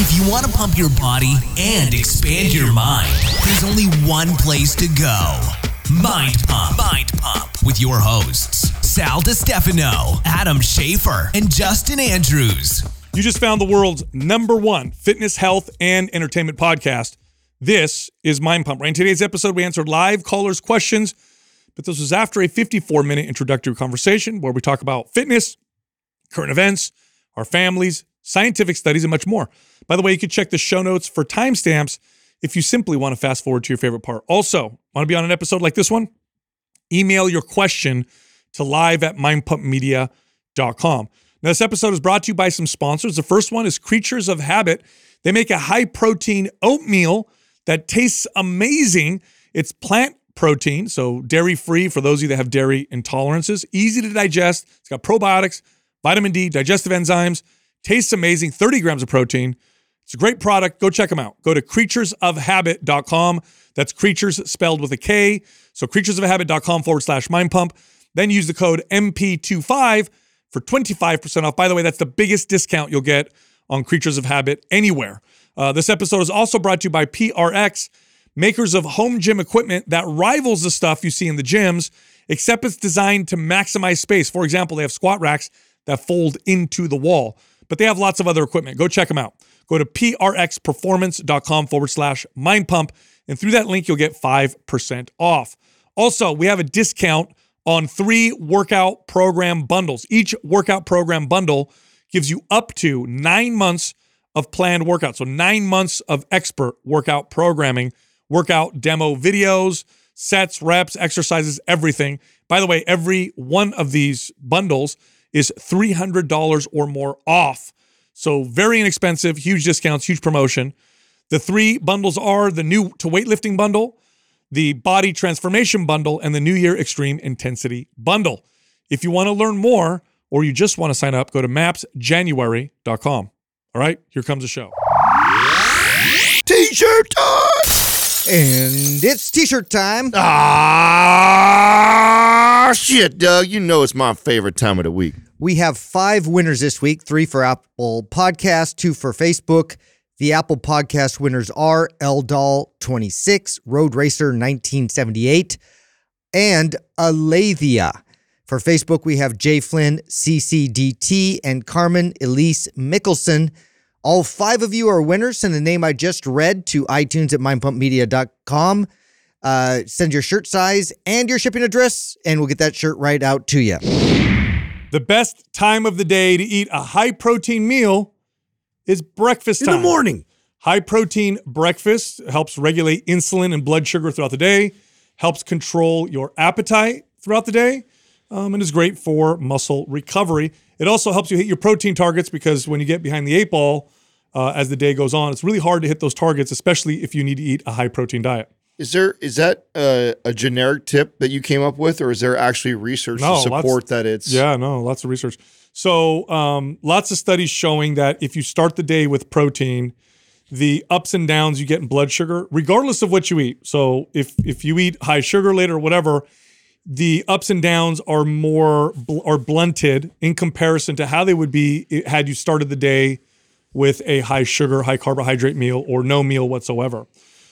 If you want to pump your body and expand your mind, there's only one place to go. Mind Pump. Mind Pump with your hosts, Sal DiStefano, Adam Schafer, and Justin Andrews. You just found the world's number one fitness, health, and entertainment podcast. This is Mind Pump. Right in today's episode, we answered live callers' questions, but this was after a 54 minute introductory conversation where we talk about fitness, current events, our families, scientific studies, and much more. By the way, you can check the show notes for timestamps if you simply want to fast forward to your favorite part. Also, want to be on an episode like this one? Email your question to live at mindpumpmedia.com. Now, this episode is brought to you by some sponsors. The first one is Creatures of Habit. They make a high protein oatmeal that tastes amazing. It's plant protein, so dairy free for those of you that have dairy intolerances, easy to digest. It's got probiotics, vitamin D, digestive enzymes, tastes amazing, 30 grams of protein. It's a great product. Go check them out. Go to creaturesofhabit.com. That's creatures spelled with a K. So creaturesofhabit.com forward slash mind pump. Then use the code MP25 for 25% off. By the way, that's the biggest discount you'll get on Creatures of Habit anywhere. Uh, this episode is also brought to you by PRX, makers of home gym equipment that rivals the stuff you see in the gyms, except it's designed to maximize space. For example, they have squat racks that fold into the wall, but they have lots of other equipment. Go check them out. Go to prxperformance.com forward slash mind pump, and through that link, you'll get 5% off. Also, we have a discount on three workout program bundles. Each workout program bundle gives you up to nine months of planned workouts. So, nine months of expert workout programming, workout demo videos, sets, reps, exercises, everything. By the way, every one of these bundles is $300 or more off. So, very inexpensive, huge discounts, huge promotion. The three bundles are the new to weightlifting bundle, the body transformation bundle, and the New Year Extreme Intensity bundle. If you want to learn more or you just want to sign up, go to mapsjanuary.com. All right, here comes the show. T-shirt time. And it's t-shirt time. Ah, shit, Doug. You know it's my favorite time of the week. We have five winners this week, three for Apple Podcast, two for Facebook. The Apple Podcast winners are Eldol 26, Road Racer 1978, and Alathia. For Facebook, we have Jay Flynn, CCDT, and Carmen Elise Mickelson. All five of you are winners. Send the name I just read to iTunes at mindpumpmedia.com. Uh, send your shirt size and your shipping address, and we'll get that shirt right out to you. The best time of the day to eat a high protein meal is breakfast time. in the morning. High protein breakfast helps regulate insulin and blood sugar throughout the day, helps control your appetite throughout the day, um, and is great for muscle recovery. It also helps you hit your protein targets because when you get behind the eight ball uh, as the day goes on, it's really hard to hit those targets, especially if you need to eat a high protein diet. Is there is that a, a generic tip that you came up with, or is there actually research No, to lots- support that it's Yeah, no, lots of research. So, um, lots of studies showing that if you start the day with protein, the ups and downs you get in blood sugar, regardless of what you eat. So, if if you eat high sugar later or whatever, the ups and downs are more bl- are blunted in comparison to how they would be had you started the day with a high sugar, high carbohydrate meal or no meal whatsoever.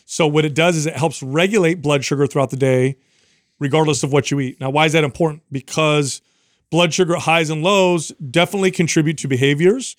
So, what it does is it helps regulate blood sugar throughout the day, regardless of what you eat. Now, why is that important? Because blood sugar highs and lows definitely contribute to behaviors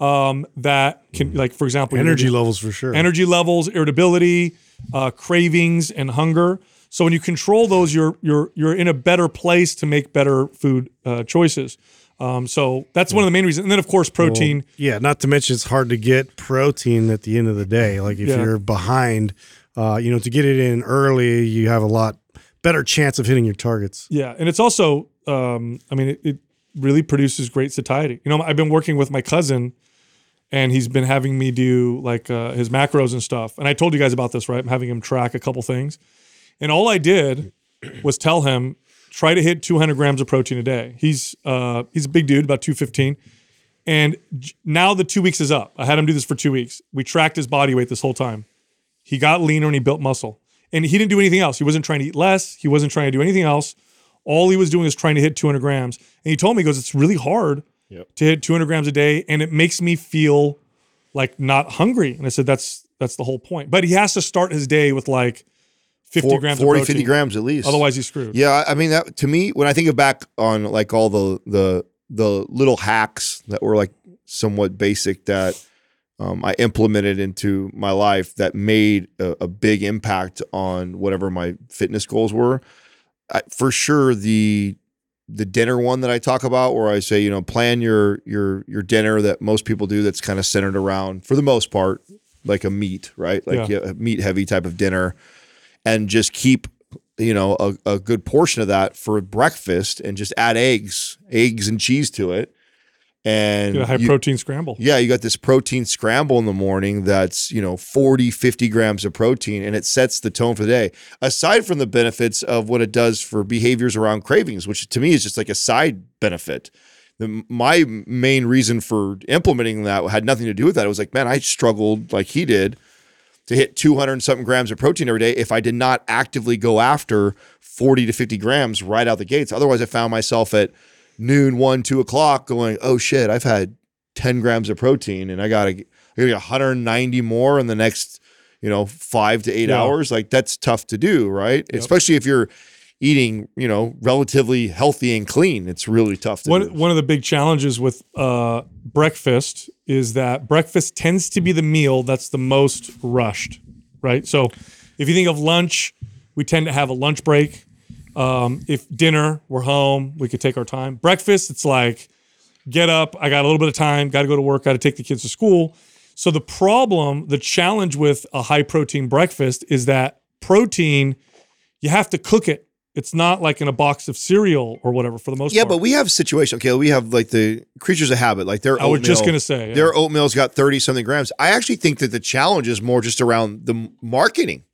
um, that can, like for example, Energy levels for sure. energy levels, irritability, uh, cravings, and hunger. So when you control those, you're you're you're in a better place to make better food uh, choices. Um, so that's one of the main reasons. And then of course protein. Well, yeah, not to mention it's hard to get protein at the end of the day. Like if Yeah. you're behind, uh, you know, to get it in early, you have a lot better chance of hitting your targets. Yeah, and it's also, um, I mean, it, it really produces great satiety. You know, I've been working with my cousin, and he's been having me do like uh, his macros and stuff. And I told you guys about this, right? I'm having him track a couple things, and all I did was tell him try to hit 200 grams of protein a day. He's uh, he's a big dude, about 215. And now the two weeks is up. I had him do this for two weeks. We tracked his body weight this whole time. He got leaner and he built muscle. And he didn't do anything else. He wasn't trying to eat less. He wasn't trying to do anything else. All he was doing is trying to hit 200 grams. And he told me, he goes, it's really hard Yep. to hit 200 grams a day. And it makes me feel like not hungry. And I said, that's that's the whole point. But he has to start his day with like 50 Four- grams 40, of 50 grams at least. Otherwise he's screwed. Yeah, I mean that to me when I think of back on like all the the the little hacks that were like somewhat basic that um, I implemented into my life that made a, a big impact on whatever my fitness goals were. I, for sure, the the dinner one that I talk about, where I say you know plan your your your dinner that most people do that's kind of centered around for the most part like a meat, right? Like Yeah. a meat heavy type of dinner, and just keep you know a, a good portion of that for breakfast and just add eggs eggs and cheese to it and high you- protein scramble. yeah you got this protein scramble in the morning that's you know 40 50 grams of protein and it sets the tone for the day aside from the benefits of what it does for behaviors around cravings which to me is just like a side benefit the, my main reason for implementing that had nothing to do with that it was like man i struggled like he did to hit 200 and something grams of protein every day if I did not actively go after 40 to 50 grams right out the gates. Otherwise, I found myself at noon, one, two o'clock going, oh shit, I've had 10 grams of protein and I got to get 190 more in the next, you know, five to eight Yeah. hours. Like that's tough to do, right? Especially if you're eating, you know, relatively healthy and clean. It's really tough to One, do. one of the big challenges with uh, breakfast is that breakfast tends to be the meal that's the most rushed, right? So if you think of lunch, we tend to have a lunch break. Um, if dinner, we're home, we could take our time. Breakfast, it's like, get up, I got a little bit of time, got to go to work, got to take the kids to school. So the problem, the challenge with a high protein breakfast is that protein, you have to cook it. It's not like in a box of cereal or whatever for the most part. Yeah, part. but we have situations. Okay, we have like the creatures of habit, like their I was just gonna say, yeah. their oatmeal's got thirty something grams. I actually think that the challenge is more just around the marketing.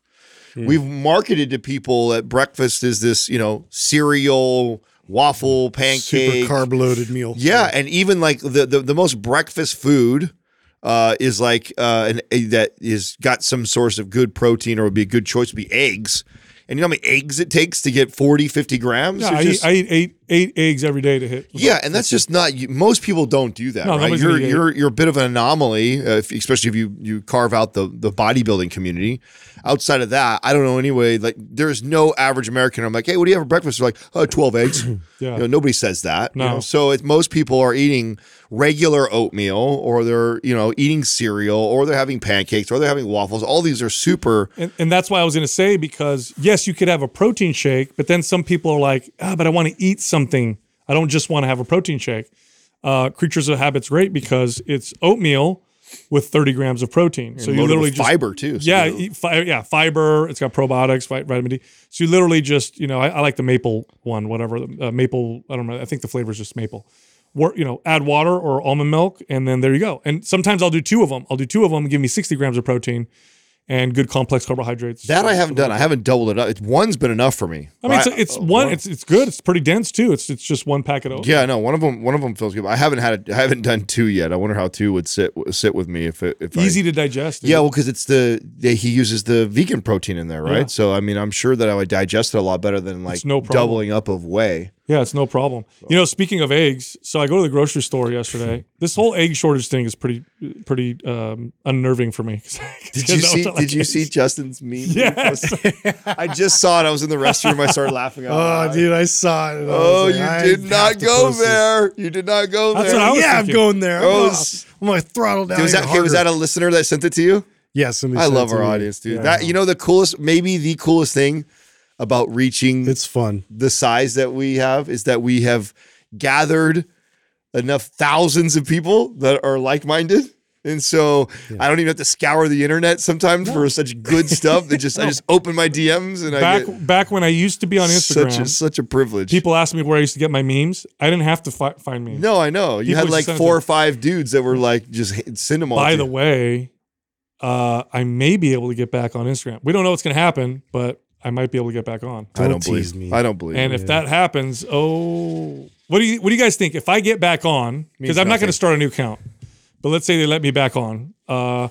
Hmm. We've marketed to people that breakfast is this, you know, cereal, waffle, pancake, Super carb loaded meal. yeah, and even like the the, the most breakfast food uh, is like uh, an a, that is got some source of good protein or would be a good choice would be eggs. And you know how many eggs it takes to get 40, 50 grams? Yeah, I, just- eat, I eat eight eight eggs every day to hit. yeah, and that's just not. you- Most people don't do that, No, right? You're you're you're a bit of an anomaly, uh, if, especially if you you carve out the the bodybuilding community. Outside of that, I don't know anyway. Like, there's no average American. I'm like, hey, what do you have for breakfast? They're like, oh, 12 eggs. Yeah. You know, nobody says that. you No. know? So it, most people are eating regular oatmeal, or they're you know eating cereal, or they're having pancakes, or they're having waffles. All these are super. And, and that's why I was going to say because yes, you could have a protein shake, but then some people are like, ah, but I want to eat something. I don't just want to have a protein shake. Uh, Creatures of Habit's great because it's oatmeal with 30 grams of protein. So you literally just fiber too. So yeah, you know, fi- yeah, fiber. It's got probiotics, vitamin D. So you literally just, you know, I, I like the maple one, whatever. Uh, maple, I don't know. I think the flavor is just maple. You know, add water or almond milk, and then there you go. And sometimes I'll do two of them. I'll do two of them, and give me 60 grams of protein and good complex carbohydrates. that I haven't done. I haven't doubled it up. It's, one's been enough for me. I mean, it's, I- it's uh, one. It's it's good. It's pretty dense too. It's it's just one packet of. Yeah, no, one of them, one of them feels good. I haven't had, a, I haven't done two yet. I wonder how two would sit sit with me if it, if I- easy to digest. yeah, well, because it's the, the he uses the vegan protein in there, right? Yeah. So I mean, I'm sure that I would digest it a lot better than like no doubling up of whey. Yeah, it's no problem. You know, speaking of eggs, so I go to the grocery store yesterday. This whole egg shortage thing is pretty, pretty um, unnerving for me. Did you see? Did you see Justin's meme? Yes. I just saw it. I was in the restroom. I started laughing. Out Oh, loud. dude, I saw it. Oh, was you I did not go post this. there. You did not go That's there. what I was yeah, thinking. I'm going there. I'm, Oh, gonna- s- I'm gonna throttle down. was that even okay, was that a listener that sent it to you? Yes, yeah. I love our me. audience, dude. Yeah, that you know the coolest, maybe the coolest thing about reaching it's fun. the size that we have is that we have gathered enough thousands of people that are like-minded. And so I don't even have to scour the internet sometimes for such good stuff. That just I just open my DMs and I back get back when I used to be on Instagram, such a, such a privilege. people asked me where I used to get my memes. I didn't have to fi- find memes. no, I know you People had like four them. or five dudes that were like just send them all. By the way, uh, I may be able to get back on Instagram. We don't know what's going to happen, but I might be able to get back on. I don't Don't tease believe. me. I don't believe. And if that happens, oh, what do you what do you guys think? If I get back on, because I'm not going to start a new account, but let's say they let me back on, uh,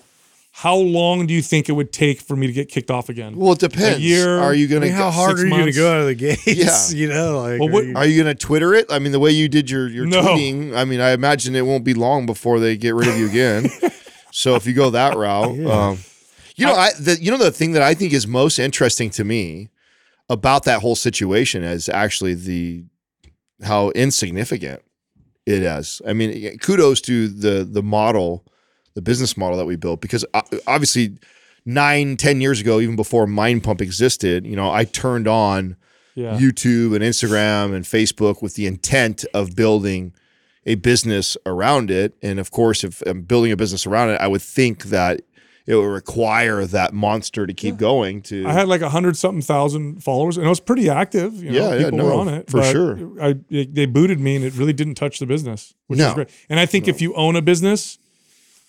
how long do you think it would take for me to get kicked off again? well, it depends. year- are you I gonna how hard are you going to go out of the gates? Yeah. you know, like Well, are what- you- Are you gonna Twitter it? I mean, the way you did your your No. tweeting. I mean, I imagine it won't be long before they get rid of you again. So if you go that route, Yeah. um, you know, I, the, you know the thing that I think is most interesting to me about that whole situation is actually the how insignificant it is. I mean, kudos to the the model, the business model that we built because uh, obviously nine, ten years ago, even before Mind Pump existed, you know, I turned on Yeah. YouTube and Instagram and Facebook with the intent of building a business around it. And of course, if I'm building a business around it, I would think that it would require that monster to keep going to I had like a hundred something thousand followers, and I was pretty active. You know, Yeah, yeah, people no, were on it for sure. I they booted me, and it really didn't touch the business, which No. is great. And I think if you own a business,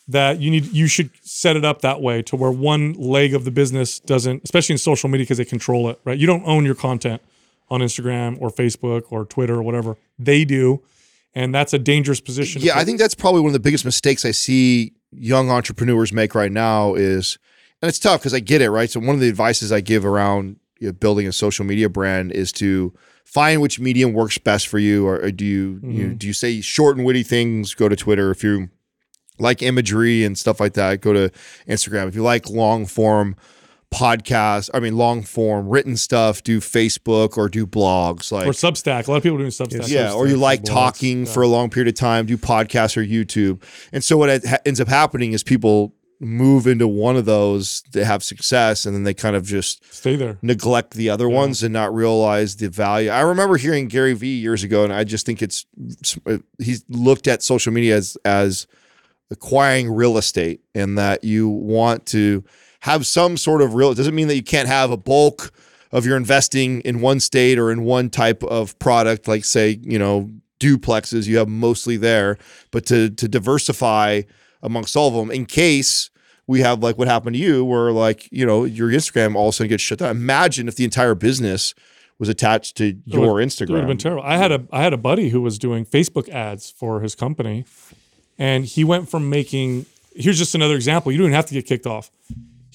that you need you should set it up that way to where one leg of the business doesn't, especially in social media, because they control it. Right, you don't own your content on Instagram or Facebook or Twitter or whatever. They do, and that's a dangerous position. Yeah, I think that's probably one of the biggest mistakes I see young entrepreneurs make right now is, and it's tough because I get it, right? So one of the advices I give around you know, building a social media brand is to find which medium works best for you, or, or do you, you mm-hmm. do you say short and witty things? Go to Twitter. If you like imagery and stuff like that, go to Instagram. If you like long form podcasts, I mean long form written stuff, do Facebook or do blogs. Like or Substack. A lot of people are doing Substack. yeah, or you like and blogs, talking for a long period of time, do podcasts or YouTube. And so what ends up happening is people move into one of those that have success and then they kind of just Stay there. neglect the other ones and not realize the value. I remember hearing Gary Vee years ago and I just think it's uh, he's looked at social media as as acquiring real estate and that you want to have some sort of real it doesn't mean that you can't have a bulk of your investing in one state or in one type of product like say you know duplexes you have mostly there but to to diversify amongst all of them in case we have like what happened to you where like you know your instagram all of a sudden gets shut down imagine if the entire business was attached to your Instagram. It would have been terrible. I had a I had a buddy who was doing Facebook ads for his company, and he went from making. Here's just another example. You don't even have to get kicked off.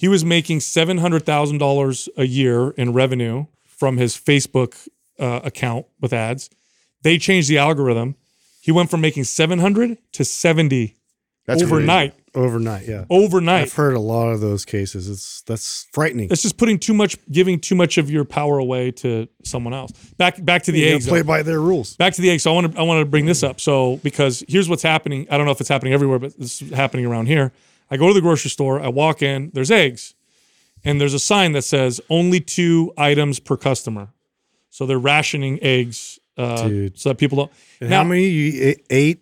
He was making seven hundred thousand dollars a year in revenue from his Facebook uh, account with ads. They changed the algorithm. He went from making seven hundred to seventy That's overnight. Overnight, yeah. Overnight. I've heard a lot of those cases. It's that's frightening. It's just putting too much, giving too much of your power away to someone else. Back back to the eggs. play by their rules. back to the egg. So I want to I want to bring this up. So because here's what's happening. I don't know if it's happening everywhere, but this is happening around here. I go to the grocery store. I walk in. There's eggs, and there's a sign that says only two items per customer. So they're rationing eggs, uh, Dude. so that people don't. And Now- how many you ate, ate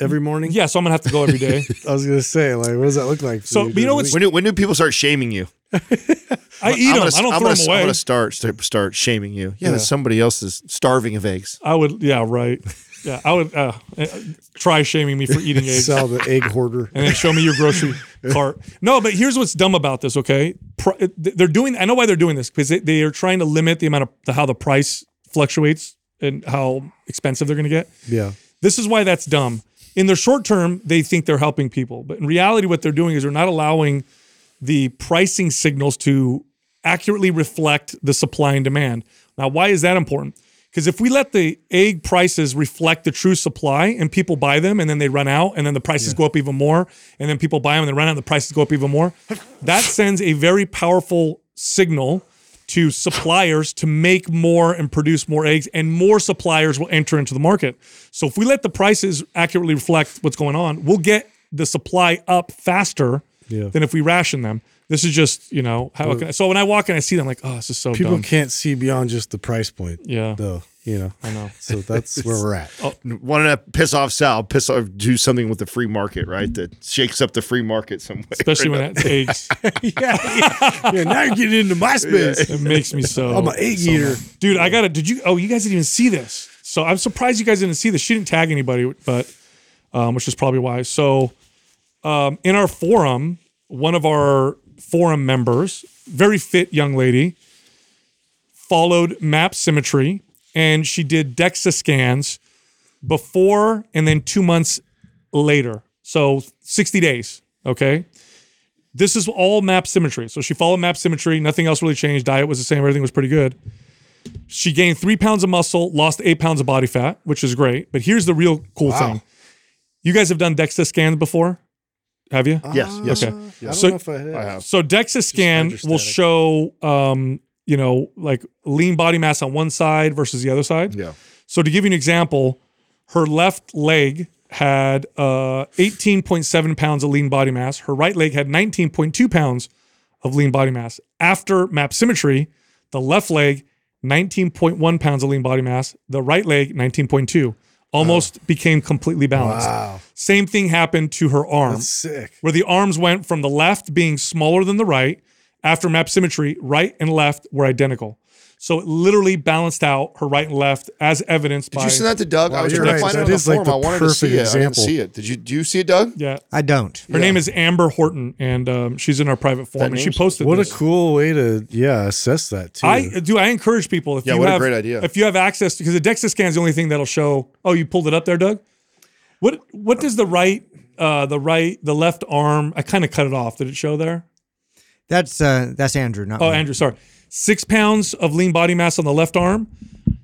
every morning? Yeah, so I'm gonna have to go every day. I was gonna say, like, what does that look like? for So, you you know what's- when do, when do people start shaming you I eat I'm them. gonna, I don't I'm throw gonna, them I'm gonna start start start shaming you. Yeah, Yeah. somebody else is starving of eggs. I would. Yeah, right. Yeah, I would uh, uh, try shaming me for eating eggs. Sell the egg hoarder. and then show me your grocery cart. No, but here's what's dumb about this. Okay, they're doing. I know why they're doing this because they, they are trying to limit the amount of the, how the price fluctuates and how expensive they're going to get. Yeah. This is why that's dumb. In the short term, they think they're helping people, but in reality, what they're doing is they're not allowing the pricing signals to accurately reflect the supply and demand. Now, why is that important? Because if we let the egg prices reflect the true supply and people buy them and then they run out and then the prices go up even more and then people buy them and they run out and the prices go up even more, that sends a very powerful signal to suppliers to make more and produce more eggs and more suppliers will enter into the market. So if we let the prices accurately reflect what's going on, we'll get the supply up faster Yeah. than if we ration them. This is just, you know, how can I, so when I walk in, I see them like, oh, this is so People dumb. can't see beyond just the price point. Yeah. Though, you know. I know. So that's where we're at. Wanting to piss off Sal, piss off, do something with the free market, right? That shakes up the free market some way. Especially when it's eggs. yeah, yeah. yeah, Now you're getting into my space. It makes me so. I'm an egg so eater. mad. Dude, I got to, did you, oh, you guys didn't even see this. So I'm surprised you guys didn't see this. She didn't tag anybody, but, um, which is probably why. So, um, in our forum, one of our forum members, very fit young lady, followed map symmetry and she did DEXA scans before and then two months later. So 60 days. Okay. This is all map symmetry. So she followed map symmetry. Nothing else really changed. Diet was the same. Everything was pretty good. She gained three pounds of muscle, lost eight pounds of body fat, which is great. But here's the real cool thing. You guys have done DEXA scans before? Have you? Yes, yes. Okay. Uh, I don't So- know if I have. I have. So DEXA scan will show, um, you know, like lean body mass on one side versus the other side. Yeah. So to give you an example, her left leg had uh, 18.7 pounds of lean body mass. Her right leg had 19.2 pounds of lean body mass. After map symmetry, the left leg 19.1 pounds of lean body mass. The right leg 19.2. Almost became completely balanced. Wow. Same thing happened to her arm That's sick. where the arms went from the left being smaller than the right. After map symmetry, right and left were identical. So it literally balanced out her right and left as evidenced Did by. you send that to Doug? Wow, I was you're trying to right. find it That on the is like form. the I wanted to see perfect it. I didn't example. see it. Did you? Do you see it, Doug? yeah. I don't. Her name is Amber Horton, and um, she's in our private forum, and she name's- posted What this. a cool way to yeah assess that too. I do. I encourage people if Yeah, you what a have great idea. if you have access because the DEXA scan is the only thing that'll show. Oh, you pulled it up there, Doug. What what does the right uh, the right the left arm? I kind of cut it off. Did it show there? That's uh that's Andrew, not Oh, me. Andrew, sorry. Six pounds of lean body mass on the left arm,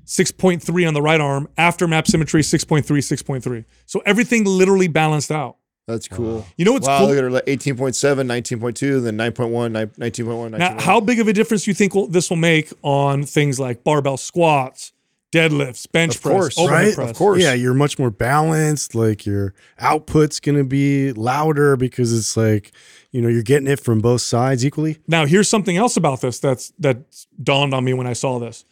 6.3 on the right arm. After map symmetry, 6.3, 6.3. So everything literally balanced out. That's cool. You know what's wow, cool? look at her like 18.7, 19.2, then 9.1, 9, 19.1, 19.1. Now, how big of a difference do you think will, this will make on things like barbell squats, deadlifts, bench Of press, course, overhead right? press? Of course. Yeah, you're much more balanced. Like your output's gonna be louder because it's like you know you're getting it from both sides equally. Now, here's something else about this that's that dawned on me when I saw this.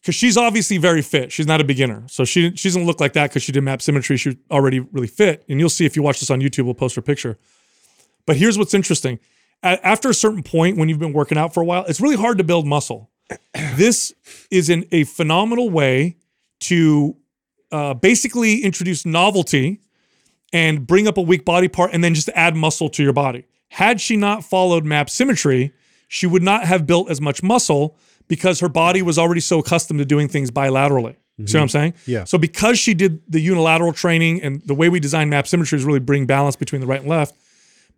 Because she's obviously very fit. She's not a beginner. So she, she doesn't look like that because she did map symmetry. She's already really fit. And you'll see if you watch this on YouTube, we'll post her picture. But here's what's interesting. After a certain point, when you've been working out for a while, it's really hard to build muscle. This is in a phenomenal way to uh, basically introduce novelty and bring up a weak body part and then just add muscle to your body. Had she not followed map symmetry, she would not have built as much muscle because her body was already so accustomed to doing things bilaterally. See what I'm mm-hmm. saying? Yeah. So because she did the unilateral training and the way we design map symmetry is really bring balance between the right and left.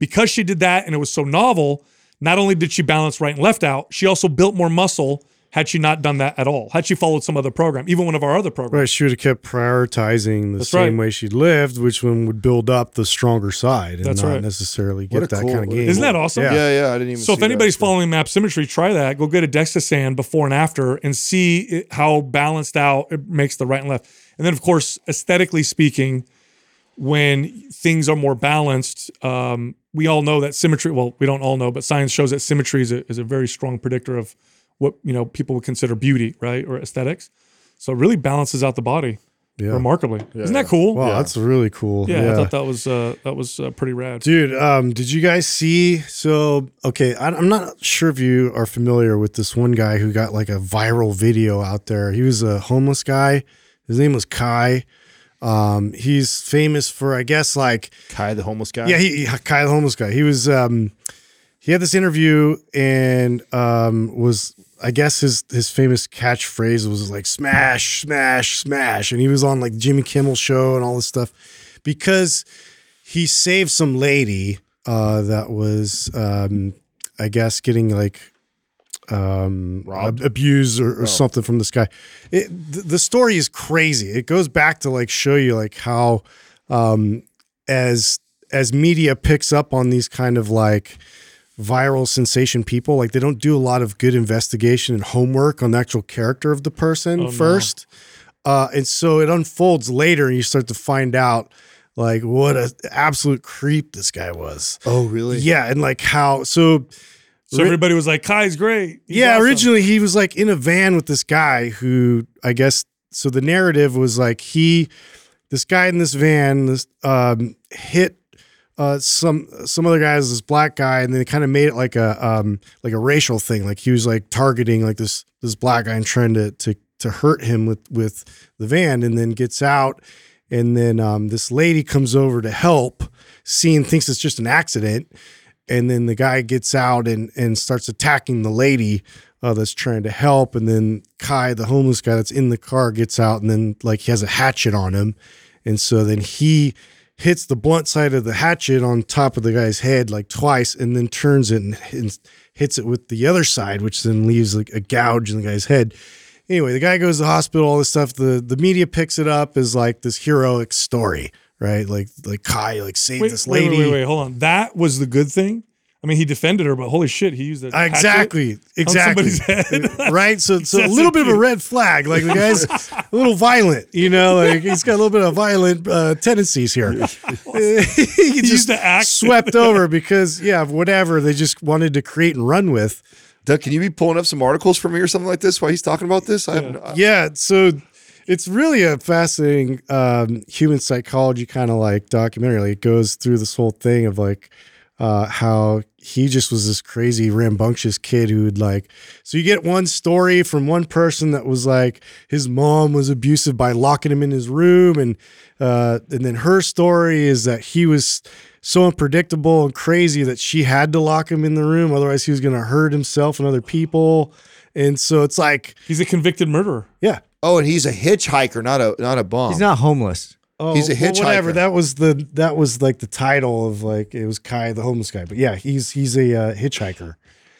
Because she did that and it was so novel, not only did she balance right and left out, she also built more muscle had she not done that at all. Had she followed some other program, even one of our other programs. Right, she would have kept prioritizing the That's same right. way she lived, which one would build up the stronger side and That's not right. necessarily get that cool- kind of game. Isn't that awesome? Yeah. Yeah, yeah, I didn't even So if see that. anybody's following map symmetry, try that. Go get a DEXA scan before and after and see it, how balanced out it makes the right and left. And then, of course, aesthetically speaking, when things are more balanced, um, we all know that symmetry. Well, we don't all know, but science shows that symmetry is a, is a very strong predictor of what you know people would consider beauty, right, or aesthetics. So it really balances out the body Yeah. remarkably. Isn't that cool? Wow, that's really cool. yeah, I thought that was uh, that was uh, pretty rad. Dude, um, did you guys see? So, okay, I, I'm not sure if you are familiar with this one guy who got like a viral video out there. He was a homeless guy. His name was Kai. Um, he's famous for, I guess, like Kai, the homeless guy. yeah, he, he Kai the homeless guy. He was um he had this interview and um was I guess his his famous catchphrase was like smash, smash, smash. And he was on like Jimmy Kimmel show and all this stuff because he saved some lady uh that was um I guess getting like um ab- abused or, or something from this guy. It, th- the story is crazy. It goes back to like show you like how um as as media picks up on these kind of like viral sensation people like they don't do a lot of good investigation and homework on the actual character of the person first uh and so it unfolds later and you start to find out like what a absolute creep this guy was Oh, really? yeah and like how so So everybody was like, "Kai's great." He's yeah, awesome." originally he was like in a van with this guy who I guess so the narrative was like he this guy in this van this um hit uh some some other guys this black guy and they kind of made it like a um like a racial thing. Like he was like targeting like this this black guy and trying to to to hurt him with with the van and then gets out and then um this lady comes over to help seeing thinks it's just an accident and then the guy gets out and and starts attacking the lady uh, that's trying to help and then kai the homeless guy that's in the car gets out and then like he has a hatchet on him and so then he hits the blunt side of the hatchet on top of the guy's head like twice and then turns it and, and hits it with the other side which then leaves like a gouge in the guy's head anyway the guy goes to the hospital all this stuff the the media picks it up as like this heroic story right? Like like Kai like saved Wait, this lady. wait, wait, wait, hold on. That was the good thing. I mean, he defended her, but holy shit, he used a Exactly, exactly. right? So, so a little bit of a red flag. Like the guy's a little violent, you know, like he's got a little bit of violent uh, tendencies here. he used just to act. swept over because, yeah, whatever they just wanted to create and run with. Doug, can you be pulling up some articles for me or something like this while he's talking about this? I haven't, Yeah, so it's really a fascinating um, human psychology kind of like documentary. Like it goes through this whole thing of like uh, how he just was this crazy rambunctious kid who would like. So you get one story from one person that was like his mom was abusive by locking him in his room, and uh, and then her story is that he was so unpredictable and crazy that she had to lock him in the room, otherwise he was going to hurt himself and other people. And so it's like, He's a convicted murderer. yeah, oh, and he's a hitchhiker, not a not a bum. He's not homeless. Oh, He's a well, whatever. hitchhiker. That was the that was like the title of like it was Kai the homeless guy. But yeah, he's he's a uh, hitchhiker.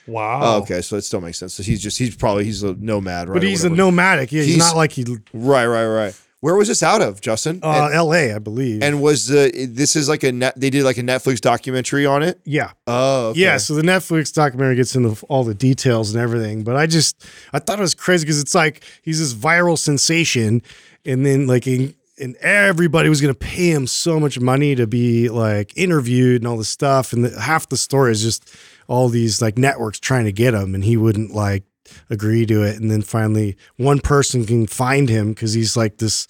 Wow. Oh, okay, so it still makes sense. So he's just he's probably he's a nomad, right? But he's a nomadic. Yeah, he's, He's- not like he Right, right, right. Where was this out of, Justin? uh, and, L.A. I believe. and was the this is like a net? They did like a Netflix documentary on it. yeah, Oh, okay. yeah. So the Netflix documentary gets into all the details and everything. But I just I thought it was crazy because it's like he's this viral sensation, and then like in, and everybody was gonna pay him so much money to be like interviewed and all this stuff. And the, half the story is just all these like networks trying to get him, and he wouldn't like agree to it. And then finally, one person can find him because he's like this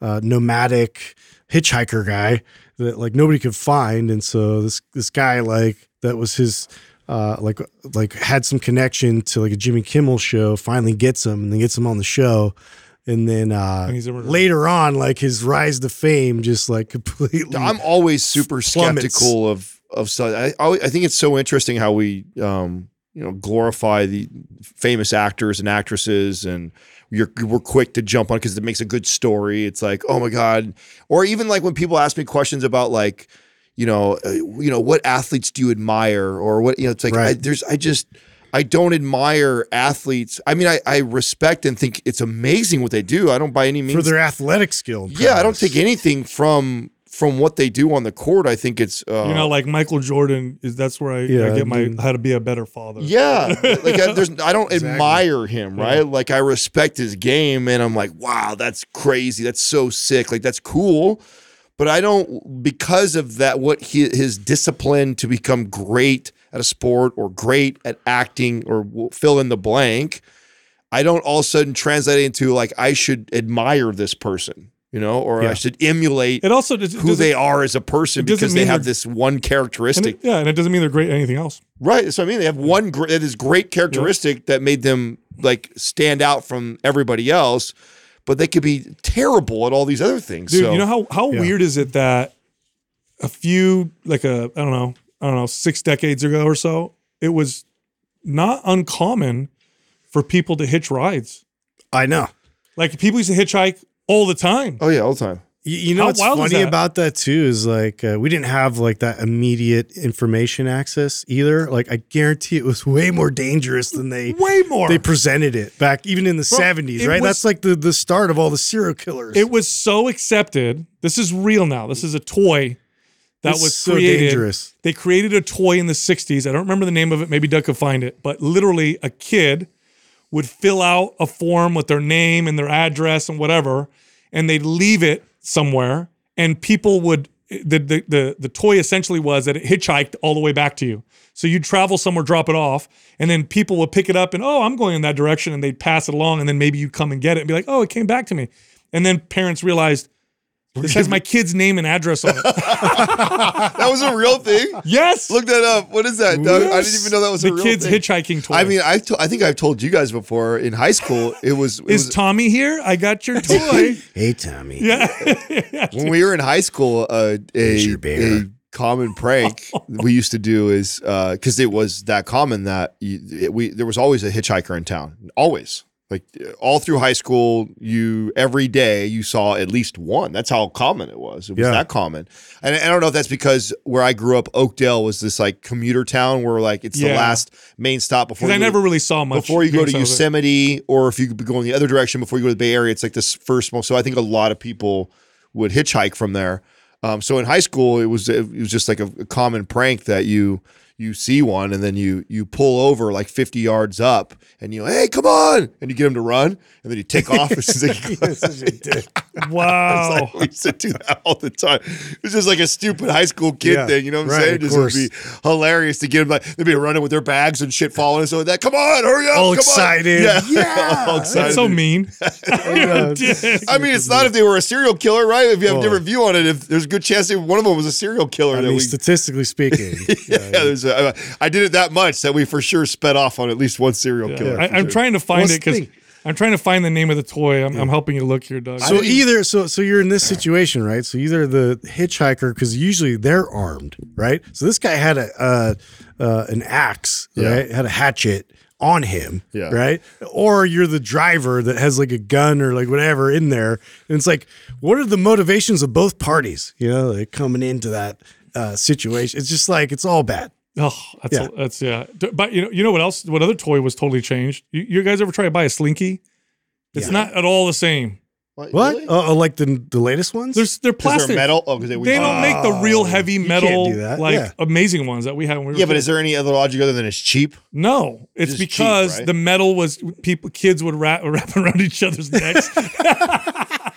uh, nomadic hitchhiker guy that like nobody could find. And so this this guy like that was his uh, like like had some connection to like a Jimmy Kimmel show. Finally gets him and then gets him on the show. And then uh, And he's later on, like his rise to fame, just like completely. I'm always super Plummets. skeptical of of stuff. I I think it's so interesting how we um you know glorify the famous actors and actresses and you're we're quick to jump on because it makes a good story. It's like oh my god, or even like when people ask me questions about like you know uh, you know what athletes do you admire or what you know it's like I, there's I just. I don't admire athletes. I mean, I, I respect and think it's amazing what they do. I don't by any means for their athletic skill. and yeah, I don't prowess. take anything from from what they do on the court. I think it's uh, You know, like Michael Jordan is that's where I, I Yeah, get my dude. how to be a better father. yeah, like I, there's I don't Exactly. admire him, right? Like I respect his game, and I'm like, wow, that's crazy, that's so sick, like that's cool. But I don't because of that what he, his discipline to become great at a sport or great at acting or fill in the blank. I don't all of a sudden translate it into like I should admire this person, you know, or I should emulate It also does, who they are as a person because they have this one And characteristic. it, yeah, and it doesn't mean they're great at anything else. right. So I mean. They have one great that is great characteristic that made them like stand out from everybody else, but they could be terrible at all these other things. Dude, so, you know how how Yeah. weird is it that a few like a I don't know I don't know six decades ago or so it was not uncommon for people to hitch rides. I know. Like people used to hitchhike all the time. Oh yeah, all the time. You, you know How what's funny that? about that too is like uh, we didn't have like that immediate information access either. Like I guarantee it was way more dangerous than they Way more. they presented it back even in the Bro, seventies, right? was- That's like the the start of all the serial killers. it was so accepted. This is real now. This is a toy that It's was so created. dangerous. They created a toy in the 60s. I don't remember the name of it. Maybe Doug could find it. But literally, a kid would fill out a form with their name and their address and whatever, and they'd leave it somewhere. And people would, the, the, the, the toy essentially was that it hitchhiked all the way back to you. So you'd travel somewhere, drop it off, and then people would pick it up and, oh, I'm going in that direction. And they'd pass it along. And then maybe you'd come and get it and be like, oh, it came back to me. And then parents realized, this has my kid's name and address on it. That was a real thing. yes. Look that up. What is that, Doug? I didn't even know that was the a real kid's thing. hitchhiking toy. I mean, I to- I think I've told you guys before in high school. It was, it is was Tommy here? I got your toy. hey Tommy. yeah. when we were in high school, uh, a, a common prank we used to do is because it was that common that you, it, we there was always a hitchhiker in town, always. Like all through high school, you every day you saw at least one. That's how common it was. It was Yeah. that common, and I don't know if that's because where I grew up, Oakdale was this like commuter town where like it's the last main stop before Because I you- never really saw much. before you go to glimpse of it. Yosemite, or if you could be going the other direction before you go to the Bay Area, it's like this first one. So I think a lot of people would hitchhike from there. Um, so in high school, it was it was just like a, a common prank that you you see one and then you you pull over like 50 yards up and you hey come on and you get him to run and then you take off as soon as they- You're such a dick. Wow. It's like, we used to do that all the time. It was just like a stupid high school kid Yeah, thing. You know what I'm right, saying? of Just would be hilarious to get them like they'd be running with their bags and shit falling and so like that. Come on, hurry up! All come excited. On. Yeah, all That's excited. so mean. Oh, I mean, it's not if they were a serial killer, right? If you have a different view on it, if there's a good chance that one of them was a serial killer, I mean, we statistically speaking, yeah, there's a, I did it that much that we for sure sped off on at least one serial killer. I, I'm sure. trying to find Well, it because I'm trying to find the name of the toy. I'm, I'm helping you look here, Doug. So either so so you're in this situation, right? So either the hitchhiker because usually they're armed, right? So this guy had a uh, uh, an axe, Yeah. right? Had a hatchet on him, Yeah. right? Or you're the driver that has like a gun or like whatever in there, and it's like, what are the motivations of both parties? You know, like coming into that uh, situation. It's just like it's all bad. Oh, that's Yeah. that's yeah. But you know, you know what else? What other toy was totally changed? You, you guys ever try to buy a Slinky? It's Yeah. not at all the same. What? Really? Uh, uh, like the the latest ones? There's they're plastic. they're metal. Oh, because they, They don't make the real Oh, heavy metal do that. like Yeah. amazing ones that we had when we were Yeah, but kids. is there any other logic other than it's cheap? no, it's Just cheap, because right? the metal was people kids would wrap, wrap around each other's necks.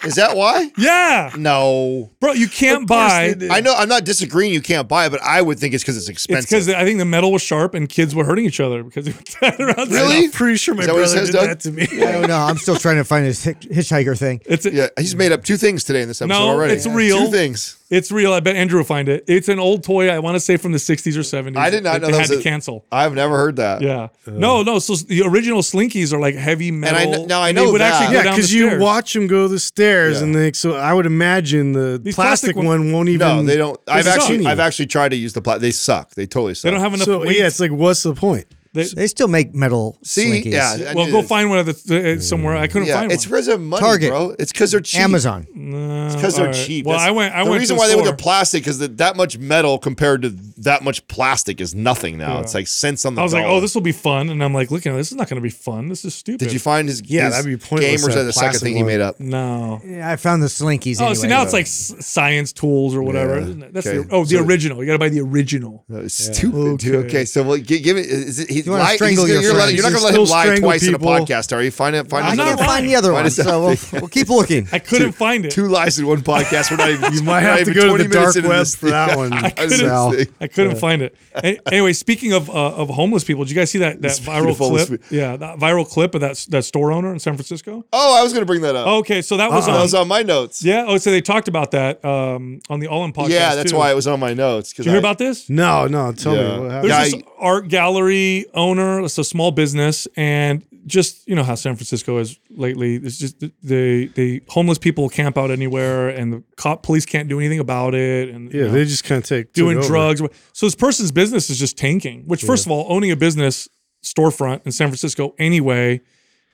Is that why? yeah, No. bro, you can't buy. I know. I'm not disagreeing. You can't buy it, but I would think it's because it's It's expensive. because I think the metal was sharp and kids were hurting each other because they would tie it around. their- Really? I'm pretty sure my that what it brother says, did Doug? that to me. I don't know. I'm still trying to find his hitch- hitchhiker thing. It's a, yeah, he's made up two things today in this episode No, already. it's real. Two things. It's real. I bet Andrew will find it. It's an old toy. I want to say from the 60s or 70s. I did not They- know they that had was to a- cancel. I've never heard that. Yeah. no, no. So the original Slinkies are like heavy metal. I now I know they would that. actually Yeah, go down because you watch them go the stairs, Yeah. and they, so I would imagine the These plastic, plastic one- one won't even. No, they don't. I've suck. actually, I've actually tried to use the plastic. They suck. They totally suck. They don't have enough So weight. yeah, it's like, what's the point? They- They still make metal See, slinkies. yeah. I well, go find one of the uh, somewhere. I couldn't Yeah, find it's one. because of money, Target. bro. It's because they're cheap. Amazon. It's because they're cheap. Well, That's- I went. I the went. reason to why they went to plastic is that that much metal compared to that much plastic is nothing now. Yeah. It's like cents on the. I was like, oh, this will be fun, and I'm like, looking, at this is not going to be fun. This is stupid. Did you find his? Yeah, his that'd be pointless, Game or is that that the second plastic thing he made up? No. Yeah, I found the slinkies. Oh, anyway. see now it's like science tools or whatever. Yeah. isn't it? That's Okay. the, oh the original. You got to buy the original. Uh, Stupid, dude. Okay. Okay, so well, give, give it. Is he's You wanna lie- strangle he's gonna- your you're, letting- you're not going to let him still lie strangle twice in a podcast, are you? Find it. Find I'm not other- I can't find the other one, his so other we'll, we'll keep looking. I couldn't find it. Two lies in one podcast. We're not even. You might have to go to the dark into web for that one. I couldn't- was gonna say. I couldn't find it. Anyway, speaking of uh, of homeless people, did you guys see that that viral clip? Yeah, that viral clip of that that store owner in San Francisco. Oh, I was going to bring that up. Okay, so that was that on. was on my notes. yeah. Oh, so they talked about that um, on the All In podcast. Yeah, that's too. why it was on my notes. Did you hear about this? No, no, tell Yeah. me what happened. There's Yeah, this art gallery owner. It's a small business, and just you know how San Francisco is lately. It's just the the homeless people camp out anywhere, and the cop police can't do anything about it. And you Yeah, know, they just kind of take doing drugs. So this person's business is just tanking. Which, first of all, owning a business storefront in San Francisco anyway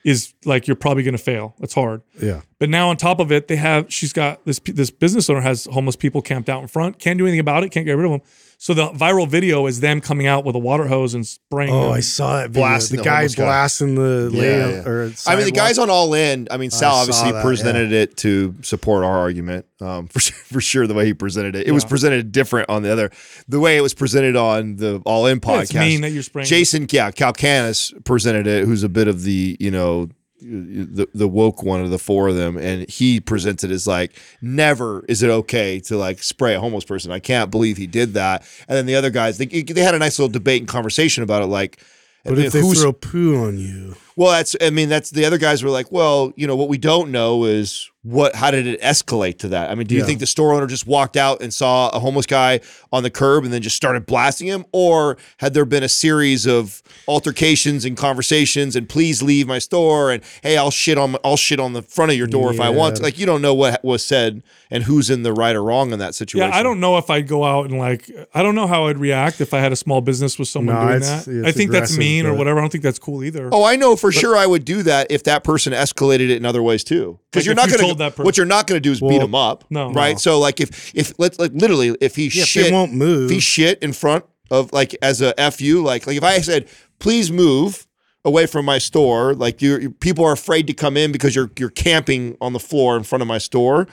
is like you're probably going to fail. It's hard. Yeah, But now on top of it, they have she's got this this business owner has homeless people camped out in front. Can't do anything about it. Can't get rid of them. So the viral video is them coming out with a water hose and spraying. Oh. I saw that video. Blasting the the guy homeless guy. blasting the Yeah, lady. yeah. Or I mean, the guys on All In. I mean, Sal saw obviously that, presented it to support our argument. Um, for for sure, the way he presented it, it was presented different on the other. The way it was presented on the All In Yeah, podcast. it's mean that you're spraying. Jason, yeah, Calacanis presented it, who's a bit of the, you know, the the woke one of the four of them, and he presents it as like, never is it okay to like spray a homeless person. I can't believe he did that. And then the other guys, they, they had a nice little debate and conversation about it, like. But if they throw poo on you, well, that's. I mean, that's the other guys were like, well, you know, what we don't know is what. How did it escalate to that? I mean, do you Yeah. think the store owner just walked out and saw a homeless guy on the curb and then just started blasting him, or had there been a series of altercations and conversations and please leave my store and hey, I'll shit on I'll shit on the front of your door if I want. to. Like you don't know what was said and who's in the right or wrong in that situation. Yeah, I don't know if I'd go out and like. I don't know how I'd react if I had a small business with someone No, doing that. I think that's mean or whatever. I don't think that's cool either. Oh, I know for sure I would do that if that person escalated it in other ways too. Because Like you're not you going to person- what you're not going to do is beat Well, him up, no. right? No. So like if if let's like literally if he yeah, shit they won't move. if he shit in front of like as a fu like like if I said please move away from my store like you- people are afraid to come in because you're you're camping on the floor in front of my store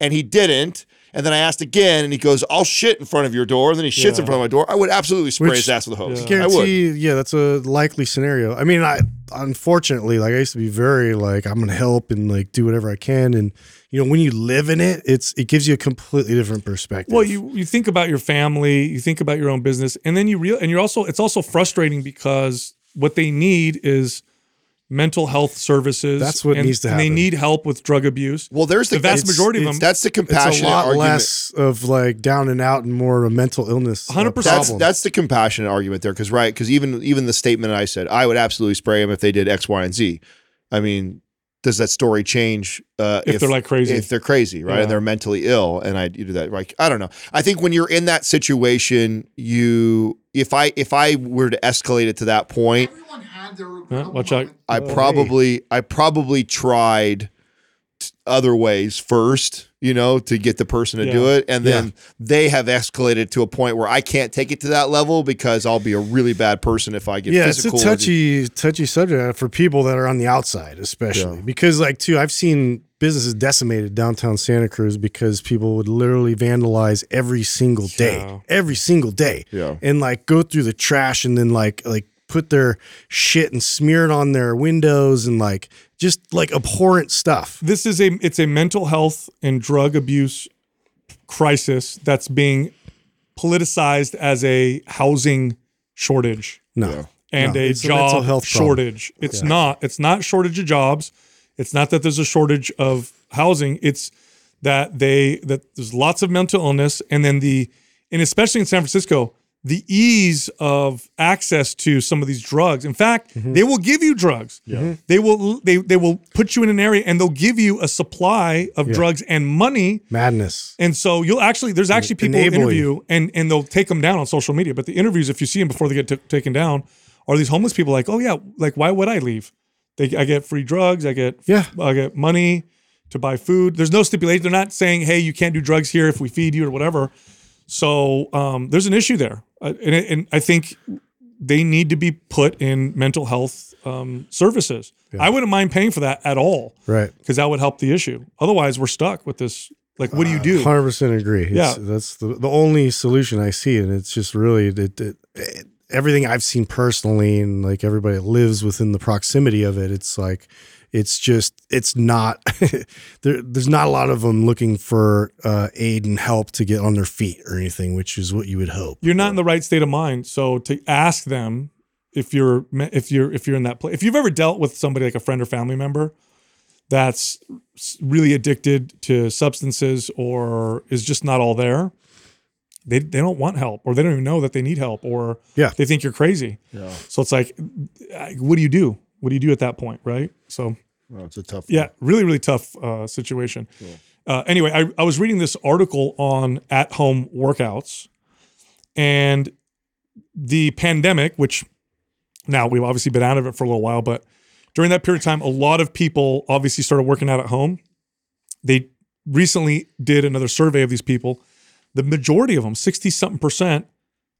and he didn't And then I asked again, and he goes, "I'll shit in front of your door." And then he shits Yeah. in front of my door. I would absolutely spray Which- his ass with a hose. Yeah. I would. guarantee yeah that's a likely scenario i mean i unfortunately like i used to be very like i'm gonna help and like do whatever i can and you know when you live in it it's it gives you a completely different perspective Well, you you think about your family, you think about your own business, and then you real and you're also it's also frustrating because what they need is mental health services. That's what and, needs to and They need help with drug abuse. Well, there's the, The vast majority of them- That's the it's a lot argument. less of like down and out and more of a mental illness uh, 100%. That's that's the compassionate argument there, because right, because even even the statement I said, I would absolutely spray them if they did X, Y, and Z. I mean, does that story change uh, If they're like crazy. If they're crazy, right, Yeah. and they're mentally ill, and I you do that, like I don't know. I think when you're in that situation, you if I if I were to escalate it to that point, Everyone had their Yeah, watch out. I Oh, probably I probably tried other ways first, you know, to get the person to do it, and then they have escalated to a point where I can't take it to that level because I'll be a really bad person if I get yeah, it's a physical. or- touchy, touchy subject for people that are on the outside, especially Yeah. because, like, too, I've seen businesses decimated downtown Santa Cruz because people would literally vandalize every single day, Yeah. every single day, Yeah. and like go through the trash and then like like put their shit and smear it on their windows and like just like abhorrent stuff. This is a it's a mental health and drug abuse crisis that's being politicized as a housing shortage. No, and No, a it's a mental job health problem. shortage. It's not. It's not shortage of jobs. It's not that there's a shortage of housing. It's that they that there's lots of mental illness, and then the and especially in San Francisco, the ease of access to some of these drugs. In fact, Mm-hmm. they will give you drugs. Yeah. They will they they will put you in an area and they'll give you a supply of drugs and money madness. and so you'll actually there's actually people enable interview and and they'll take them down on social media. But the interviews, if you see them before they get t- taken down, are these homeless people like, oh yeah, like why would I leave? They I get free drugs, I get Yeah. I get money to buy food. There's no stipulation. They're not saying, hey, you can't do drugs here if we feed you or whatever. So um, there's an issue there, uh, and, and I think they need to be put in mental health um, services. I wouldn't mind paying for that at all Right. because that would help the issue. Otherwise, we're stuck with this. Like, what do you do? Hundred percent agree. It's, Yeah. that's the the only solution I see, and it's just really it, it, it- everything I've seen personally, and like everybody that lives within the proximity of it. It's like it's just it's not there. There's not a lot of them looking for uh, aid and help to get on their feet or anything, which is what you would hope. you're not in the right state of mind. So to ask them if you're if you're if you're in that place, if you've ever dealt with somebody like a friend or family member that's really addicted to substances or is just not all there, they they don't want help or they don't even know that they need help or Yeah. they think you're crazy. Yeah. So it's like, what do you do? What do you do at that point, right? So Oh, it's a tough. yeah, really, really tough uh, situation. Uh, anyway, I, I was reading this article on at home workouts and the pandemic, which now we've obviously been out of it for a little while, but during that period of time, a lot of people obviously started working out at home. They recently did another survey of these people. The majority of them, 60 something percent,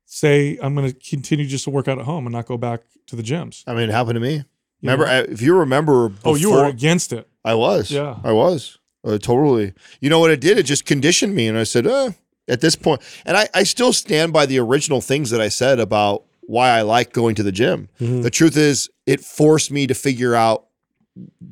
say, I'm going to continue just to work out at home and not go back to the gyms. I mean, it happened to me. You Remember? I- if you remember, Oh, you were against it. I was. Yeah. I was. Uh, totally. You know what it did? It just conditioned me. And I said, uh, at this point, and I, I still stand by the original things that I said about why I like going to the gym. The truth is, it forced me to figure out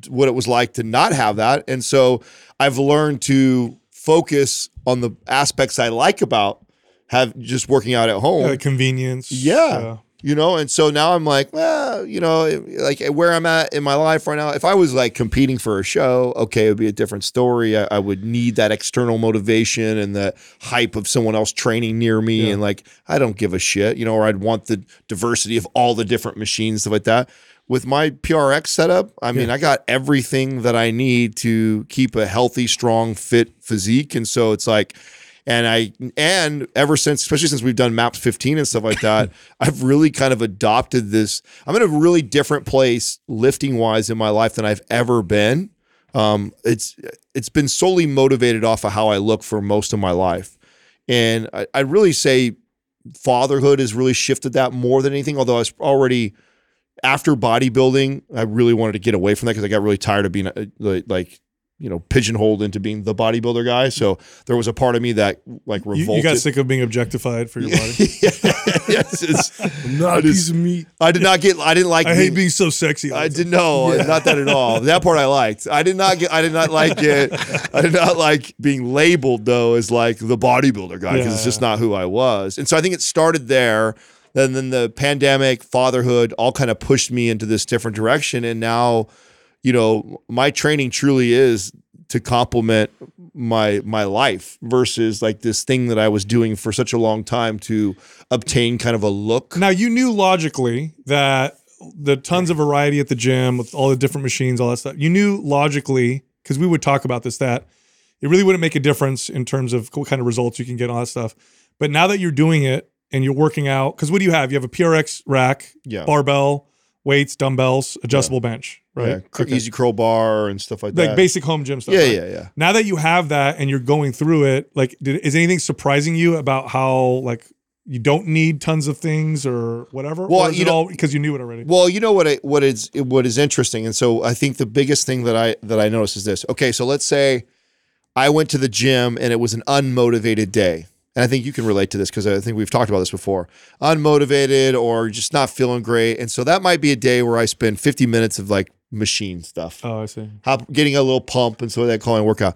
what it was like to not have that. And so I've learned to focus on the aspects I like about have just working out at home. Yeah, the convenience. Yeah. You know, and so now I'm like, well, you know, like eh, where I'm at in my life right now. If I was like competing for a show, okay, it would be a different story. I, I would need that external motivation and the hype of someone else training near me. And like, I don't give a shit, you know, or I'd want the diversity of all the different machines, stuff like that. With my PRX setup, I mean, I got everything that I need to keep a healthy, strong, fit physique. And so it's like, and I and ever since, especially since we've done MAPS 15 and stuff like that, I've really kind of adopted this. I'm in a really different place lifting wise in my life than I've ever been. Um, it's it's been solely motivated off of how I look for most of my life, and I, I really say fatherhood has really shifted that more than anything. Although I was already after bodybuilding, I really wanted to get away from that because I got really tired of being uh, like- like you know pigeonholed into being the bodybuilder guy. So there was a part of me that like You, revolted. you got sick of being objectified for your body. yes, it's, I'm not a piece of meat. I did not get. I didn't like. I hate being- being so sexy. I did no, not that at all. That part I liked. I did not get. I did not like it. I did not like being labeled though as like the bodybuilder guy because it's just not who I was. And so I think it started there. Then then the pandemic, fatherhood, all kind of pushed me into this different direction. And now, you know, my training truly is to complement my my life versus like this thing that I was doing for such a long time to obtain kind of a look. Now you knew logically that the tons of variety at the gym with all the different machines, all that stuff. You knew logically because we would talk about this that it really wouldn't make a difference in terms of what kind of results you can get, all that stuff. But now that you're doing it and you're working out, because what do you have? You have a PRX rack, Yeah. barbell, weights, dumbbells, adjustable bench, right? Yeah, cr- Okay. easy curl bar and stuff like, like that. Like basic home gym stuff. yeah, right? yeah, yeah. Now that you have that and you're going through it, like, did, is anything surprising you about how like you don't need tons of things or whatever? Well, or you it know- because you knew it already? Well, you know what? I, what is what is interesting, and so I think the biggest thing that I that I notice is this. Okay, so let's say I went to the gym and it was an unmotivated day, and I think you can relate to this because I think we've talked about this before. Unmotivated or just not feeling great, and so that might be a day where I spend 50 minutes of like machine stuff. Oh, I see. hop, getting a little pump and so they call it workout.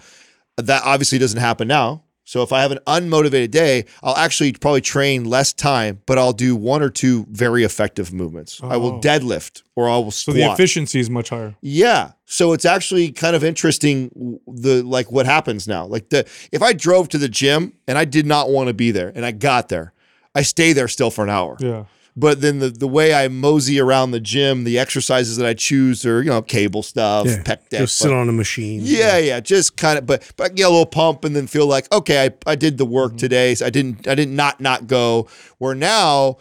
That obviously doesn't happen now. So if I have an unmotivated day, I'll actually probably train less time, but I'll do one or two very effective movements. I will Oh. deadlift or I will squat. So the efficiency is much higher. Yeah. So it's actually kind of interesting the like what happens now. Like the if I drove to the gym and I did not want to be there and I got there, I stay there still for an hour. Yeah. But then the the way I mosey around the gym, the exercises that I choose are, you know, cable stuff, Yeah, pec deck. Just sit on a machine. yeah, yeah, just kind of, but but get a little pump and then feel like, okay, I, I did the work mm-hmm. today. So I didn't I didn't not not go. Where now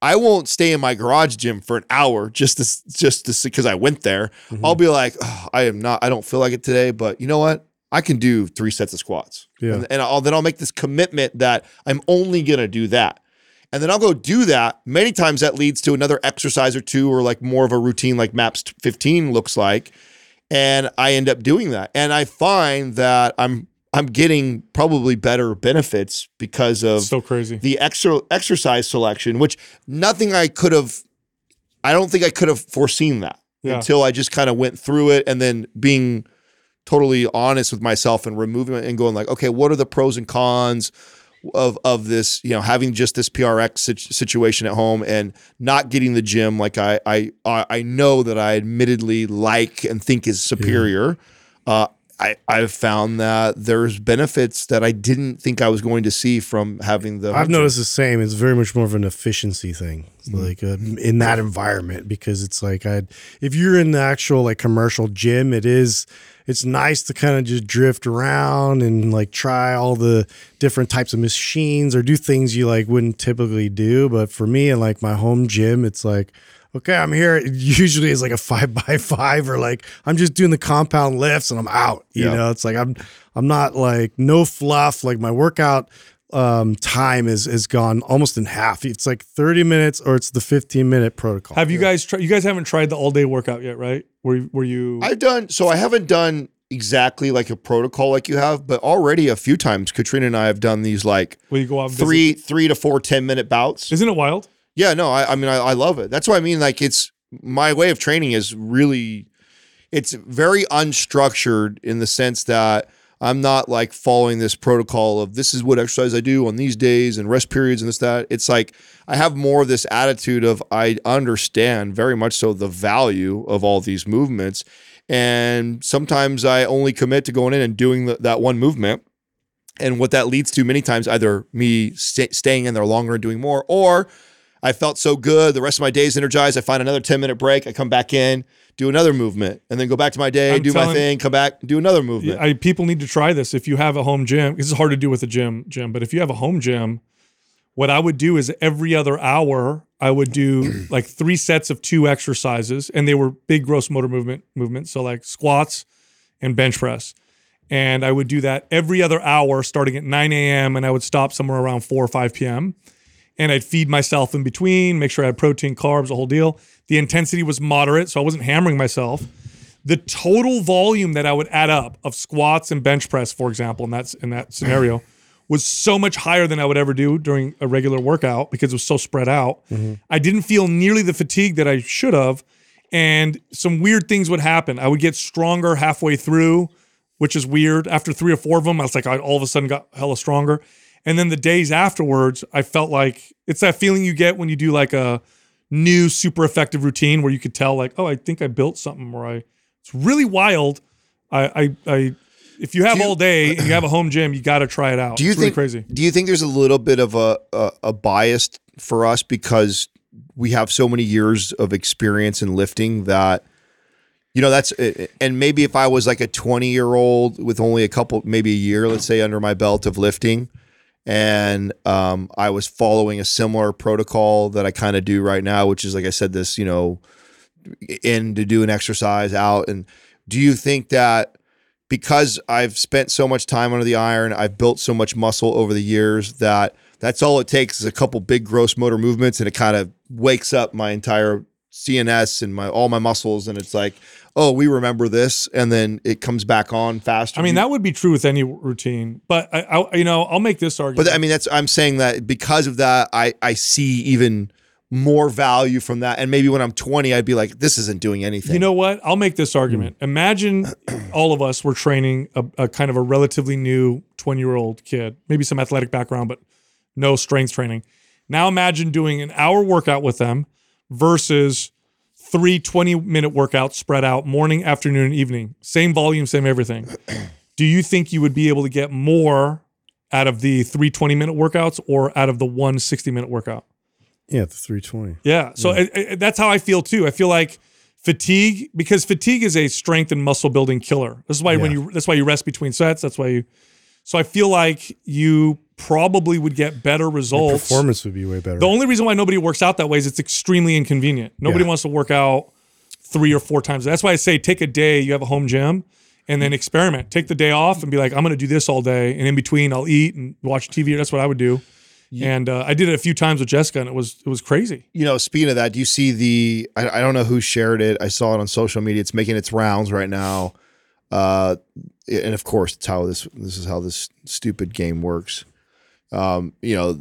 I won't stay in my garage gym for an hour just to just to because I went there. Mm-hmm. I'll be like, "Oh, I am not. I don't feel like it today. But you know what? I can do three sets of squats. Yeah. and, and I'll, then I'll make this commitment that I'm only gonna do that. And then I'll go do that. Many times that leads to another exercise or two, or like more of a routine, like MAPS 15 looks like and I end up doing that. And I find that I'm I'm getting probably better benefits because of So crazy. the extra exercise selection, which nothing I could have I don't think I could have foreseen that Yeah. until I just kind of went through it and then being totally honest with myself and removing it and going like, okay, what are the pros and cons of of this, you know, having just this PRX situation at home and not getting the gym like I I I know that I admittedly like and think is superior. Uh I, I've found that there's benefits that I didn't think I was going to see from having the. I've noticed the same. It's very much more of an efficiency thing, Mm-hmm. like uh, in that environment, because it's like I, if you're in the actual like commercial gym, it is, it's nice to kind of just drift around and like try all the different types of machines or do things you like wouldn't typically do. But for me, and like my home gym, it's like. Okay, I'm here. It usually is like a five by five, or like I'm just doing the compound lifts and I'm out. You Yeah. know, it's like I'm I'm not like no fluff. Like my workout um, time is is gone almost in half. It's like 30 minutes or it's the 15 minute protocol. Have you guys tried? You guys haven't tried the all day workout yet, right? Were were you? I've done so. I haven't done exactly like a protocol like you have, but already a few times, Katrina and I have done these like will you go out and visit? three three to four 10 minute bouts. Isn't it wild? Yeah, no, I, I mean, I, I love it. That's what I mean. Like, it's my way of training is really, it's very unstructured in the sense that I'm not like following this protocol of this is what exercise I do on these days and rest periods and this, that. It's like I have more of this attitude of I understand very much so the value of all these movements. And sometimes I only commit to going in and doing the, that one movement and what that leads to many times either me sta staying in there longer and doing more or i felt so good the rest of my day is energized i find another 10 minute break i come back in do another movement and then go back to my day I'm do my thing come back do another movement I, people need to try this. If you have a home gym, this is hard to do with a gym, gym. But if you have a home gym, what I would do is every other hour, I would do like three sets of two exercises, and they were big gross motor movement movements. So like squats and bench press. And I would do that every other hour starting at 9 a.m. and I would stop somewhere around 4 or 5 p.m. And I'd feed myself in between, make sure I had protein, carbs, the whole deal. The intensity was moderate, so I wasn't hammering myself. the total volume that I would add up of squats and bench press, for example, in that in that scenario, was so much higher than I would ever do during a regular workout because it was so spread out. Mm-hmm. I didn't feel nearly the fatigue that I should have, and some weird things would happen. I would get stronger halfway through, which is weird. After three or four of them, I was like, I all of a sudden got hella stronger. And then the days afterwards, I felt like it's that feeling you get when you do like a new super effective routine where you could tell like, oh, I think I built something or I it's really wild. I I, I if you have you- all day and you have a home gym, you got to try it out. Do you it's really think crazy? Do you think there's a little bit of a, a a bias for us because we have so many years of experience in lifting that you know that's eh, eh, and maybe if I was like a 20 year old with only a couple maybe a year let's say under my belt of lifting and um, I was following a similar protocol that I kind of do right now which is like I said this you know in to do an exercise out. And do you think that because I've spent so much time under the iron, I've built so much muscle over the years that that's all it takes is a couple big gross motor movements and it kind of wakes up my entire CNS and my all my muscles. And it's like, oh, we remember this and then it comes back on faster. I mean, that would be true with any routine, but I, I you know, I'll make this argument. but I mean that's I'm saying that because of that I I see even more value from that and maybe when I'm 20 I'd be like this isn't doing anything. You know what? I'll make this argument. Hmm. Imagine all of us were training a, a kind of a relatively new 20 year old kid, maybe some athletic background, but no strength training. Now imagine doing an hour workout with them versus three 20 minute workouts spread out morning, afternoon, and evening. Same volume, same everything. Do you think you would be able to get more out of the three 20 minute workouts or out of the one 60 minute workout? Yeah, the 320. Yeah. So I- I- that's how I feel too. I feel like fatigue because fatigue is a strength and muscle building killer. This is why when you that's why you rest between sets. That's why you. So I feel like you probably would get better Your results. performance would be way better. The only reason why nobody works out that way is it's extremely inconvenient. Nobody Yeah. wants to work out three or four times. That's why I say take a day. You have a home gym. And then experiment. Take the day off and be like, I'm going to do this all day, and in between, I'll eat and watch TV. That's what I would do. And uh, I did it a few times with Jessica, and it was it was crazy. you know, speaking of that, do you see the? I, I don't know who shared it. I saw it on social media. It's making its rounds right now, uh, and of course, it's how this this is how this stupid game works. Um, you know,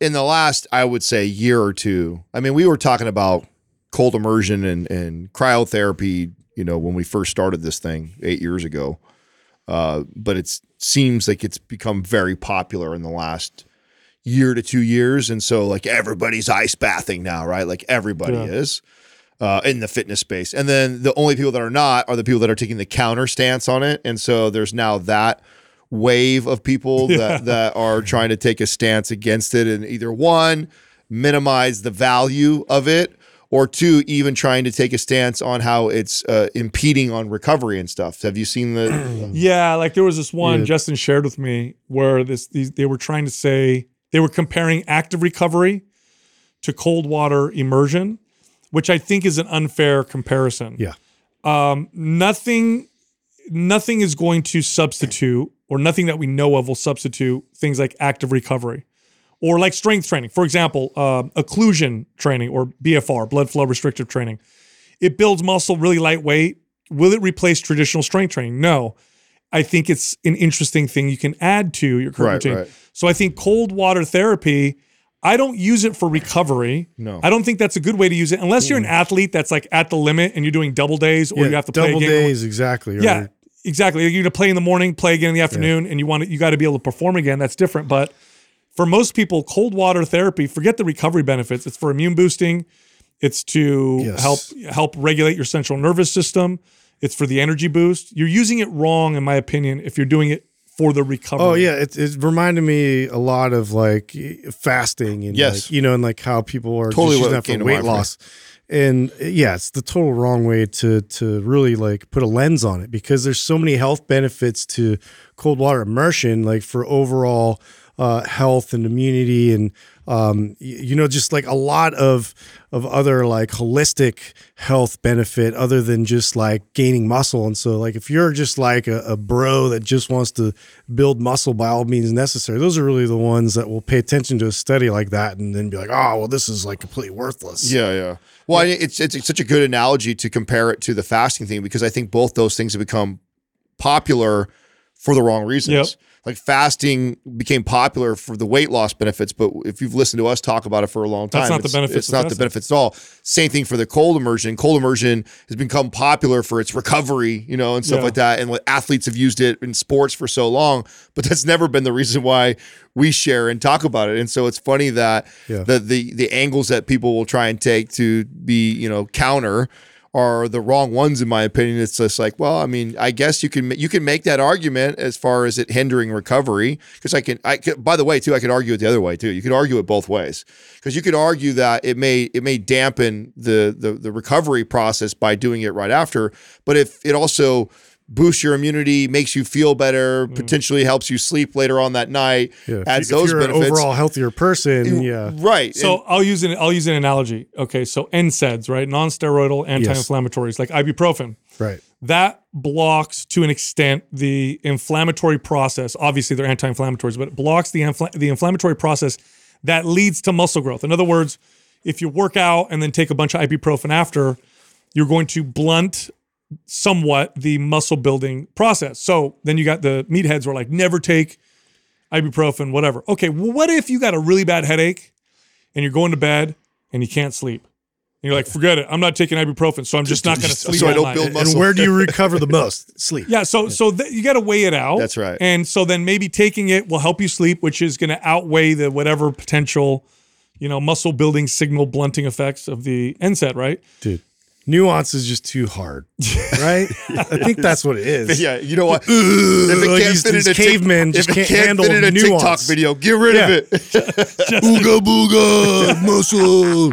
in the last, I would say, year or two. I mean, we were talking about cold immersion and and cryotherapy. You know, when we first started this thing eight years ago, uh, but it seems like it's become very popular in the last year to two years. And so like everybody's ice bathing now, right? Like everybody Yeah. is uh, in the fitness space. And then the only people that are not are the people that are taking the counter stance on it. And so there's now that wave of people that, that are trying to take a stance against it and either one, minimize the value of it. Or two, even trying to take a stance on how it's uh, impeding on recovery and stuff. Have you seen the? Yeah, like there was this one Yeah. Justin shared with me where this these they were trying to say they were comparing active recovery to cold water immersion, which I think is an unfair comparison. Yeah. Um, nothing nothing is going to substitute or nothing that we know of will substitute things like active recovery or like strength training. For example, uh, occlusion training or BFR, blood flow restrictive training. It builds muscle really lightweight. Will it replace traditional strength training? No. I think it's an interesting thing you can add to your current Right, routine. right. So I think cold water therapy, I don't use it for recovery. No. I don't think that's a good way to use it unless you're an athlete that's like at the limit and you're doing double days or you have to play a double days exactly. or- Yeah, exactly. You're gonna play in the morning, play again in the afternoon, and you want to, you got to be able to perform again. That's different. But for most people, cold water therapy, forget the recovery benefits. It's for immune boosting. It's to Yes. help help regulate your central nervous system. It's for the energy boost. You're using it wrong, in my opinion, if you're doing it for the recovery. Oh yeah, it, it reminded me a lot of like fasting and Yes. like, you know, and like how people are Totally just using that for weight loss. for me. And uh, yeah, it's the total wrong way to to really like put a lens on it because there's so many health benefits to cold water immersion, like for overall uh, health and immunity and um, y- you know, just like a lot of of other like holistic health benefit other than just like gaining muscle. And so, like, if you're just like a, a bro that just wants to build muscle by all means necessary, those are really the ones that will pay attention to a study like that and then be like, oh, well, this is like completely worthless. Yeah, yeah. Well, I it's, it's it's such a good analogy to compare it to the fasting thing because I think both those things have become popular for the wrong reasons. Yep. Like fasting became popular for the weight loss benefits, but if you've listened to us talk about it for a long time, That's not the benefits It's not the benefits at all. Same thing for the cold immersion. Cold immersion has become popular for its recovery, you know, and stuff Yeah. like that. And athletes have used it in sports for so long, but that's never been the reason why we share and talk about it. And so it's funny that Yeah. the the the angles that people will try and take to be, you know, counter are the wrong ones in my opinion. It's just like, well, I mean, I guess you can you can make that argument as far as it hindering recovery because I can I by the way too I could argue it the other way too. You could argue it both ways because you could argue that it may it may dampen the the the recovery process by doing it right after, but if it also boosts your immunity, makes you feel better, mm. potentially helps you sleep later on that night, Yeah, adds you- if those you're benefits. an overall healthier person, yeah. Right. So And- I'll use an I'll use an analogy. Okay, so NSAIDs, right? Non-steroidal anti-inflammatories like ibuprofen. Right. That blocks to an extent the inflammatory process. Obviously, they're anti-inflammatories, but it blocks the infl- the inflammatory process that leads to muscle growth. In other words, if you work out and then take a bunch of ibuprofen after, you're going to blunt somewhat the muscle building process. So then you got the meatheads who are like, never take ibuprofen, whatever. Okay, well, what if you got a really bad headache and you're going to bed and you can't sleep? And you're like, forget it. I'm not taking ibuprofen, so I'm just not going to sleep. so I don't night. build And where do you recover the most? Sleep. Yeah, so so th- you got to weigh it out. That's right. And so then maybe taking it will help you sleep, which is going to outweigh the whatever potential, you know, muscle building signal blunting effects of the NSAID, right? Dude. Nuance is just too hard, right? I think that's what it is. Yeah, you know what? if it can't these- fit in these a Tik- cavemen if just it can't can't handle fit in a TikTok nuance. video, get rid Yeah. of it. Ooga booga muscle.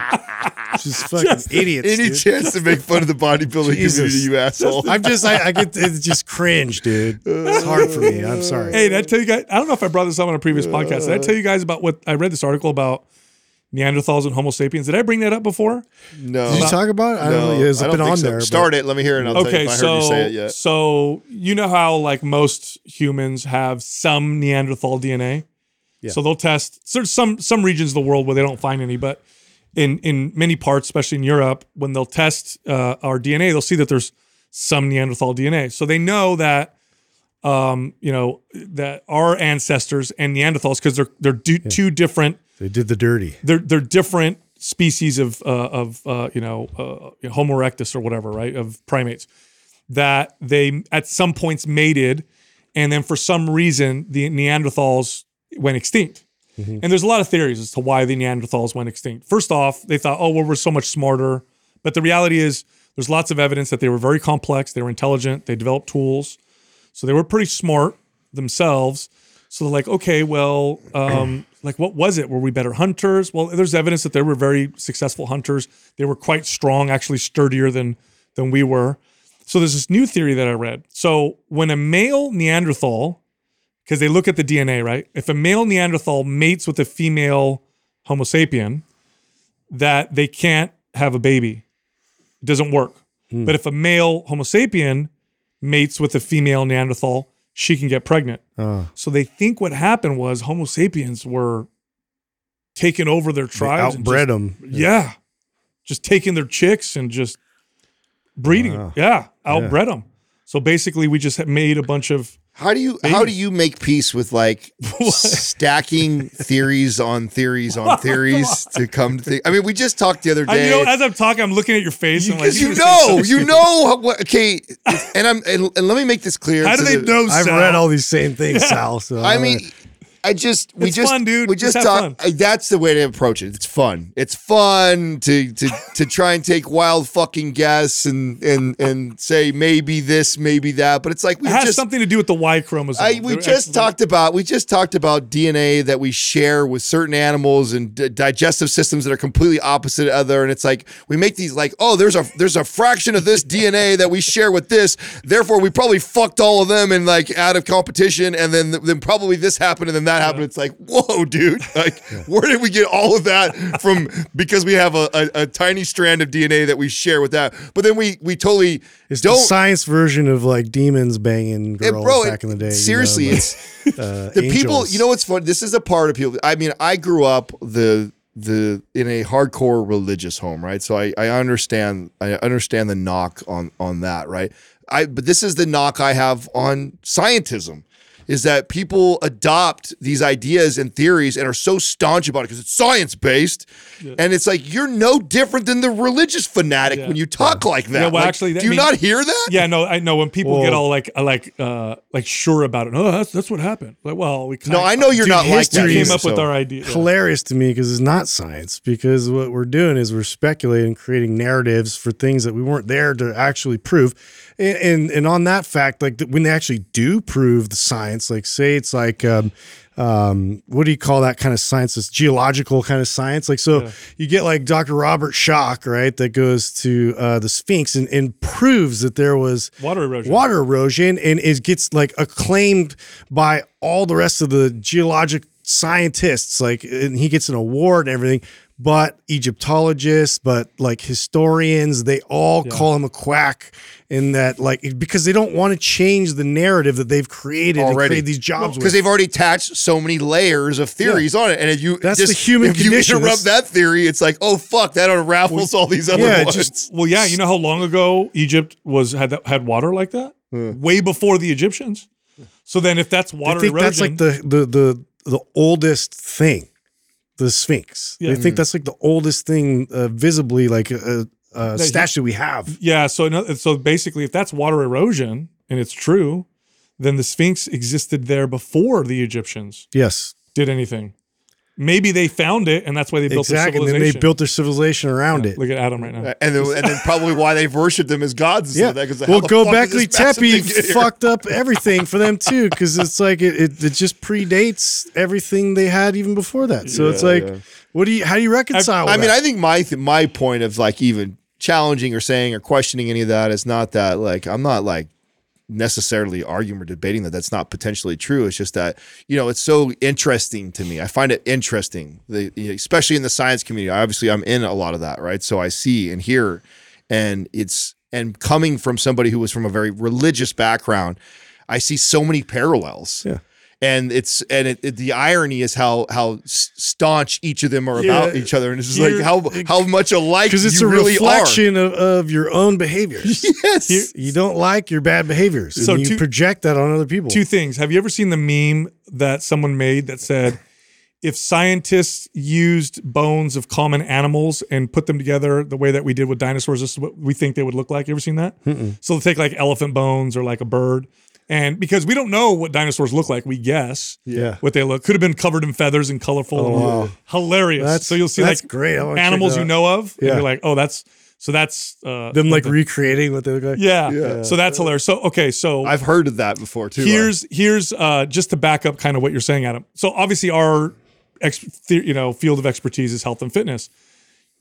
Just fucking idiots. Any dude. chance to make fun of the bodybuilding Jesus. community, you asshole? I'm just, I, I get, it's just cringe, dude. It's hard for me. I'm sorry. Hey, did I tell you guys? I don't know if I brought this up on a previous podcast. Did I tell you guys about what I read this article about Neanderthals and Homo sapiens? Did I bring that up before? No. Did you talk about it? I don't know. Has I it don't been on so. there? but- Start it. Let me hear it. and I'll tell you okay, if I heard so you say it yet. so you know how like most humans have some Neanderthal DNA. Yeah. So they'll test. So there's some some regions of the world where they don't find any, but in in many parts, especially in Europe, when they'll test uh, our DNA, they'll see that there's some Neanderthal DNA. So they know that um, you know that our ancestors and Neanderthals because they're they're do, two different They did the dirty. they're they're different species of uh, of uh, you know uh, Homo erectus or whatever, right? Of primates that they at some points mated, and then for some reason the Neanderthals went extinct. And there's a lot of theories as to why the Neanderthals went extinct. First off, they thought, oh, well, we're so much smarter. But the reality is, there's lots of evidence that they were very complex, they were intelligent, they developed tools. So they were pretty smart themselves. So they're like, okay, well, um, like what was it? Were we better hunters? Well, there's evidence that they were very successful hunters. They were quite strong, actually sturdier than than we were. So there's this new theory that I read. So when a male Neanderthal, because they look at the DNA, right? If a male Neanderthal mates with a female Homo sapien, that they can't have a baby. It doesn't work. But if a male Homo sapien mates with a female Neanderthal, she can get pregnant. Uh, So they think what happened was Homo sapiens were taking over their tribes. and outbred them. yeah. Just taking their chicks and just breeding. Wow. Yeah. Outbred them. So basically, we just made a bunch of. How do you how do you make peace with like stacking theories on theories on theories to come to think? I mean, we just talked the other I, day. you know, as I'm talking, I'm looking at your face. and I'm like, you you're gonna say know, something you know what. Okay, and I'm and, and let me make this clear. How do they the- know? I've Sal? read all these same things, Sal. So I mean, I just we It's just fun, dude. we Just just talk. I- That's the way to approach it. It's fun. It's fun to to to try and take wild fucking guess and and and say maybe this, maybe that. But it's like we It has just something to do with the Y chromosome. I, we They're just talked about we just talked about DNA that we share with certain animals and d- digestive systems that are completely opposite other and it's like we make these like oh there's a there's a fraction of this DNA that we share with this therefore we probably fucked all of them and like out of competition and then then probably this happened and then that that happen, it's like, whoa, dude! Like, where did we get all of that from? Because we have a, a, a tiny strand of DNA that we share with that, but then we we totally It's the don't. science version of like demons banging girls bro, back in the day. you know, seriously, like, it's uh, the people angels. you know what's fun this is a part of people i mean i grew up the the in a hardcore religious home right so i i understand i understand the knock on on that right i but this is the knock i have on scientism is that people adopt these ideas and theories and are so staunch about it because it's science based and it's like you're no different than the religious fanatic Yeah. when you talk like that Yeah, well, Like, actually, that do you mean- not hear that Yeah, no, I know when people get all like uh, like uh like sure about it. Oh, that's that's what happened. Like, well, we no i know you're Dude, not like that came either, up with our idea. hilarious to me because it's not science. Because what we're doing is we're speculating, creating narratives for things that we weren't there to actually prove. And and, and on that fact, like when they actually do prove the science, like say it's like um, um, what do you call that kind of science? It's geological kind of science. Like so, you get like Dr. Robert Schoch, right, that goes to uh, the Sphinx and, and proves that there was Water erosion. water erosion and it gets like acclaimed by all the rest of the geologic scientists like and he gets an award and everything but egyptologists but like historians they all call him a quack in that like because they don't want to change the narrative that they've created and Already. create these jobs because with. they've already attached so many layers of theories on it, and if you That's just, the human if you interrupt that theory, it's like, oh fuck, that unravels all these other yeah, ones. just- Well, yeah, you know how long ago Egypt was had that, had water like that? Way before the Egyptians. So then, if that's I water think erosion, that's like the the the the oldest thing, the Sphinx. Yeah. They think that's like the oldest thing uh, visibly, like a, a he- statue we have. yeah. So so basically, if that's water erosion and it's true, then the Sphinx existed there before the Egyptians Yes, did anything. Maybe they found it, and that's why they built exactly. their And then civilization. they built their civilization around it. Look at Adam right now. Uh, and then, and then probably why they've worshipped them as gods. And Yeah. stuff like that, 'cause Well, how the go back did to this massive Tepe fucked up everything for them too, because it's like it, it, it just predates everything they had even before that. So it's like, yeah. what do you? How do you reconcile? I mean, that? I think my th- my point of like even challenging or saying or questioning any of that is not that like I'm not like necessarily arguing or debating that that's not potentially true. It's just that you know it's so interesting to me. I find it interesting, the, especially in the science community. Obviously, I'm in a lot of that, right? So I see and hear, and it's and coming from somebody who was from a very religious background, I see so many parallels. Yeah. And it's and it, it- the irony is how how staunch each of them are about each other, and it's just like how how much alike because it's you a really reflection of, of your own behaviors. Yes. Here- you don't like your bad behaviors, So and you two- project that on other people. Two things. Have you ever seen the meme that someone made that said, if scientists used bones of common animals and put them together the way that we did with dinosaurs, this is what we think they would look like? You ever seen that? So they'll take like elephant bones or like a bird. And because we don't know what dinosaurs look like, we guess Yeah. what they look. Could have been covered in feathers and colorful. Oh, wow. Hilarious. That's- so you'll see that's like great. I wanna check animals you know of. And Yeah. you're like, oh, that's so that's uh them like the- recreating what they look like. yeah. Yeah. So that's hilarious. So okay, so I've heard of that before too. here's here's uh, just to back up kind of what you're saying, Adam. So obviously our ex, the- you know field of expertise is health and fitness.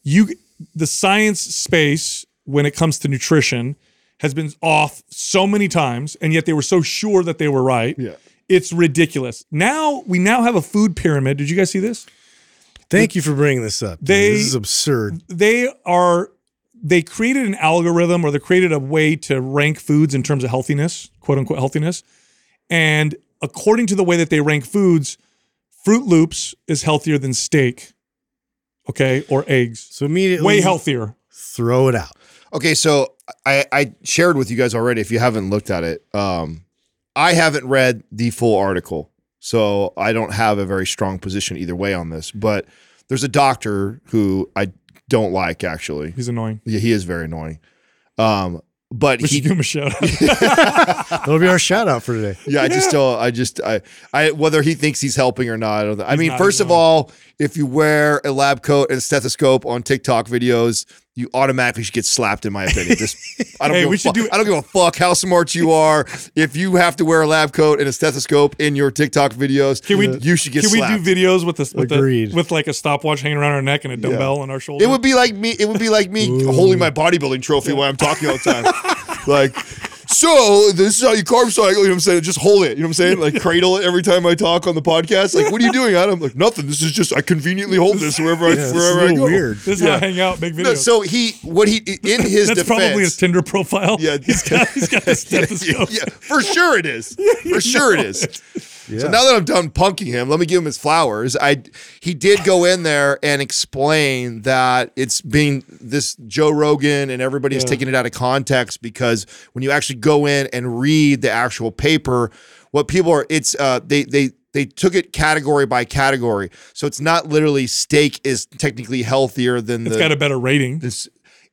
You the science space when it comes to nutrition has been off so many times, and yet they were so sure that they were right. Yeah. It's ridiculous. Now we now have a food pyramid. Did you guys see this? Thank you for bringing this up. dude. They- this is absurd. they are they created an algorithm or they created a way to rank foods in terms of healthiness, quote unquote healthiness. And according to the way that they rank foods, Froot Loops is healthier than steak. Okay, or eggs. So immediately, Way healthier. Throw it out. Okay, so I, I shared with you guys already. If you haven't looked at it, um, I haven't read the full article, so I don't have a very strong position either way on this. But there's a doctor who I don't like. Actually, He's annoying. yeah, he is very annoying. Um, but We he, should give him a shout out. That'll be our shout out for today. yeah, I just don't. I just, I, I, whether he thinks he's helping or not. I, don't, I mean, not, first he's of all, if you wear a lab coat and stethoscope on TikTok videos, you automatically should get slapped. In my opinion, just I don't. Hey, give we a should fu- do- I don't give a fuck how smart you are. If you have to wear a lab coat and a stethoscope in your TikTok videos, Can we you should get Can slapped. we do videos with this with, the, with like a stopwatch hanging around our neck and a dumbbell on our shoulder? It would be like me. It would be like me holding my bodybuilding trophy while I'm talking all the time. like, so this is how you carb cycle. You know what I'm saying? Just hold it. You know what I'm saying? Like cradle it every time I talk on the podcast. Like, what are you doing, Adam? Like, nothing. This is just I conveniently hold this wherever I Yeah, it's a wherever I little go. weird. This is how I hang out, make videos. No, so he what he in his That's defense. probably his Tinder profile. Yeah. he's got, he's got the stethoscope. yeah, for sure it is. For sure it is. Yeah. So now that I'm done punking him, let me give him his flowers. I he did go in there and explain that it's being this Joe Rogan and everybody's Yeah. taking it out of context because when you actually go in and read the actual paper, what people are it's uh they they they took it category by category. So it's not literally steak is technically healthier than It's the got a better rating. this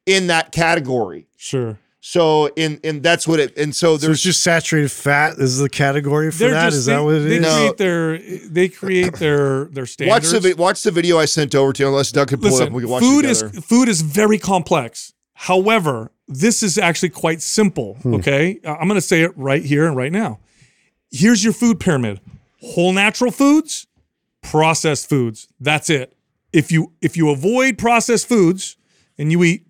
in that category. Sure. So in and that's what it and so So there's it's just saturated fat is the category for They're that. just Is they, that what it they is? No. create their they create their their standards. Watch the vi- watch the video I sent over to you. Unless Doug can pull it up, Listen, and we can watch food it is together. food is very complex. However, this is actually quite simple. Hmm. Okay, I'm going to say it right here and right now. Here's your food pyramid: whole natural foods, processed foods. That's it. If you if you avoid processed foods and you eat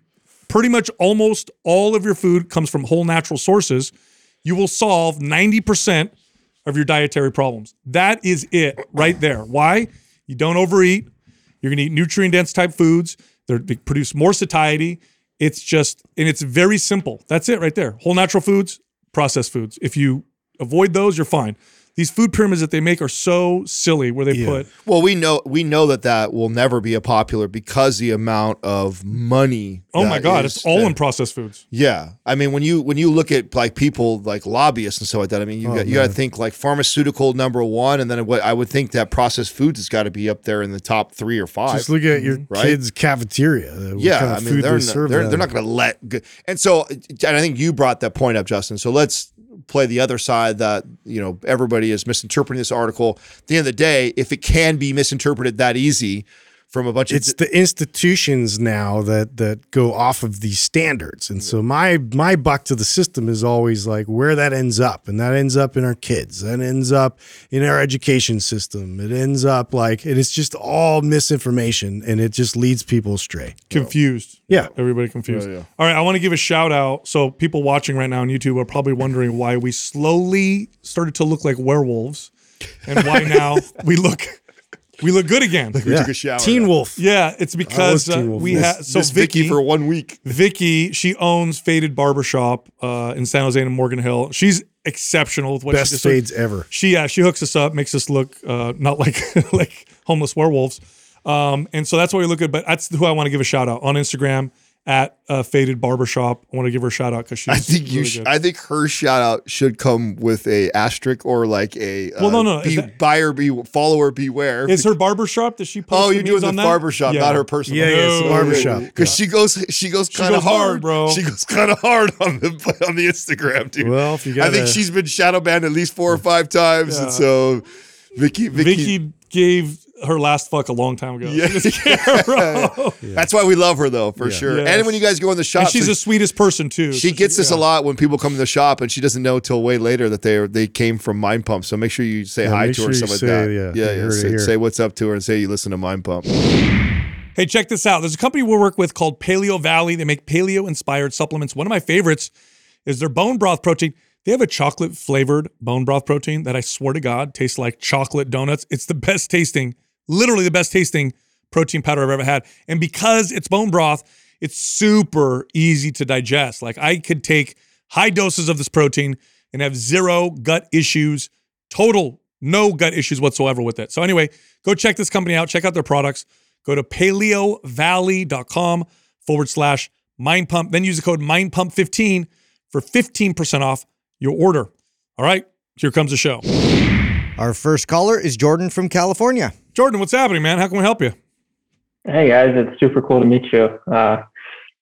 pretty much almost all of your food comes from whole natural sources, you will solve 90% of your dietary problems. That is it right there. Why? You don't overeat. You're going to eat nutrient dense type foods. They're, they produce more satiety. It's just, and it's very simple. That's it right there. Whole natural foods, processed foods. If you avoid those, you're fine. These food pyramids that they make are so silly where they Yeah. put Well, we know we know that that will never be a popular because the amount of money. Oh my God, it's all spent. in processed foods. Yeah, I mean when you when you look at like people like lobbyists and stuff like that, I mean you Oh, got, you got to think like pharmaceutical number one, and then what I would think that processed foods has got to be up there in the top three or five. Just look at your Right? kids' cafeteria. uh, yeah, kind of I mean they're they not, they're, they're not going to let. Go. And so, and I think you brought that point up, Justin. So let's play the other side that you know everybody is misinterpreting this article. At the end of the day, if it can be misinterpreted that easy from a bunch it's of the institutions now that that go off of these standards and so my my buck to the system is always like where that ends up and that ends up in our kids that ends up in our education system it ends up like and it's just all misinformation and it just leads people astray Confused. yeah Everybody confused. Yeah, yeah. All right, I want to give a shout out. So people watching right now on YouTube are probably wondering why we slowly started to look like werewolves, and why now we look we look good again. we yeah took a shower. teen wolf Yeah, it's because uh, we Miss- had so Miss Vicky Vicky for one week. Vicky she owns Faded Barbershop uh, in San Jose and Morgan Hill. She's exceptional with what best she does. fades ever She yeah, she hooks us up, makes us look uh, not like like homeless werewolves. Um, and so that's why we look at. But that's who I want to give a shout out on Instagram at uh, Faded Barbershop. I want to give her a shout out because she's. I think you. really sh- good. I think her shout out should come with a asterisk or like a. Uh, Well, no, no, Be, that- buyer be follower beware. Is her barbershop? Does she post? Oh, you're doing the on that? barbershop, Yeah. not her personal. Yeah, yeah, it's the No. barbershop. Because she goes, she goes kind of hard, hard, bro. She goes kind of hard on the on the Instagram, dude. well if you I think she's been shadow banned at least four or five times, Yeah. and so Vicky, Vicky, Vicky gave her last fuck a long time ago. Yeah. She doesn't care, bro. that's why we love her though, for sure. Yes. And when you guys go in the shop, And she's so the sweetest person too. she So gets this yeah. a lot when people come in the shop, and she doesn't know till way later that they they came from Mind Pump. So make sure you say Yeah, hi make to her, sure stuff you like that. yeah, yeah, yeah. Say, say what's up to her and say you listen to Mind Pump. Hey, check this out. There's a company we work with called Paleovalley. They make paleo inspired supplements. One of my favorites is their bone broth protein. They have a chocolate flavored bone broth protein that I swear to God tastes like chocolate donuts. It's the best tasting, literally the best tasting protein powder I've ever had. And because it's bone broth, it's super easy to digest. Like I could take high doses of this protein and have zero gut issues, total no gut issues whatsoever with it. So anyway, go check this company out. Check out their products. Go to paleovalley.com forward slash mind pump. Then use the code mind pump 15 for 15% off your order. All right, here comes the show. Our first caller is Jordan from California. Jordan, what's happening, man? How can we help you? Hey guys, it's super cool to meet you. Uh,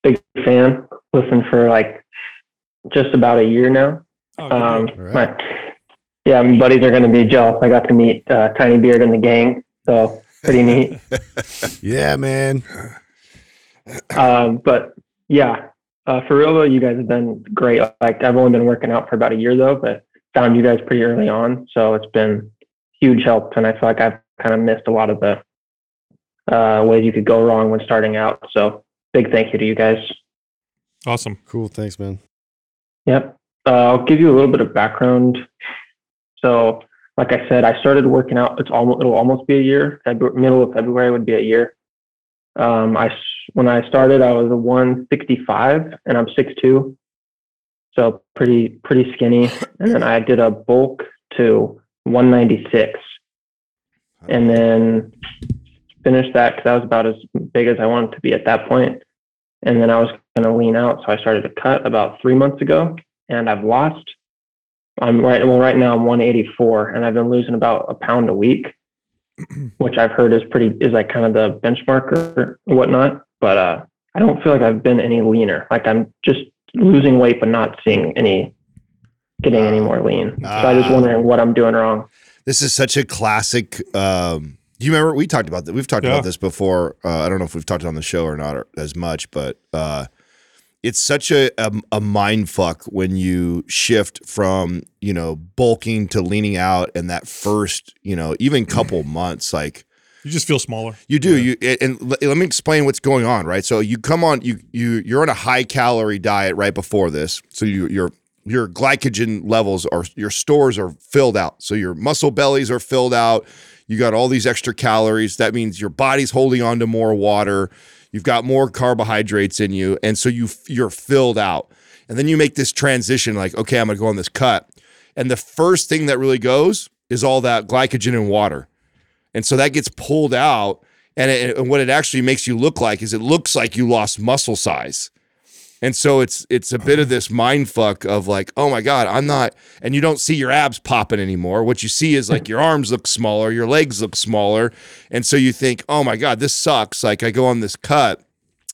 big fan. Listen for like just about a year now. Oh, Um, deal. All right. my, yeah, my buddies are going to be jealous. I got to meet uh, Tiny Beard and the gang, so pretty neat. yeah man Um, but yeah, uh, for real though, you guys have been great. Like I've only been working out for about a year though, but found you guys pretty early on, so it's been huge help. And I feel like I've kind of missed a lot of the uh, ways you could go wrong when starting out. So big thank you to you guys. Awesome. cool thanks man Yep. uh, I'll give you a little bit of background. So, like I said, I started working out. It's almost it'll almost be a year. February, middle of February would be a year. Um, I when I started, I was a 165, and I'm 6'2", so pretty pretty skinny. And then I did a bulk to 196, and then finished that because that was about as big as I wanted to be at that point. And then I was going to lean out, so I started to cut about three months ago, and I've lost. I'm right well right now I'm 184, and I've been losing about a pound a week, which I've heard is pretty is like kind of the benchmark or whatnot. But uh, I don't feel like I've been any leaner. Like I'm just losing weight, but not seeing any getting any more lean. so I'm just Ah. wondering what I'm doing wrong. This is such a classic. Um, do you remember we talked about that? We've talked Yeah. about this before. Uh, I don't know if we've talked on the show or not or, as much, but uh, it's such a, a a mind fuck when you shift from you know bulking to leaning out, and that first you know even couple months like. You just feel smaller. You do. You and let me explain what's going on, right? So you come on, you you you're on a high calorie diet right before this. So you your your glycogen levels are your stores are filled out. So your muscle bellies are filled out. You got all these extra calories. That means your body's holding on to more water. You've got more carbohydrates in you, and so you you're filled out. And then you make this transition, like, okay, I'm gonna go on this cut. And the first thing that really goes is all that glycogen and water. And so that gets pulled out. And, it, and what it actually makes you look like is it looks like you lost muscle size. And so it's it's a bit of this mind fuck of like, oh my God, I'm not, and you don't see your abs popping anymore. What you see is like hmm. your arms look smaller, your legs look smaller. And so you think, oh my God, this sucks. Like I go on this cut.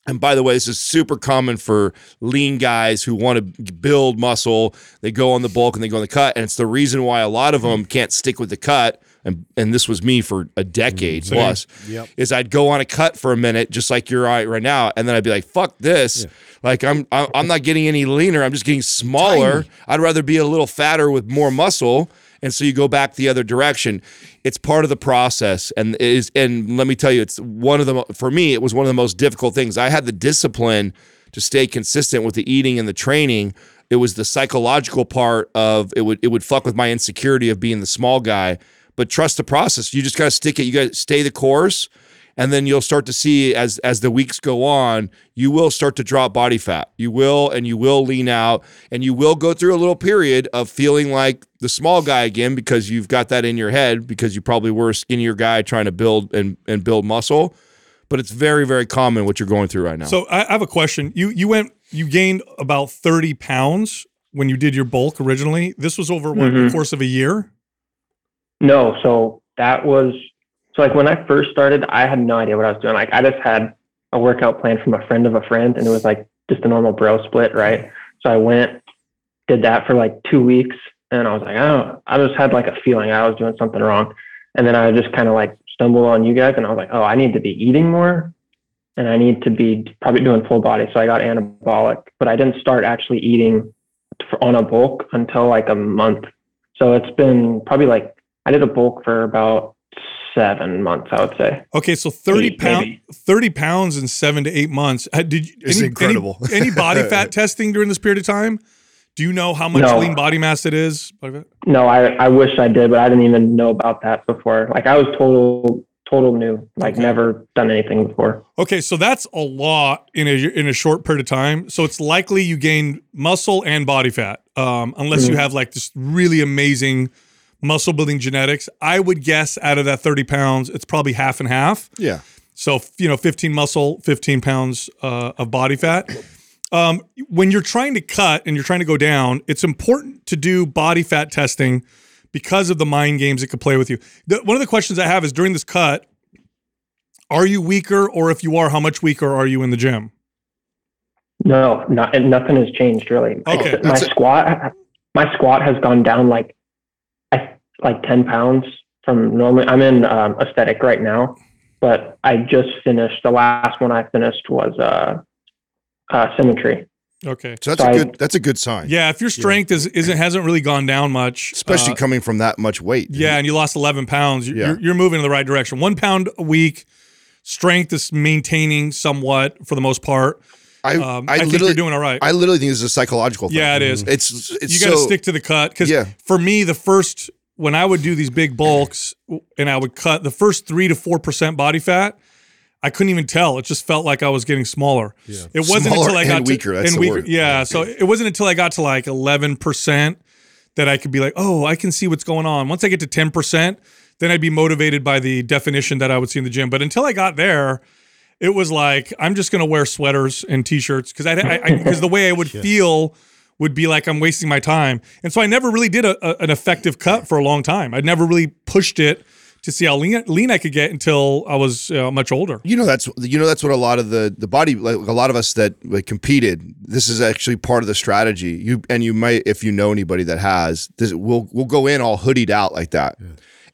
And by the way, this is super common for lean guys who want to build muscle. They go on the bulk and they go on the cut. And it's the reason why a lot of them can't stick with the cut. And, and this was me for a decade mm-hmm. Same. plus. Yep. Is I'd go on a cut for a minute, just like you're right right now, and then I'd be like, "Fuck this!" Like I'm I'm not getting any leaner. I'm just getting smaller. I'd rather be a little fatter with more muscle. And so you go back the other direction. It's part of the process, and is and let me tell you, it's one of the for me. It was one of the most difficult things. I had the discipline to stay consistent with the eating and the training. It was the psychological part of it would it would fuck with my insecurity of being the small guy. But trust the process. You just gotta stick it. You gotta stay the course, and then you'll start to see as as the weeks go on, you will start to drop body fat. You will, and you will lean out, and you will go through a little period of feeling like the small guy again because you've got that in your head because you probably were a skinnier guy trying to build and and build muscle. But it's very very common what you're going through right now. So I, I have a question. You you went you gained about thirty pounds when you did your bulk originally. This was over what, the course of a year. No, so that was so like when I first started, I had no idea what I was doing. Like I just had a workout plan from a friend of a friend, and it was like just a normal bro split, right? So I went, did that for like two weeks, and I was like, oh, I just had like a feeling I was doing something wrong, and then I just kind of like stumbled on you guys, and I was like, oh, I need to be eating more, and I need to be probably doing full body. So I got anabolic, but I didn't start actually eating on a bulk until like a month. So it's been probably like I did a bulk for about seven months, I would say. Okay, so thirty Eight, pound, thirty pounds in seven to eight months. Uh, Did you, It's any, incredible. Any, any body fat testing during this period of time? Do you know how much No. lean body mass it is? No, I, I wish I did, but I didn't even know about that before. Like I was total total new, like Okay. never done anything before. Okay, so that's a lot in a in a short period of time. So it's likely you gained muscle and body fat, um, unless you Mhm. have like this really amazing muscle building genetics. I would guess out of that thirty pounds, it's probably half and half. yeah. So you know, fifteen muscle, fifteen pounds uh, of body fat. Um, when you're trying to cut and you're trying to go down, it's important to do body fat testing because of the mind games it could play with you. The, one of the questions I have is during this cut, are you weaker, or if you are, how much weaker are you in the gym? No, not nothing has changed really. Okay, my that's it. squat my squat has gone down like I like ten pounds from normally I'm in um, aesthetic right now, but I just finished the last one I finished was uh, uh symmetry. Okay. So that's So a I- good that's a good sign. Yeah, if your strength is isn't hasn't really gone down much, Especially uh, coming from that much weight. Yeah, and you lost 11 pounds. You're, Yeah. you're, you're moving in the right direction. One pound a week. Strength is maintaining somewhat for the most part. I, um, I, I, think literally you're doing all right. I literally think this is a psychological thing. yeah, it is. It's it's you got to so, stick to the cut because Yeah. for me, the first when I would do these big bulks and I would cut the first three to four percent body fat, I couldn't even tell. It just felt like I was getting smaller. Yeah. It wasn't Smaller until I got and to, weaker, that's and the weaker. word. Yeah, so it wasn't until I got to like eleven percent that I could be like, oh, I can see what's going on. Once I get to ten percent, then I'd be motivated by the definition that I would see in the gym. But until I got there, it was like I'm just gonna wear sweaters and t-shirts because I because the way I would feel would be like I'm wasting my time, and so I never really did a, a- an effective cut for a long time. I never really pushed it to see how lean, lean I could get until I was uh, much older. You know that's you know that's what a lot of the the body like a lot of us that like, competed. This is actually part of the strategy. You and you might if you know anybody that has this. We'll we'll go in all hoodied out like that,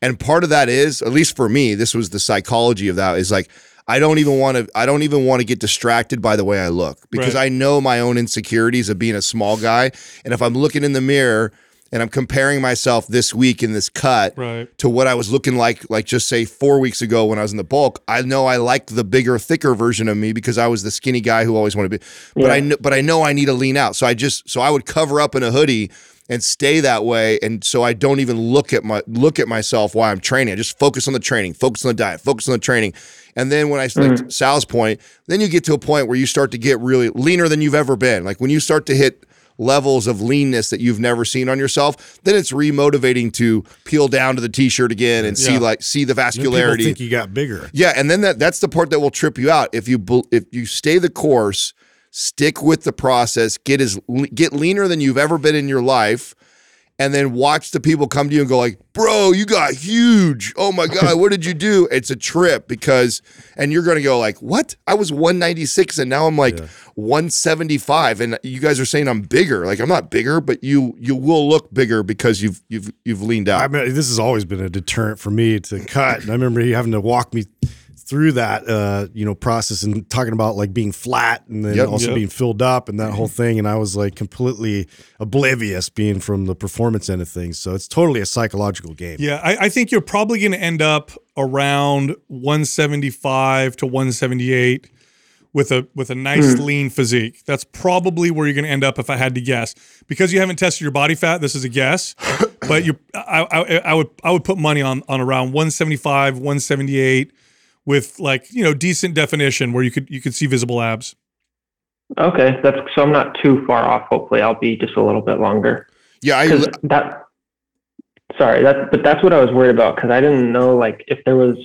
and part of that is at least for me. This was the psychology of that is like. I don't even want to. I don't even want to get distracted by the way I look because Right. I know my own insecurities of being a small guy. And if I'm looking in the mirror and I'm comparing myself this week in this cut, Right. to what I was looking like, like just say four weeks ago when I was in the bulk. I know I like the bigger, thicker version of me because I was the skinny guy who always wanted to be. But I know, but I know I need to lean out. So I just, so I would cover up in a hoodie and stay that way, and so I don't even look at my look at myself while I'm training. I just focus on the training, focus on the diet, focus on the training. And then when I like mm. Sal's point, then you get to a point where you start to get really leaner than you've ever been. Like when you start to hit levels of leanness that you've never seen on yourself, then it's remotivating to peel down to the t-shirt again and see like see the vascularity. think you got bigger. yeah, and then that that's the part that will trip you out. If you if you stay the course, stick with the process, get as get leaner than you've ever been in your life. And then watch the people come to you and go like, "Bro, you got huge! Oh my god, what did you do?" It's a trip because, and you're gonna go like, "What? I was 196 and now I'm like 175, and you guys are saying I'm bigger. Like I'm not bigger, but you you will look bigger because you've you've you've leaned out. I mean, this has always been a deterrent for me to cut. And I remember you having to walk me through that, uh, you know, process and talking about like being flat and then Yep. also Yep. being filled up and that whole thing. And I was like completely oblivious being from the performance end of things. So it's totally a psychological game. Yeah, I, I think you're probably going to end up around 175 to 178 with a with a nice lean physique. That's probably where you're going to end up if I had to guess. Because you haven't tested your body fat, this is a guess. but you, I, I, I would I would put money on on around 175, 178 with like you know decent definition where you could you could see visible abs. Okay, that's so I'm not too far off. Hopefully, I'll be just a little bit longer. yeah, I, that, sorry, that but that's what I was worried about because I didn't know like if there was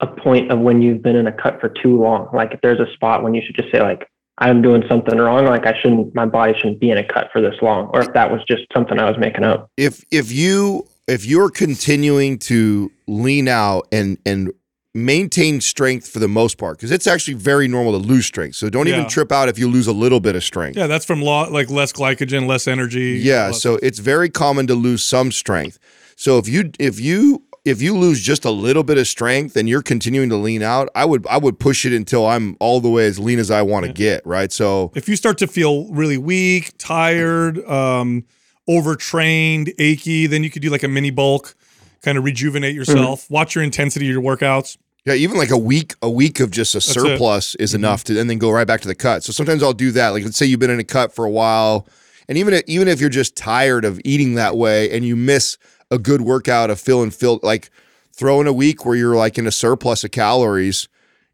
a point of when you've been in a cut for too long. Like if there's a spot when you should just say like I'm doing something wrong. Like I shouldn't, my body shouldn't be in a cut for this long, or if that was just something I was making up. if if you if you're continuing to lean out and and maintain strength for the most part because it's actually very normal to lose strength. So don't even trip out if you lose a little bit of strength. Yeah, that's from law like less glycogen, less energy. yeah less- so it's very common to lose some strength. So if you if you if you lose just a little bit of strength and you're continuing to lean out i would i would push it until i'm all the way as lean as i want to get right? So if you start to feel really weak, tired, um, overtrained, achy, then you could do like a mini bulk, kind of rejuvenate mm-hmm. yourself. Watch your intensity of your workouts. Yeah, even like a week, a week of just a it. surplus is mm-hmm. enough to, and then go right back to the cut. So sometimes I'll do that. Like, let's say you've been in a cut for a while, and even if, even if you're just tired of eating that way, and you miss a good workout of feeling filled, like throw in a week where you're like in a surplus of calories,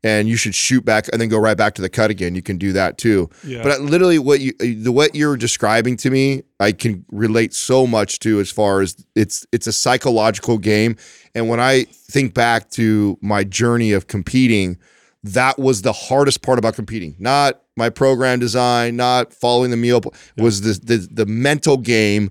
and you should shoot back and then go right back to the cut again. You can do that too. Yeah. But literally, what you uh, the what you're describing to me, I can relate so much to as far as it's it's a psychological game. And when I think back to my journey of competing, that was the hardest part about competing. Not my program design, not following the meal, pl- was the, the the mental game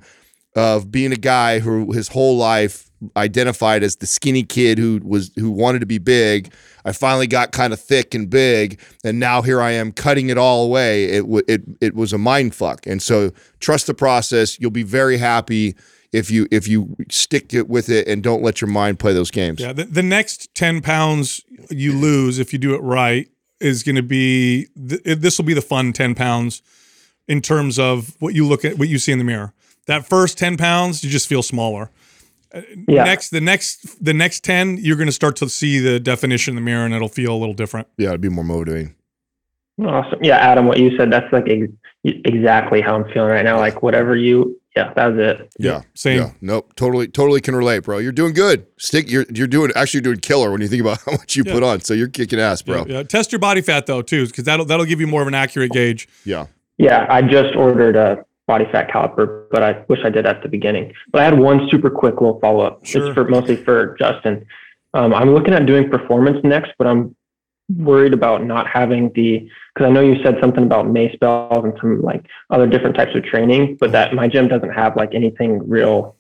of being a guy who his whole life identified as the skinny kid who was who wanted to be big. I finally got kind of thick and big, and now here I am cutting it all away. It w- it it was a mind fuck, and so trust the process. You'll be very happy if you if you stick it with it and don't let your mind play those games. Yeah, the, the next 10 pounds you lose if you do it right is going to be th- this will be the fun 10 pounds in terms of what you look at what you see in the mirror. That first 10 pounds you just feel smaller. Uh, yeah. Next the next the next 10 you're going to start to see the definition in the mirror and it'll feel a little different. Yeah, it'd be more motivating. Awesome. Yeah, Adam, what you said, that's like ex- exactly how I'm feeling right now. Like whatever you, yeah, that was it. Yeah. Same. Yeah. Nope. Totally, totally can relate, bro. You're doing good. Stick. You're you're doing actually doing killer when you think about how much you Yeah. put on. So you're kicking ass, bro. Yeah, yeah. Test your body fat though too, because that'll that'll give you more of an accurate gauge. Yeah. Yeah, I just ordered a body fat caliper, but I wish I did at the beginning. But I had one super quick little follow up. Sure. It's for mostly for Justin. Um, I'm looking at doing performance next, but I'm worried about not having the because I know you said something about mace bells and some like other different types of training, but that my gym doesn't have like anything real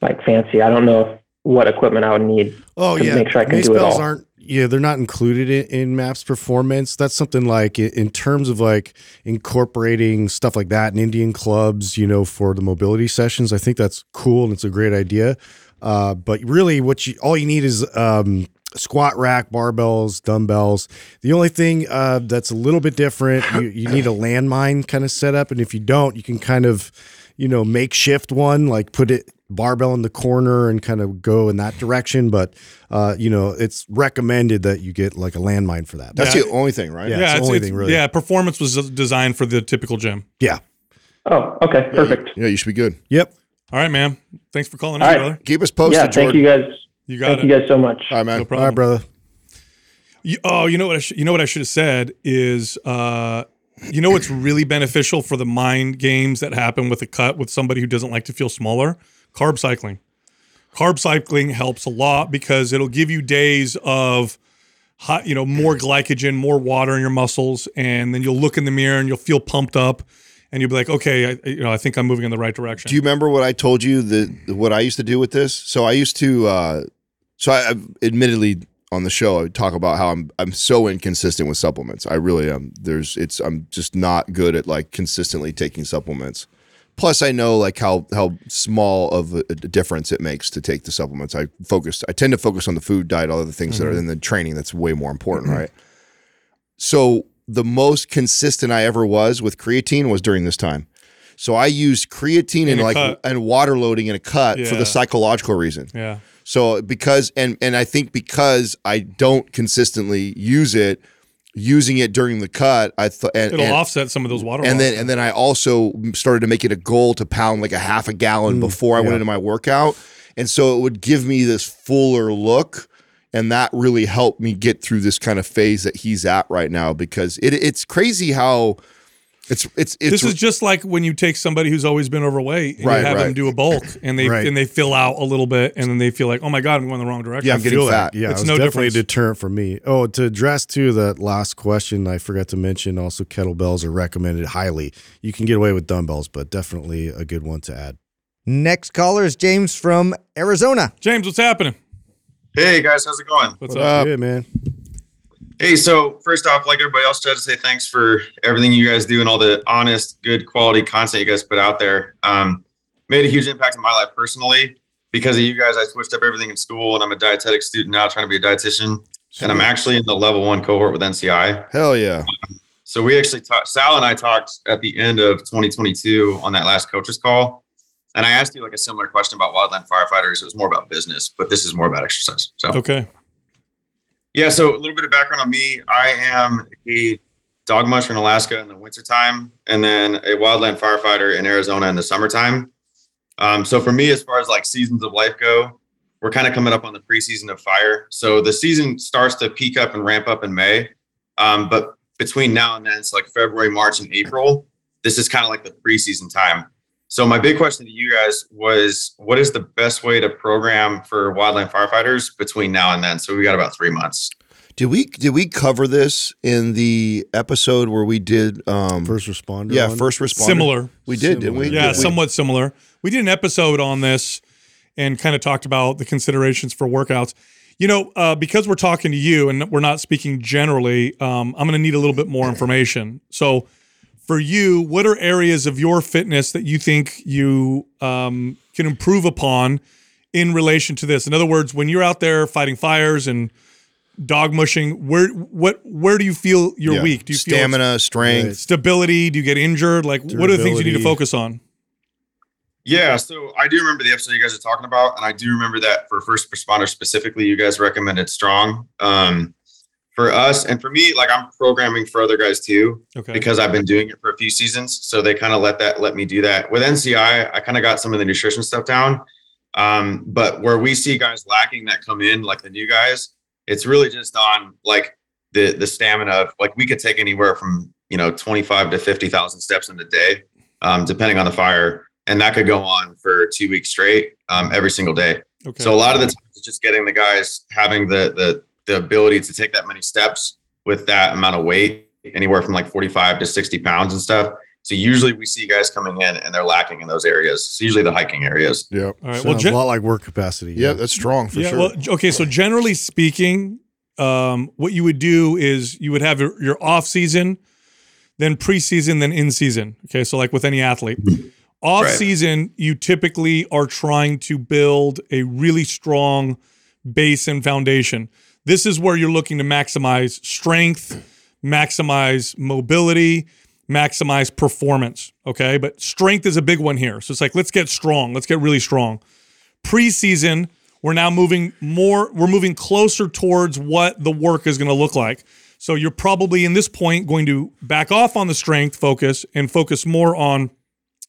like fancy. I don't know if, what equipment I would need. Oh to yeah, make sure I can Mace do it all. aren't. Yeah, they're not included in, in Maps Performance. That's something like in terms of like incorporating stuff like that in Indian clubs, you know, for the mobility sessions. I think that's cool and it's a great idea. Uh, but really, what you all you need is um, squat rack, barbells, dumbbells. The only thing uh, that's a little bit different, you, you need a landmine kind of setup, and if you don't, you can kind of, you know, makeshift one, like put it barbell in the corner and kind of go in that direction. But uh, you know, it's recommended that you get like a landmine for that. That's Yeah. the only thing, right? Yeah. it's the it's, only it's- thing, really. yeah. Performance was designed for the typical gym. yeah. Oh, okay, perfect. Yeah, you should be good. Yep. All right, man. Thanks for calling All in, right. brother. Keep us posted, yeah, thank Jordan. you guys. You got Thank it. you guys so much. All right, man. No problem. right, brother. You, oh, you know what? I sh- you know what I should have said is, uh, you know what's really beneficial for the mind games that happen with a cut with somebody who doesn't like to feel smaller? Carb cycling. Carb cycling helps a lot because it'll give you days of, hot, you know, more glycogen, more water in your muscles, and then you'll look in the mirror and you'll feel pumped up, and you'll be like, okay, I, you know, I think I'm moving in the right direction. Do you remember what I told you that what I used to do with this? So I used to uh so I I've admittedly on the show I talk about how I'm I'm so inconsistent with supplements. I really am. There's it's I'm just not good at like consistently taking supplements. Plus I know like how how small of a, difference it makes to take the supplements. I focus I tend to focus on the food diet, all the things that are mm-hmm. in the training that's way more important, mm-hmm. right? So the most consistent I ever was with creatine was during this time. So I used creatine In and like cut. and water loading in a cut for the psychological reason. yeah. So because and and I think because I don't consistently use it, using it during the cut, I thought and, It'll and, offset some of those water. and loss. then and then I also started to make it a goal to pound like a half a gallon mm, before I went into my workout, and so it would give me this fuller look, and that really helped me get through this kind of phase that he's at right now because it it's crazy how it's it's it's this is just like when you take somebody who's always been overweight and Right, you have them do a bulk and they Right. and they fill out a little bit and then they feel like, oh my god, I'm going the wrong direction. Yeah, I'm I getting feel fat. that. Yeah, It's it's no definitely difference. a deterrent for me. Oh, to address too that last question, I forgot to mention also kettlebells are recommended highly. You can get away with dumbbells, but definitely a good one to add. Next caller is James from Arizona. James, what's happening? Hey guys, how's it going? What's What up? up? Yeah, man. Hey, so first off, like everybody else, tried to say thanks for everything you guys do and all the honest, good quality content you guys put out there. Um, made a huge impact in my life personally because of you guys. I switched up everything in school, and I'm a dietetic student now, trying to be a dietitian. And I'm actually in the level one cohort with NCI. hell yeah. So we actually talked. Sal and I talked at the end of 2022 on that last coaches call, and I asked you like a similar question about wildland firefighters. It was more about business, but this is more about exercise. So Okay. Yeah, so a little bit of background on me. I am a dog musher in Alaska in the wintertime, and then a wildland firefighter in Arizona in the summertime. Um, so for me, as far as like seasons of life go, we're kind of coming up on the preseason of fire. So the season starts to peak up and ramp up in May. Um, but between now and then, it's like February, March, and April. This is kind of like the preseason time. So my big question to you guys was, what is the best way to program for wildland firefighters between now and then? So we got about three months. Did we did we cover this in the episode where we did um First responder. yeah one? first responder? Similar. We did, didn't we? Yeah, Did we- somewhat similar. We did an episode on this and kind of talked about the considerations for workouts. You know, uh, because we're talking to you and we're not speaking generally, um, I'm going to need a little bit more information. So, for you, what are areas of your fitness that you think you um, can improve upon in relation to this? In other words, when you're out there fighting fires and dog mushing, where what where do you feel you're Yeah. weak? Do you feel stamina, strength? stability? Do you get injured? Like, what are the things you need to focus on? Yeah, so I do remember the episode you guys are talking about, and I do remember that for first responders specifically, you guys recommended strong. Um, for us and for me, like I'm programming for other guys too Okay. because I've been doing it for a few seasons. So they kind of let that let me do that. With NCI, I kind of got some of the nutrition stuff down. Um, but where we see guys lacking that come in, like the new guys, it's really just on like the the stamina of like we could take anywhere from you know 25 to 50,000 steps in a day, um, depending on the fire. And that could go on for two weeks straight, um, every single day. okay. So a lot of the time it's just getting the guys having the the the ability to take that many steps with that amount of weight, anywhere from like 45 to 60 pounds and stuff. So usually we see guys coming in and they're lacking in those areas. It's usually the hiking areas. Yeah. All right. Sounds Well, gen- a lot like work capacity. Yeah, that's strong for yeah. sure. Well, okay. So generally speaking, um, what you would do is you would have your, your off season, then preseason, then in season. Okay. So like with any athlete, off Right. season, you typically are trying to build a really strong base and foundation. This is where you're looking to maximize strength, maximize mobility, maximize performance. Okay. But strength is a big one here. So it's like, let's get strong. Let's get really strong. Preseason, we're now moving more, we're moving closer towards what the work is going to look like. So you're probably in this point going to back off on the strength focus and focus more on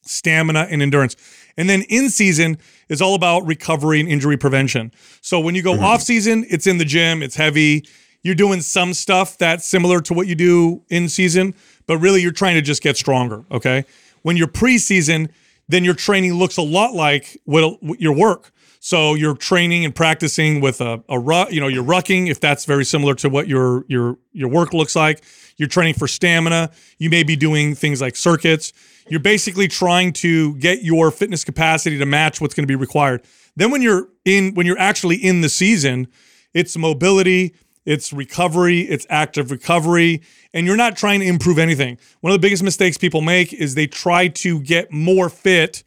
stamina and endurance. And then in season is all about recovery and injury prevention. So when you go mm-hmm. off season, it's in the gym, it's heavy. You're doing some stuff that's similar to what you do in season, but really you're trying to just get stronger. Okay. When you're preseason, then your training looks a lot like what your work. So you're training and practicing with a, a ru- you know, you're rucking if that's very similar to what your your your work looks like. You're training for stamina. You may be doing things like circuits. You're basically trying to get your fitness capacity to match what's going to be required. Then when you're in when you're actually in the season, it's mobility, it's recovery, it's active recovery, and you're not trying to improve anything. One of the biggest mistakes people make is they try to get more fit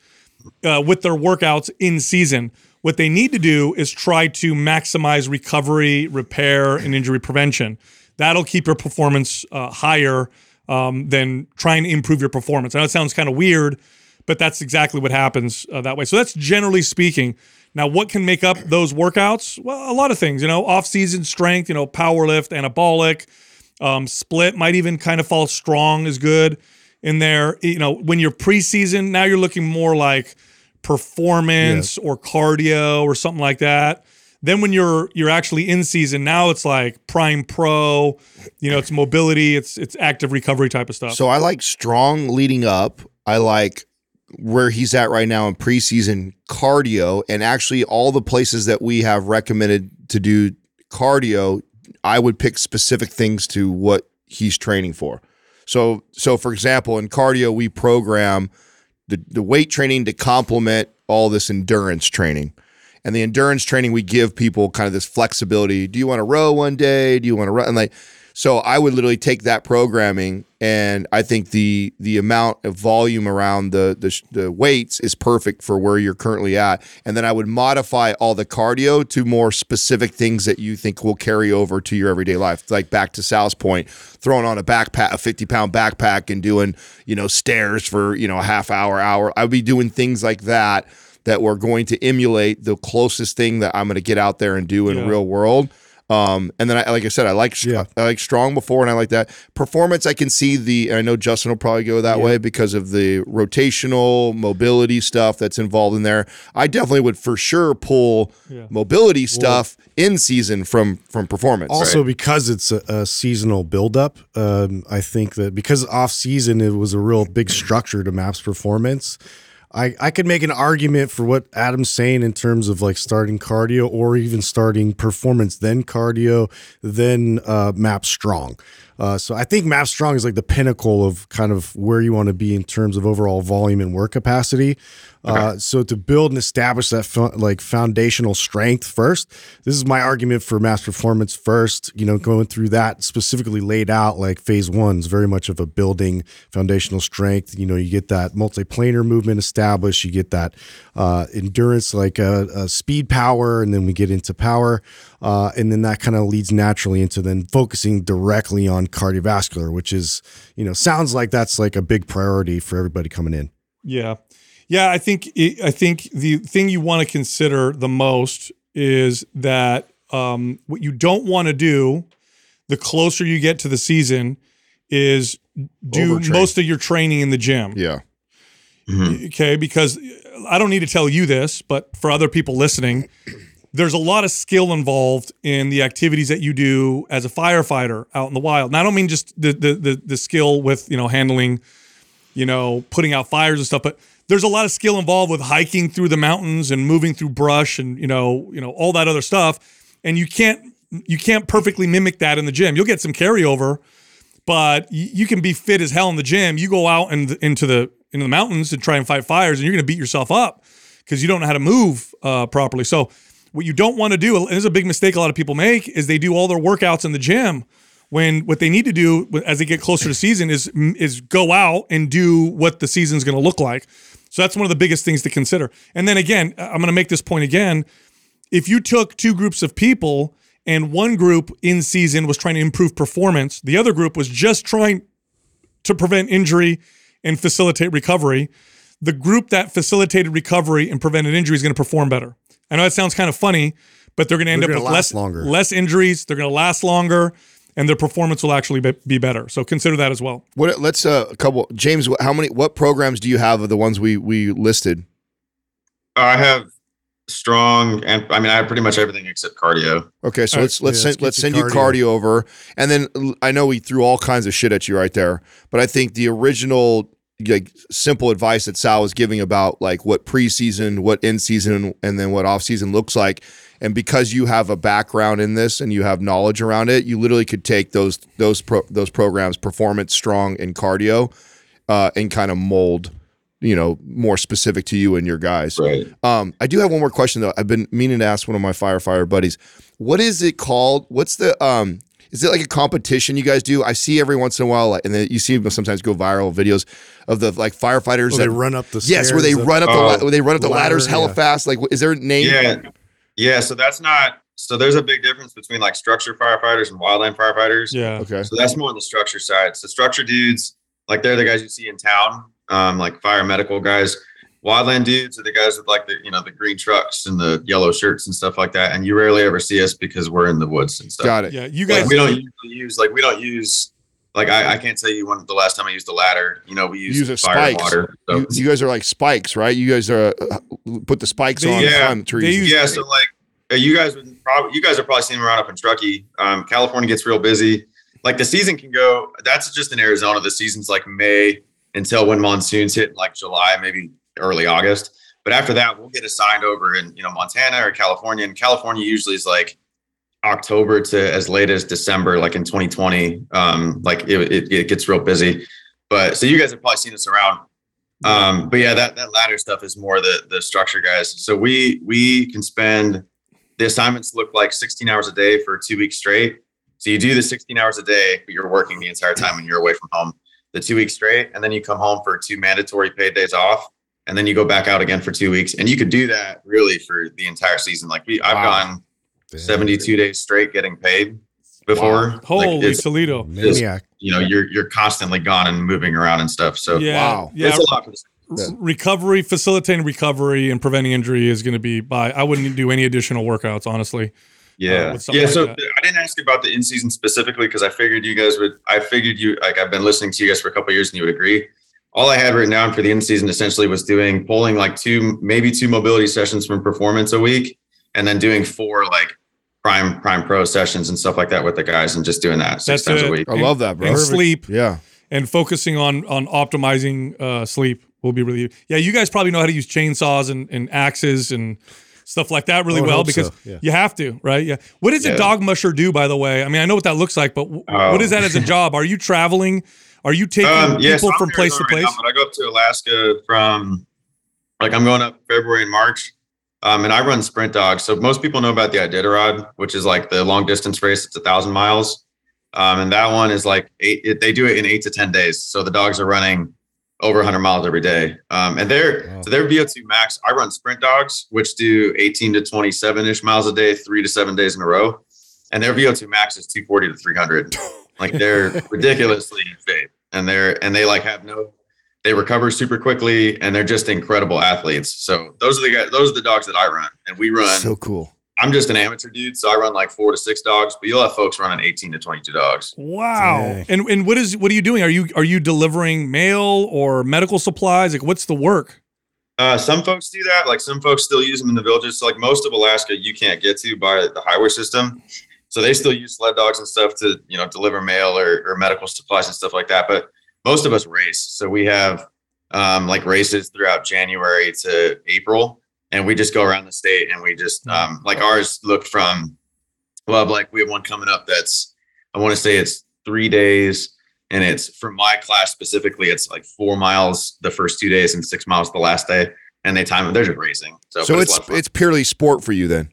uh, with their workouts in season. What they need to do is try to maximize recovery, repair, and injury prevention. That'll keep your performance uh, higher um, than trying to improve your performance. I know it sounds kind of weird, but that's exactly what happens uh, that way. So that's generally speaking. Now, what can make up those workouts? Well, a lot of things. You know, off-season strength. You know, power lift, anabolic, um, split might even kind of fall strong is good in there. You know, when you're preseason, now you're looking more like performance or cardio or something like that. Then when you're you're actually in season, now it's like prime pro, you know, it's mobility, it's it's active recovery type of stuff. So I like strong leading up. I like where he's at right now in preseason cardio and actually all the places that we have recommended to do cardio, I would pick specific things to what he's training for. So so for example, in cardio we program the, the weight training to complement all this endurance training. And the endurance training we give people kind of this flexibility. Do you want to row one day? Do you want to run? And like so I would literally take that programming and I think the the amount of volume around the, the the weights is perfect for where you're currently at. And then I would modify all the cardio to more specific things that you think will carry over to your everyday life. Like back to Sal's point, throwing on a backpack, a 50 pound backpack and doing, you know, stairs for, you know, a half hour, hour. I would be doing things like that that were going to emulate the closest thing that I'm going to get out there and do in Yeah. real world. Um, and then I, like I said, I like Yeah. I like strong before, and I like that performance. I can see the. I know Justin will probably go that way because of the rotational mobility stuff that's involved in there. I definitely would for sure pull Yeah. mobility stuff in season from from performance. Also, because it's a, a seasonal buildup, um, I think that because off season it was a real big structure to Maps performance. I, I could make an argument for what Adam's saying in terms of like starting cardio or even starting performance, then cardio, then uh, Map Strong. Uh, so I think Map Strong is like the pinnacle of kind of where you want to be in terms of overall volume and work capacity. Uh, so to build and establish that fo- like foundational strength first, this is my argument for Maps performance first. You know, going through that specifically laid out like phase one is very much of a building foundational strength. You know, you get that multiplanar movement established, you get that uh, endurance, like a, uh, speed power, and then we get into power, uh, and then that kind of leads naturally into then focusing directly on cardiovascular, which is you know sounds like that's like a big priority for everybody coming in. Yeah, yeah. I think it, I think the thing you want to consider the most is that um, what you don't want to do the closer you get to the season is do Overtrain. most of your training in the gym. Yeah. Mhm. Okay, because I don't need to tell you this, but for other people listening, there's a lot of skill involved in the activities that you do as a firefighter out in the wild. And I don't mean just the the the, the skill with you know handling, you know, putting out fires and stuff, but there's a lot of skill involved with hiking through the mountains and moving through brush and you know you know all that other stuff. And you can't you can't perfectly mimic that in the gym. You'll get some carryover, but you can be fit as hell in the gym. You go out and into the into the mountains and try and fight fires, and you're going to beat yourself up because you don't know how to move uh, properly. So what you don't want to do, and this is a big mistake a lot of people make, is they do all their workouts in the gym when what they need to do as they get closer to season is is go out and do what the season's going to look like. So that's one of the biggest things to consider. And then again, I'm going to make this point again. If you took two groups of people and one group in season was trying to improve performance, the other group was just trying to prevent injury and facilitate recovery, the group that facilitated recovery and prevented injury is going to perform better. I know that sounds kind of funny, but they're going to end They're up with less longer. less injuries. They're going to last longer, and their performance will actually be, be better. So consider that as well. What? Let's uh, a couple. James, how many? What programs do you have of the ones we we listed? I have strong, and I mean, I have pretty much everything except cardio. Okay, so All right, let's let's yeah, send, let's let's you send you cardio. cardio over, and then I know we threw all kinds of shit at you right there, but I think the original like simple advice that Sal was giving about like what preseason, what in season, and then what off season looks like, and because you have a background in this and you have knowledge around it, you literally could take those those pro, those programs, performance, strong, and cardio, uh, and kind of mold, you know, more specific to you and your guys. Right. Um, I do have one more question though. I've been meaning to ask one of my firefighter buddies. What is it called? What's the um? Is it like a competition you guys do? I see every once in a while, like, and then you see them sometimes go viral videos of the like firefighters Oh, that they run up the yes, where they stairs up- run up the la- where they run up the ladder, ladders hella yeah. fast. Like, is there a name? Yeah. Yeah. So that's not, so there's a big difference between like structure firefighters and wildland firefighters. Yeah. Okay. So that's more on the structure side. So structure dudes, like they're the guys you see in town, um, like fire medical guys. Wildland dudes are the guys with like the you know the green trucks and the yellow shirts and stuff like that. And you rarely ever see us because we're in the woods and stuff. Got it. Yeah. You Like, guys. we don't usually use like we don't use like I, I can't tell you when the last time I used a ladder. You know we use, Use a fire spikes. and water. So. You, you guys are like spikes, right? You guys are uh, put the spikes They- on Yeah. the trees. They use- yeah, so like you guys would probably you guys are probably seeing them around up in Truckee. Um, California gets real busy. Like the season can go. That's just in Arizona. The season's like May until when monsoons hit, like July, maybe early August. But after that, we'll get assigned over in you know Montana or California. And California usually is like October to as late as December, like in 2020. Um, like it, it, it gets real busy. But so you guys have probably seen us around. Um, but yeah, that that ladder stuff is more the the structure guys. So we we can spend the assignments look like 16 hours a day for two weeks straight. So you do the 16 hours a day, but you're working the entire time and you're away from home the two weeks straight, and then you come home for two mandatory paid days off, and then you go back out again for two weeks. And you could do that really for the entire season. Like we, I've Wow. gone 72 days straight getting paid before. Like, Holy it's- Toledo. Maniac. you know, you're you're constantly gone and moving around and stuff. So Yeah. Wow. Yeah. it's a lot. For the Yeah. recovery, facilitating recovery, and preventing injury is going to be by. I wouldn't do any additional workouts, honestly. Yeah. with something yeah. like So that. I didn't ask about the in season specifically because I figured you guys would, I figured you, like, I've been listening to you guys for a couple of years and you would agree. All I had written down for the in season essentially was doing, pulling like two, maybe two mobility sessions from performance a week and then doing four like prime, prime pro sessions and stuff like that with the guys and just doing that six That's times it. a week. I love that, bro. And sleep Yeah. and focusing on on optimizing uh, sleep will be really. Yeah, you guys probably know how to use chainsaws and, and axes and stuff like that really well because so, yeah. you have to, right? Yeah. What does a dog musher do, by the way? I mean, I know what that looks like, but w- Oh. what is that as a job? Are you traveling? Are you taking Um, yeah, people I'm from place to right place? now, but I go up to Alaska from like I'm going up February and March. Um, and I run sprint dogs. So most people know about the Iditarod, which is like the long distance race. It's a thousand miles. Um, and that one is like eight, it, they do it in eight to 10 days. So the dogs are running over 100 miles every day. Um, and they're, Wow. so their VO2 max, I run sprint dogs, which do 18 to 27 ish miles a day, three to seven days in a row. And their VO2 max is 240 to 300. like they're ridiculously fit. And they're, and they like have no, they recover super quickly and they're just incredible athletes. So those are the guys, those are the dogs that I run and we run So cool. I'm just an amateur dude, so I run like four to six dogs, but you'll have folks running 18 to 22 dogs. Wow. Dang. And and what is what are you doing? Are you are you delivering mail or medical supplies? Like what's the work? Uh, some folks do that. Like some folks still use them in the villages. So like most of Alaska, you can't get to by the highway system. So they still use sled dogs and stuff to you know deliver mail or, or medical supplies and stuff like that. But most of us race. So we have um, like races throughout January to April, and we just go around the state and we just um, like ours look from well, like we have one coming up that's I want to say it's three days and it's for my class specifically it's like four miles the first two days and six miles the last day and they time they're just racing so, So it's a lot of fun. it's purely sport for you then.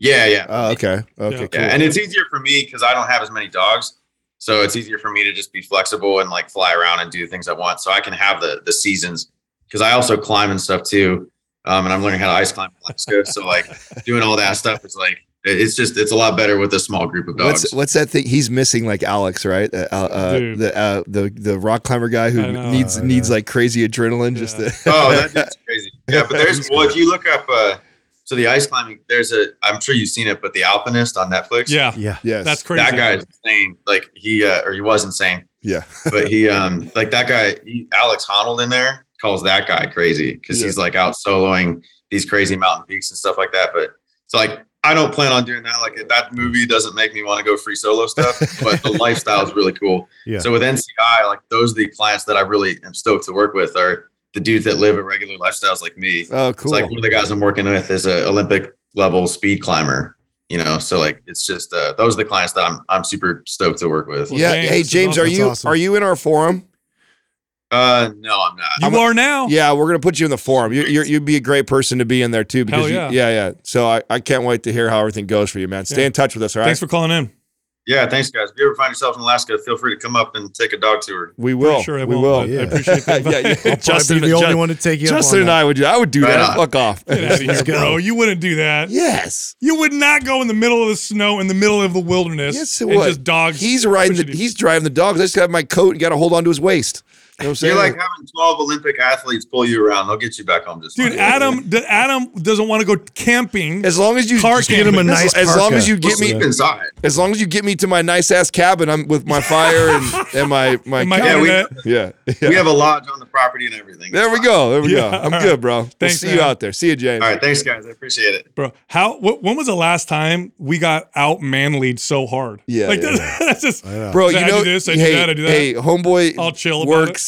yeah yeah Oh, okay. Okay. Yeah. Cool. yeah and it's easier for me because i don't have as many dogs so it's easier for me to just be flexible and like fly around and do things i want so i can have the the seasons because i also climb and stuff too um, and i'm learning how to ice climb in alaska so like doing all that stuff is like it's just it's a lot better with a small group of dogs What's what's that thing? He's missing like Alex, right? Uh, uh, the uh, the the rock climber guy who know. needs Oh, needs like crazy adrenaline. Just to, oh, that dude's crazy. Yeah, but there's well, if you look up, uh, so the ice climbing, there's a, I'm sure you've seen it, but the Alpinist on Netflix. Yeah. Yeah. yes, That's crazy. That guy's insane. Like he, uh, or he was insane, yeah. but he, um, like that guy, he, Alex Honnold in there calls that guy crazy because Yeah. he's like out soloing these crazy mountain peaks and stuff like that. But it's like, I don't plan on doing that. Like that movie doesn't make me want to go free solo stuff, but the lifestyle is really cool. Yeah. So with NCI, like those are the clients that I really am stoked to work with are the dudes that live a regular lifestyles like me. Oh, cool. It's like one of the guys I'm working with is a Olympic level speed climber. You know, so like it's just uh, those are the clients that I'm I'm super stoked to work with. Yeah. thanks. Hey, James, are you awesome. are you in our forum? Uh, no, I'm not. You I'm a- are now. Yeah, we're gonna put you in the forum. You, you're, you'd be a great person to be in there too. Because Hell you- yeah. yeah, yeah. So I, I can't wait to hear how everything goes for you, man. Stay Yeah. in touch with us, all right? Thanks for calling in. Yeah, thanks guys. If you ever find yourself in Alaska, feel free to come up and take a dog tour. we Pretty will. sure I we won't, will. but I Yeah. appreciate that. yeah, yeah. Justin, be the only Ju- one to take you Justin up on and that. I would do. I would do Right that. on. Fuck off. Get out of here, bro. You wouldn't do that. yes. You would not go in the middle of the snow in the middle of the wilderness Yes, it and would. just dogs. He's riding the. pushing. He's driving the dogs. I just have my coat and got to hold on to his waist. You know what I'm saying? You're like having 12 Olympic athletes pull you around. They'll get you back home just Dude, fine. Adam, d- Adam doesn't want to go camping. as long as you Car just get him a nice As, long as you We'll get me, inside. as long as you get me to my nice ass cabin, I'm with my fire and, and my my. My Yeah, we- yeah, yeah. We have a lodge on the property and everything. There we go. There we Yeah, go. I'm all good, right. bro. We'll Thanks, see man. you out there. See you, James. All right, thanks guys. I appreciate it. Bro, how? Wh- when was the last time we got out manlied so hard? Yeah, like yeah, that's, that's just. I know. Bro, I you do know, this, I do hey, that, I do that. hey, homeboy I'll chill works, s-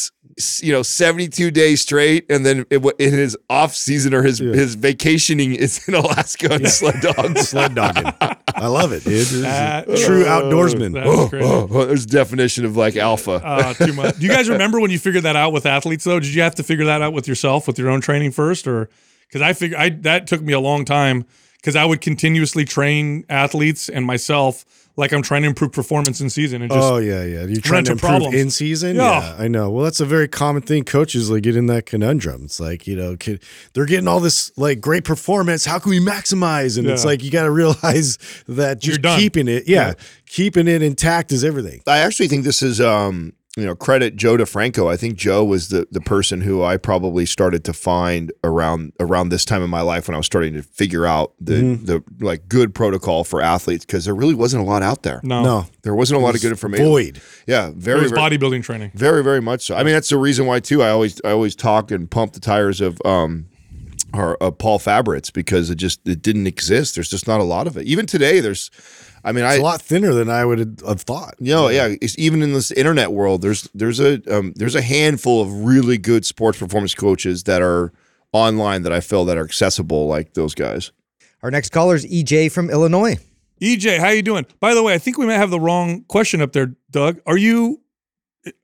you know, 72 days straight, and then it, wa- in his off season or his Yeah. his vacationing is in Alaska on sled dogs. Sled dogging. I love it, dude. This is That- true outdoorsman. Oh, oh, oh, there's definition of like alpha. Uh, too much. Do you guys remember when you figured that out with athletes though? Did you have to figure that out with yourself with your own training first, or because I figure I that took me a long time because I would continuously train athletes and myself like I'm trying to improve performance in season and just oh yeah, yeah. You're trying to improve problems. in season. Yeah. Yeah. I know. Well, that's a very common thing. Coaches like get in that conundrum. It's like you know, kid, they're getting all this like great performance. How can we maximize? And it's like you got to realize that You're just keeping it, yeah, keeping it intact is everything. I actually think this is um you know credit Joe DeFranco. I think Joe was the the person who I probably started to find around around this time in my life when I was starting to figure out the Mhm. the like good protocol for athletes because there really wasn't a lot out there. no, No, There wasn't a lot of good information. void. Yeah, it very was very, bodybuilding training. very very much so. I mean that's the reason why too. I always I always talk and pump the tires of um or uh, Paul Fabritz because it just it didn't exist. There's just not a lot of it. Even today, there's. I mean, It's I a lot thinner than I would have thought. you know, yeah, it's even in this internet world, there's there's a um, there's a handful of really good sports performance coaches that are online that I feel that are accessible, like those guys. Our next caller is EJ from Illinois. EJ, how you doing? By the way, I think we might have the wrong question up there, Doug. Are you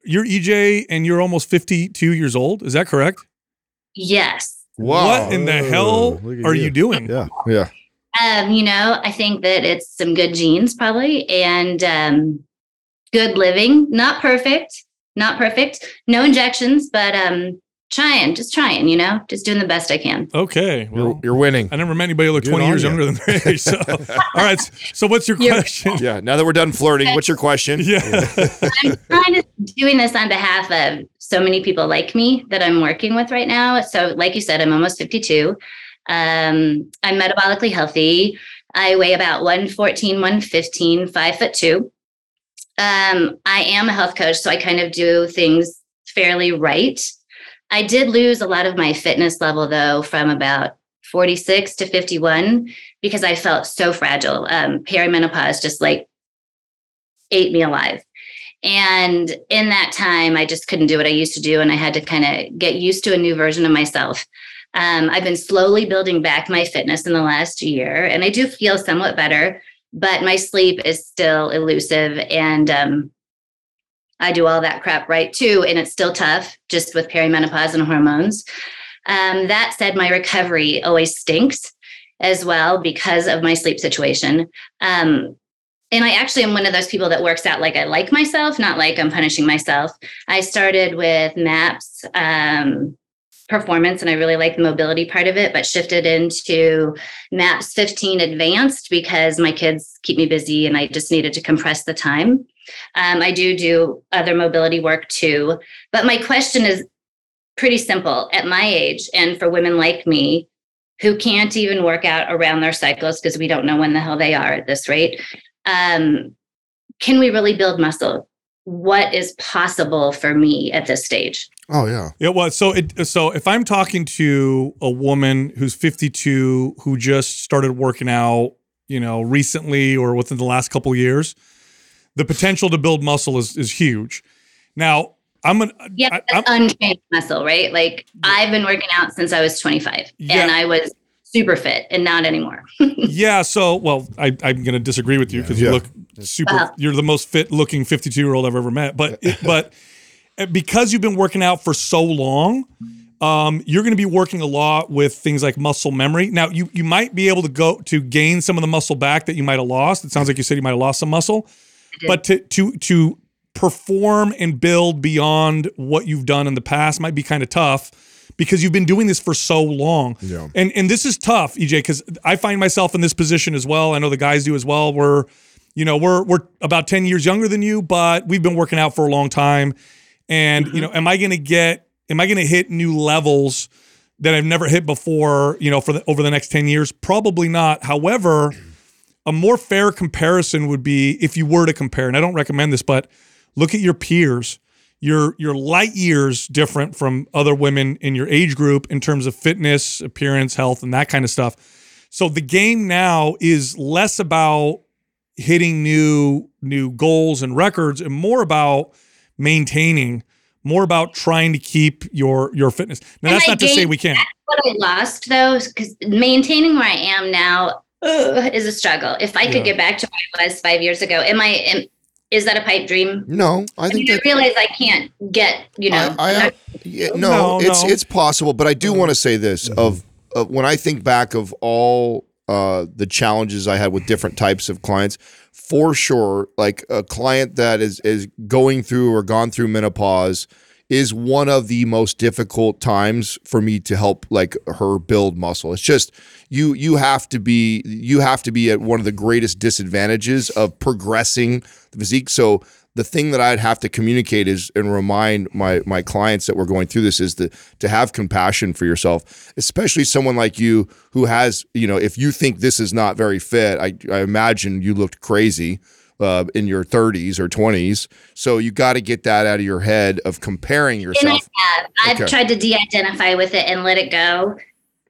you're EJ and you're almost 52 years old? Is that correct? Yes. Wow. What in the hell look are you. you doing? Yeah. Yeah, Um, you know, I think that it's some good genes probably and um good living. Not perfect, not perfect. No injections, but um trying, just trying, you know, just doing the best I can. Okay. you're, you're winning. I never met anybody who looked Good 20 on years ya. younger than their age. So, all right. So, what's your You're- question? Yeah. Now that we're done flirting, what's your question? Yeah. I'm kind of doing this on behalf of so many people like me that I'm working with right now. So, like you said, I'm almost 52. Um, I'm metabolically healthy, I weigh about 114, 115, five foot two. Um, I am a health coach, so I kind of do things fairly right. I did lose a lot of my fitness level though from about 46 to 51 because I felt so fragile. Um, perimenopause just like ate me alive. And in that time, I just couldn't do what I used to do. And I had to kind of get used to a new version of myself. Um, I've been slowly building back my fitness in the last year, and I do feel somewhat better, but my sleep is still elusive. And um, I do all that crap right too. And it's still tough just with perimenopause and hormones. Um, that said, my recovery always stinks as well because of my sleep situation. Um, and I actually am one of those people that works out like I like myself, not like I'm punishing myself. I started with MAPS um, performance, and I really like the mobility part of it, but shifted into MAPS 15 advanced because my kids keep me busy and I just needed to compress the time. Um, I do do other mobility work too. But my question is pretty simple at my age, and for women like me who can't even work out around their cycles because we don't know when the hell they are at this rate um, can we really build muscle? What is possible for me at this stage? Oh yeah. Yeah, well, so it so if I'm talking to a woman who's 52 who just started working out, you know, recently or within the last couple years, the potential to build muscle is is huge. Now, I'm gonna yeah, I, that's untrained muscle, right? Like I've been working out since I was 25, yeah. and I was super fit and not anymore. yeah. So, well, I, am going to disagree with you because yeah. you look super, wow. you're the most fit looking 52 year old I've ever met. But, it, but because you've been working out for so long, um, you're going to be working a lot with things like muscle memory. Now, you you might be able to go to gain some of the muscle back that you might have lost. It sounds like you said you might have lost some muscle, but to to to perform and build beyond what you've done in the past might be kind of tough because you've been doing this for so long. Yeah. And and this is tough, EJ, because I find myself in this position as well. I know the guys do as well. We're, you know, we're we're about 10 years younger than you, but we've been working out for a long time. And, mm-hmm. you know, am I gonna get am I gonna hit new levels that I've never hit before, you know, for the over the next 10 years? Probably not. However, a more fair comparison would be if you were to compare, and I don't recommend this, but look at your peers you're you're light years different from other women in your age group in terms of fitness, appearance, health, and that kind of stuff. So the game now is less about hitting new new goals and records and more about maintaining more about trying to keep your your fitness. Now and that's I not to say we can't. what i lost though because maintaining where i am now ugh, is a struggle. If i could get back to where i was five years ago am i am, is that a pipe dream? No, I, I think mean, I realize I can't get you know. I, I yeah, no, no, it's no. it's possible, but I do want to say this: mm-hmm. of, of when I think back of all uh, the challenges I had with different types of clients, for sure, like a client that is is going through or gone through menopause is one of the most difficult times for me to help like her build muscle. It's just you you have to be you have to be at one of the greatest disadvantages of progressing the physique. So the thing that I'd have to communicate is and remind my my clients that we're going through this is to to have compassion for yourself, especially someone like you who has, you know, if you think this is not very fit, I, I imagine you looked crazy uh, in your 30s or 20s. So you got to get that out of your head of comparing yourself. And I have. I've okay. tried to de-identify with it and let it go.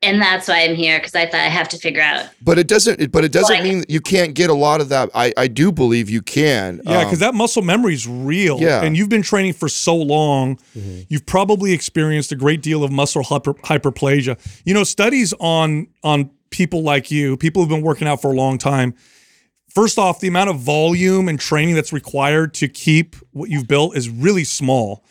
And that's why I'm here because I thought I have to figure out. But it doesn't. But it doesn't mean you can't get a lot of that. I I do believe you can. Yeah, because um, that muscle memory is real. Yeah, and you've been training for so long, mm-hmm. you've probably experienced a great deal of muscle hyper, hyperplasia. You know, studies on on people like you, people who've been working out for a long time First off, the amount of volume and training that's required to keep what you've built is really small.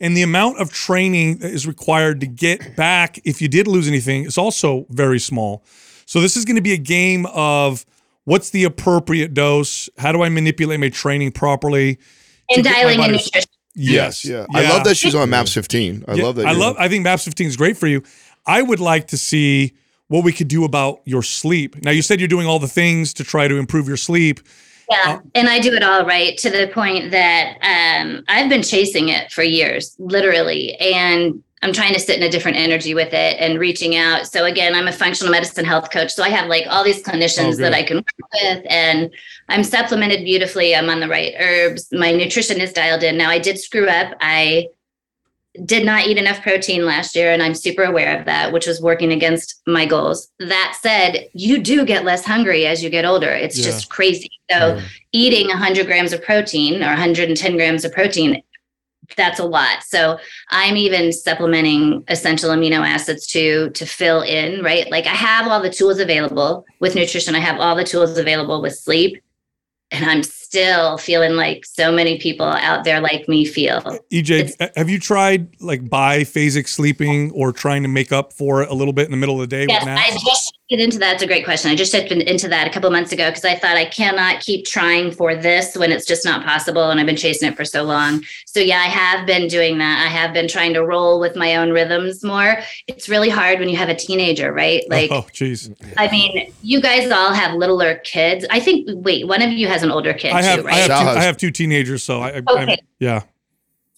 And the amount of training that is required to get back if you did lose anything is also very small. So this is going to be a game of what's the appropriate dose? How do I manipulate my training properly? And dialing in nutrition. Yes. Yeah. yeah. I love that she's on MAPS 15. I yeah, love that. I love I think MAPS 15 is great for you. I would like to see what we could do about your sleep. Now, you said you're doing all the things to try to improve your sleep. Yeah, uh, and I do it all right to the point that um, I've been chasing it for years, literally. And I'm trying to sit in a different energy with it and reaching out. So again, I'm a functional medicine health coach. So I have like all these clinicians Oh, that. I can work with and I'm supplemented beautifully. I'm on the right herbs. My nutrition is dialed in. Now I did screw up. I did not eat enough protein last year and I'm super aware of that, which was working against my goals. That said, you do get less hungry as you get older. It's Yeah. just crazy. So eating 100 grams of protein or 110 grams of protein that's a lot so i'm even supplementing essential amino acids to to fill in right like i have all the tools available with nutrition i have all the tools available with sleep and i'm still feeling like so many people out there like me feel. EJ, E have you tried like biphasic sleeping or trying to make up for it a little bit in the middle of the day yes i just get into that. It's a great question. I just shifted into that a couple months ago because i thought i cannot keep trying for this when it's just not possible and i've been chasing it for so long. So yeah i have been doing that. I have been trying to roll with my own rhythms more. It's really hard when you have a teenager right? Oh, like oh, jeez. I mean, you guys all have littler kids. I think. Wait, one of you has an older kid I have too, I have two, I have two teenagers, so I, I I'm- Okay. yeah.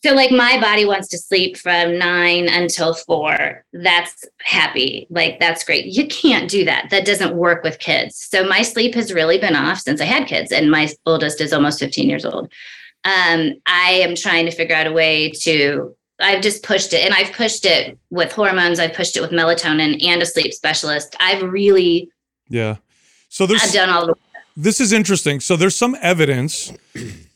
so, like, my body wants to sleep from nine until four. That's happy. Like, that's great. You can't do that. That doesn't work with kids. So, my sleep has really been off since I had kids, and my oldest is almost 15 years old. Um, I am trying to figure out a way to. I've just pushed it, and I've pushed it with hormones. I've pushed it with melatonin and a sleep specialist. I've really, Yeah. So there's I've done all the this is interesting. So there's some evidence,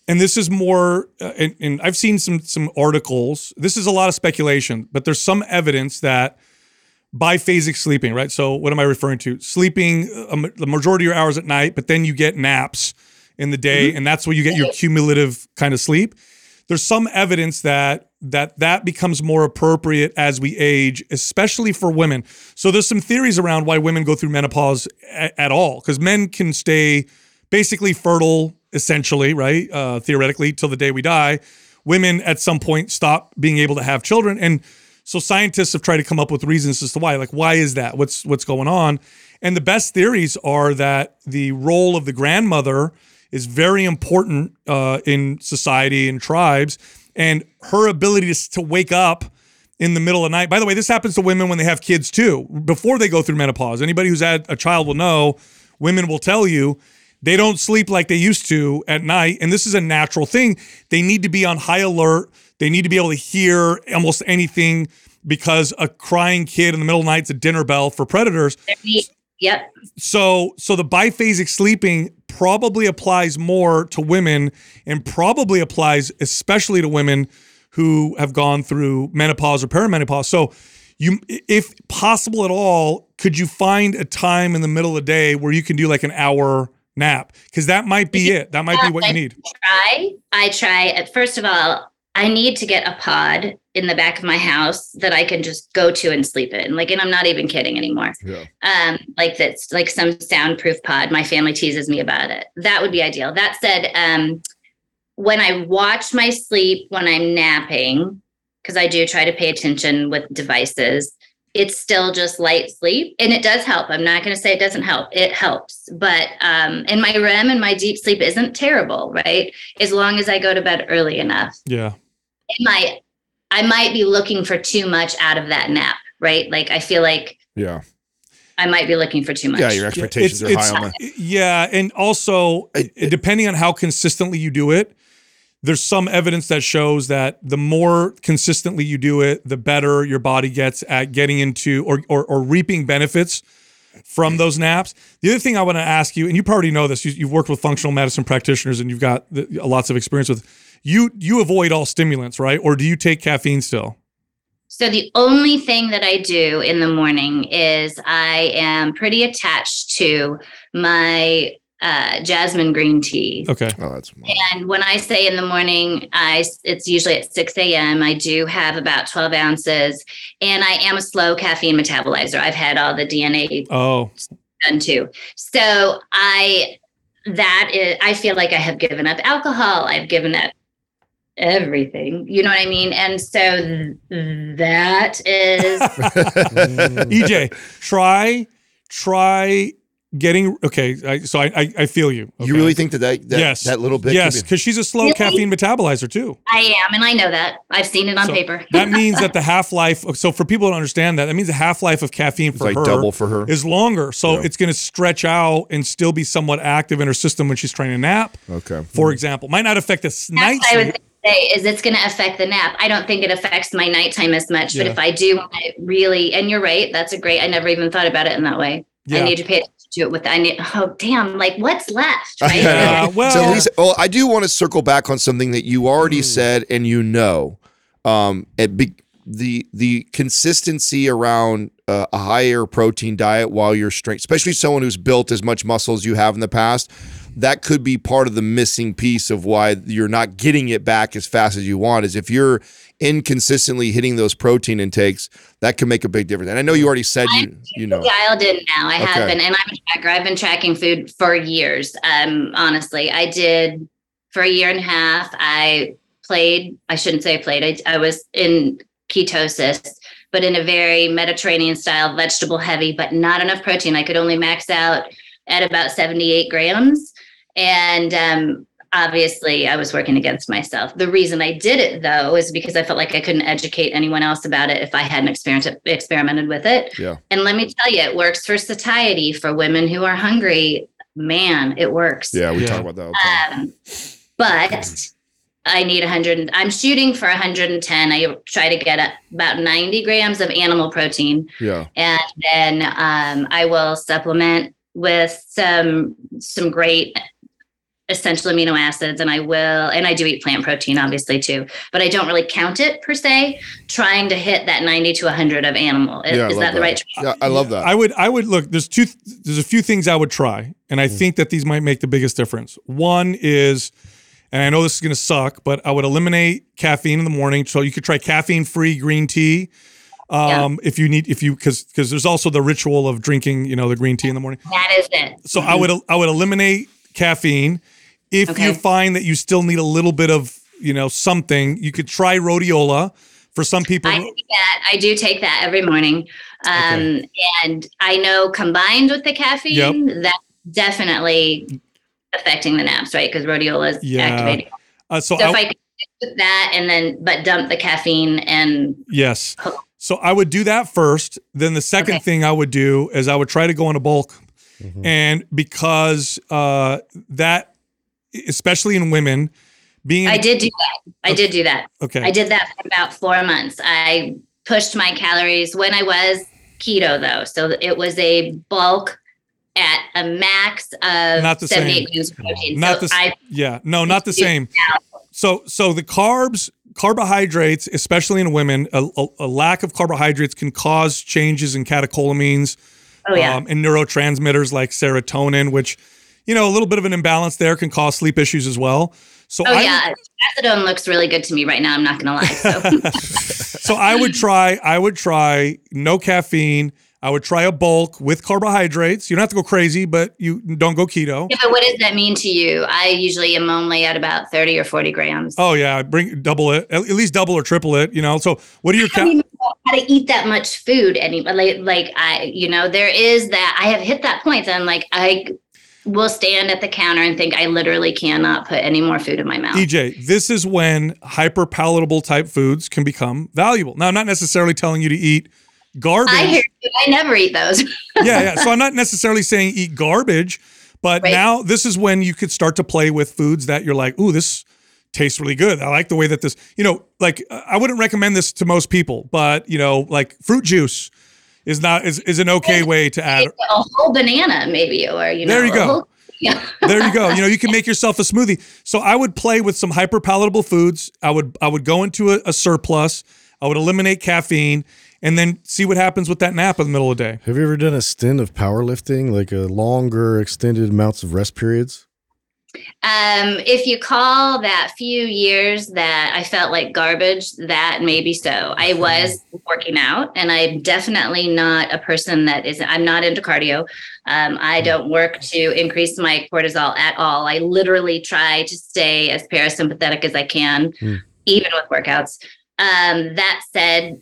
and this is more, uh, and, and I've seen some some articles. This is a lot of speculation, but there's some evidence that biphasic sleeping, right? So what am I referring to? Sleeping uh, ma- the majority of your hours at night, but then you get naps in the day, and that's where you get your cumulative kind of sleep. There's some evidence that that that becomes more appropriate as we age, especially for women. So there's some theories around why women go through menopause a- at all, because men can stay basically fertile, essentially, right? Uh, theoretically, till the day we die. Women at some point stop being able to have children, and so scientists have tried to come up with reasons as to why. Like, why is that? What's what's going on? And the best theories are that the role of the grandmother is very important uh, in society and tribes, and her ability to, to wake up in the middle of the night. By the way, this happens to women when they have kids too, before they go through menopause. Anybody who's had a child will know. Women will tell you they don't sleep like they used to at night, and this is a natural thing. They need to be on high alert. They need to be able to hear almost anything because a crying kid in the middle of the night is a dinner bell for predators. Yep. So so the biphasic sleeping probably applies more to women and probably applies especially to women who have gone through menopause or perimenopause. So you if possible at all, could you find a time in the middle of the day where you can do like an hour nap? Cuz that might be it. That might be what you need. try. I try. At first of all, I need to get a pod in the back of my house that I can just go to and sleep in. Like, and I'm not even kidding anymore. Yeah. Um, like that's like some soundproof pod. My family teases me about it. That would be ideal. That said, um, when I watch my sleep when I'm napping, because I do try to pay attention with devices, it's still just light sleep and it does help. I'm not going to say it doesn't help. It helps. But um and my REM and my deep sleep isn't terrible, right? As long as I go to bed early enough. Yeah. It might I might be looking for too much out of that nap, right? Like I feel like Yeah. I might be looking for too much. Yeah, your expectations are high on that. Yeah, and also I- it- depending on how consistently you do it, there's some evidence that shows that the more consistently you do it, the better your body gets at getting into or or, or reaping benefits from those naps. The other thing I want to ask you, and you probably know this, you, you've worked with functional medicine practitioners and you've got the, lots of experience with. You you avoid all stimulants, right? Or do you take caffeine still? So the only thing that I do in the morning is I am pretty attached to my uh, jasmine green tea. Okay. Oh, that's And when I say in the morning, I it's usually at 6 a.m. I do have about 12 ounces, and I am a slow caffeine metabolizer. I've had all the DNA Oh, done too. So I that is I feel like I have given up alcohol. I've given up everything. You know what I mean? And so th- that is EJ, try try getting okay. I, so I, I I feel you. You really think that that, that, yes that little bit? Yes, could be- because she's a slow Really? caffeine metabolizer too. I am, and I know that. I've seen it on So paper. that means that the half life. So for people to understand that, that means the half life of caffeine for like her double for her. is longer. So Yeah. it's going to stretch out and still be somewhat active in her system when she's trying to nap. Okay. For example, might not affect the s- night That's what I was sleep. going to say is it's going to affect the nap. I don't think it affects my nighttime as much, but if I do I really, and you're right, that's a great. I never even thought about it in that way. Yeah. I need to pay attention to it with. I need. Oh damn! Like what's left? Right? Yeah, well- so Lisa, well, I do want to circle back on something that you already said and you know, um, it be, the the consistency around uh, a higher protein diet while you're strength, especially someone who's built as much muscle as you have in the past, that could be part of the missing piece of why you're not getting it back as fast as you want. Is if you're inconsistently hitting those protein intakes, that can make a big difference. And I know you already said you you know. dialed in now. I have Okay. been, and I'm a tracker. I've been tracking food for years. Um, honestly, I did for a year and a half. I played. I shouldn't say I played. I, I was in ketosis, but in a very Mediterranean style, vegetable heavy, but not enough protein. I could only max out at about 78 grams, and um, obviously I was working against myself. The reason I did it though is because I felt like I couldn't educate anyone else about it if I hadn't experimented experimented with it. Yeah. And let me tell you, it works for satiety for women who are hungry. Man, it works. Yeah, we Yeah. talk about that. All. Um, but I need 100. I'm shooting for 110. I try to get a, about 90 grams of animal protein, yeah. and then um, I will supplement with some some great essential amino acids and i will and i do eat plant protein obviously too but i don't really count it per se trying to hit that 90 to 100 of animal is, Yeah, I is love that the that. right Yeah, I love that. I would I would look. There's two. There's a few things I would try, and I Mm. think that these might make the biggest difference. One is, and I know this is going to suck, but I would eliminate caffeine in the morning. So you could try caffeine free green tea. Um, if you need, if you, because because there's also the ritual of drinking, you know, the green tea in the morning. that is it So I would I would eliminate caffeine. If you find that you still need a little bit of you know something, you could try rhodiola. For some people, I take that. I do take that every morning. Um, And I know combined with the caffeine, that's definitely affecting the naps, right? Because rhodiola is Yeah. activating. uh, so So if I, I could do that and then, but dump the caffeine and Yes. So I would do that first. Then the second Okay. thing I would do is I would try to go in a bulk. Mm-hmm. And because uh, that, especially in women, being I did do that. I did do that. okay. I did that for about four months. I pushed my calories when I was keto, though. So it was a bulk at a max of Not the 78 same. grams of protein. Not so the I yeah, no, not the same. So so the carbs, carbohydrates, especially in women, a, a, a lack of carbohydrates can cause changes in catecholamines oh yeah. um, and neurotransmitters like serotonin, which you know a little bit of an imbalance there can cause sleep issues as well. So Oh I, yeah, acetone looks really good to me right now. I'm not gonna lie. So So I would try, I would try no caffeine. I would try a bulk with carbohydrates. You don't have to go crazy, but you don't go keto. yeah, but what does that mean to you? I usually am only at about 30 or 40 grams. Oh yeah, I bring double it, at least double or triple it. You know. So what are your I don't ca- even know how to eat that much food any like like I you know there is that I have hit that point and like I will stand at the counter and think I literally cannot put any more food in my mouth. DJ, This is when hyper palatable type foods can become valuable. Now, I'm not necessarily telling you to eat garbage. I hear you. I never eat those. yeah, yeah. So I'm not necessarily saying eat garbage, but Right. now this is when you could start to play with foods that you're like, ooh, this tastes really good. I like the way that this, you know, like I wouldn't recommend this to most people, but you know, like fruit juice is not is, is an okay way to add. a whole banana maybe or you know There you go. whole- yeah. There you go. You know, you can make yourself a smoothie. So I would play with some hyper palatable foods. I would I would go into a, a surplus. I would eliminate caffeine and then see what happens with that nap in the middle of the day. Have you ever done a stint of powerlifting, like a longer, extended amounts of rest periods? Um, if you call that few years that I felt like garbage, that maybe so. I was working out, and I'm definitely not a person that is. I'm not into cardio. Um, I don't work to increase my cortisol at all. I literally try to stay as parasympathetic as I can, Hmm. even with workouts. Um, that said,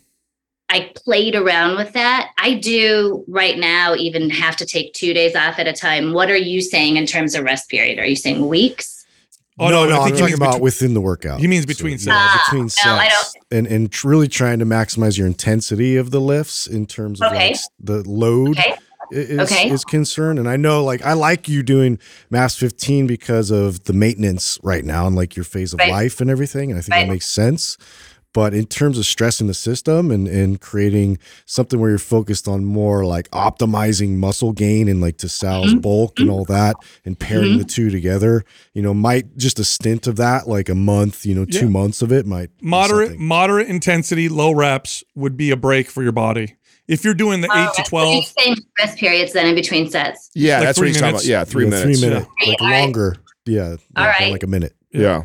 I played around with that. I do right now even have to take two days off at a time. What are you saying in terms of rest period? Are you saying weeks? Oh, no, no, I no, think I'm talking about between- within the workout. He means between So, sets. yeah, Ah, between no, I sets, and and really trying to maximize your intensity of the lifts in terms of Okay. like the load. Okay. Is, Okay. is concerned and i know like i like you doing MAPS 15 because of the maintenance right now and like your phase of Right. life and everything and i think Right. that makes sense but in terms of stressing the system and, and creating something where you're focused on more like optimizing muscle gain and like to Sal's Mhm. bulk and all that and pairing Mhm. the two together, you know, might just a stint of that, like a month, you know, two Yeah. months of it might moderate something. moderate intensity, low reps would be a break for your body. If you're doing the eight to twelve, you're rest periods then in between sets. Yeah, Like that's three what he's talking minutes? about. Yeah, three Yeah, minutes. Three minute, Yeah. like All right. longer. Yeah. All like, right. Like a minute. Yeah.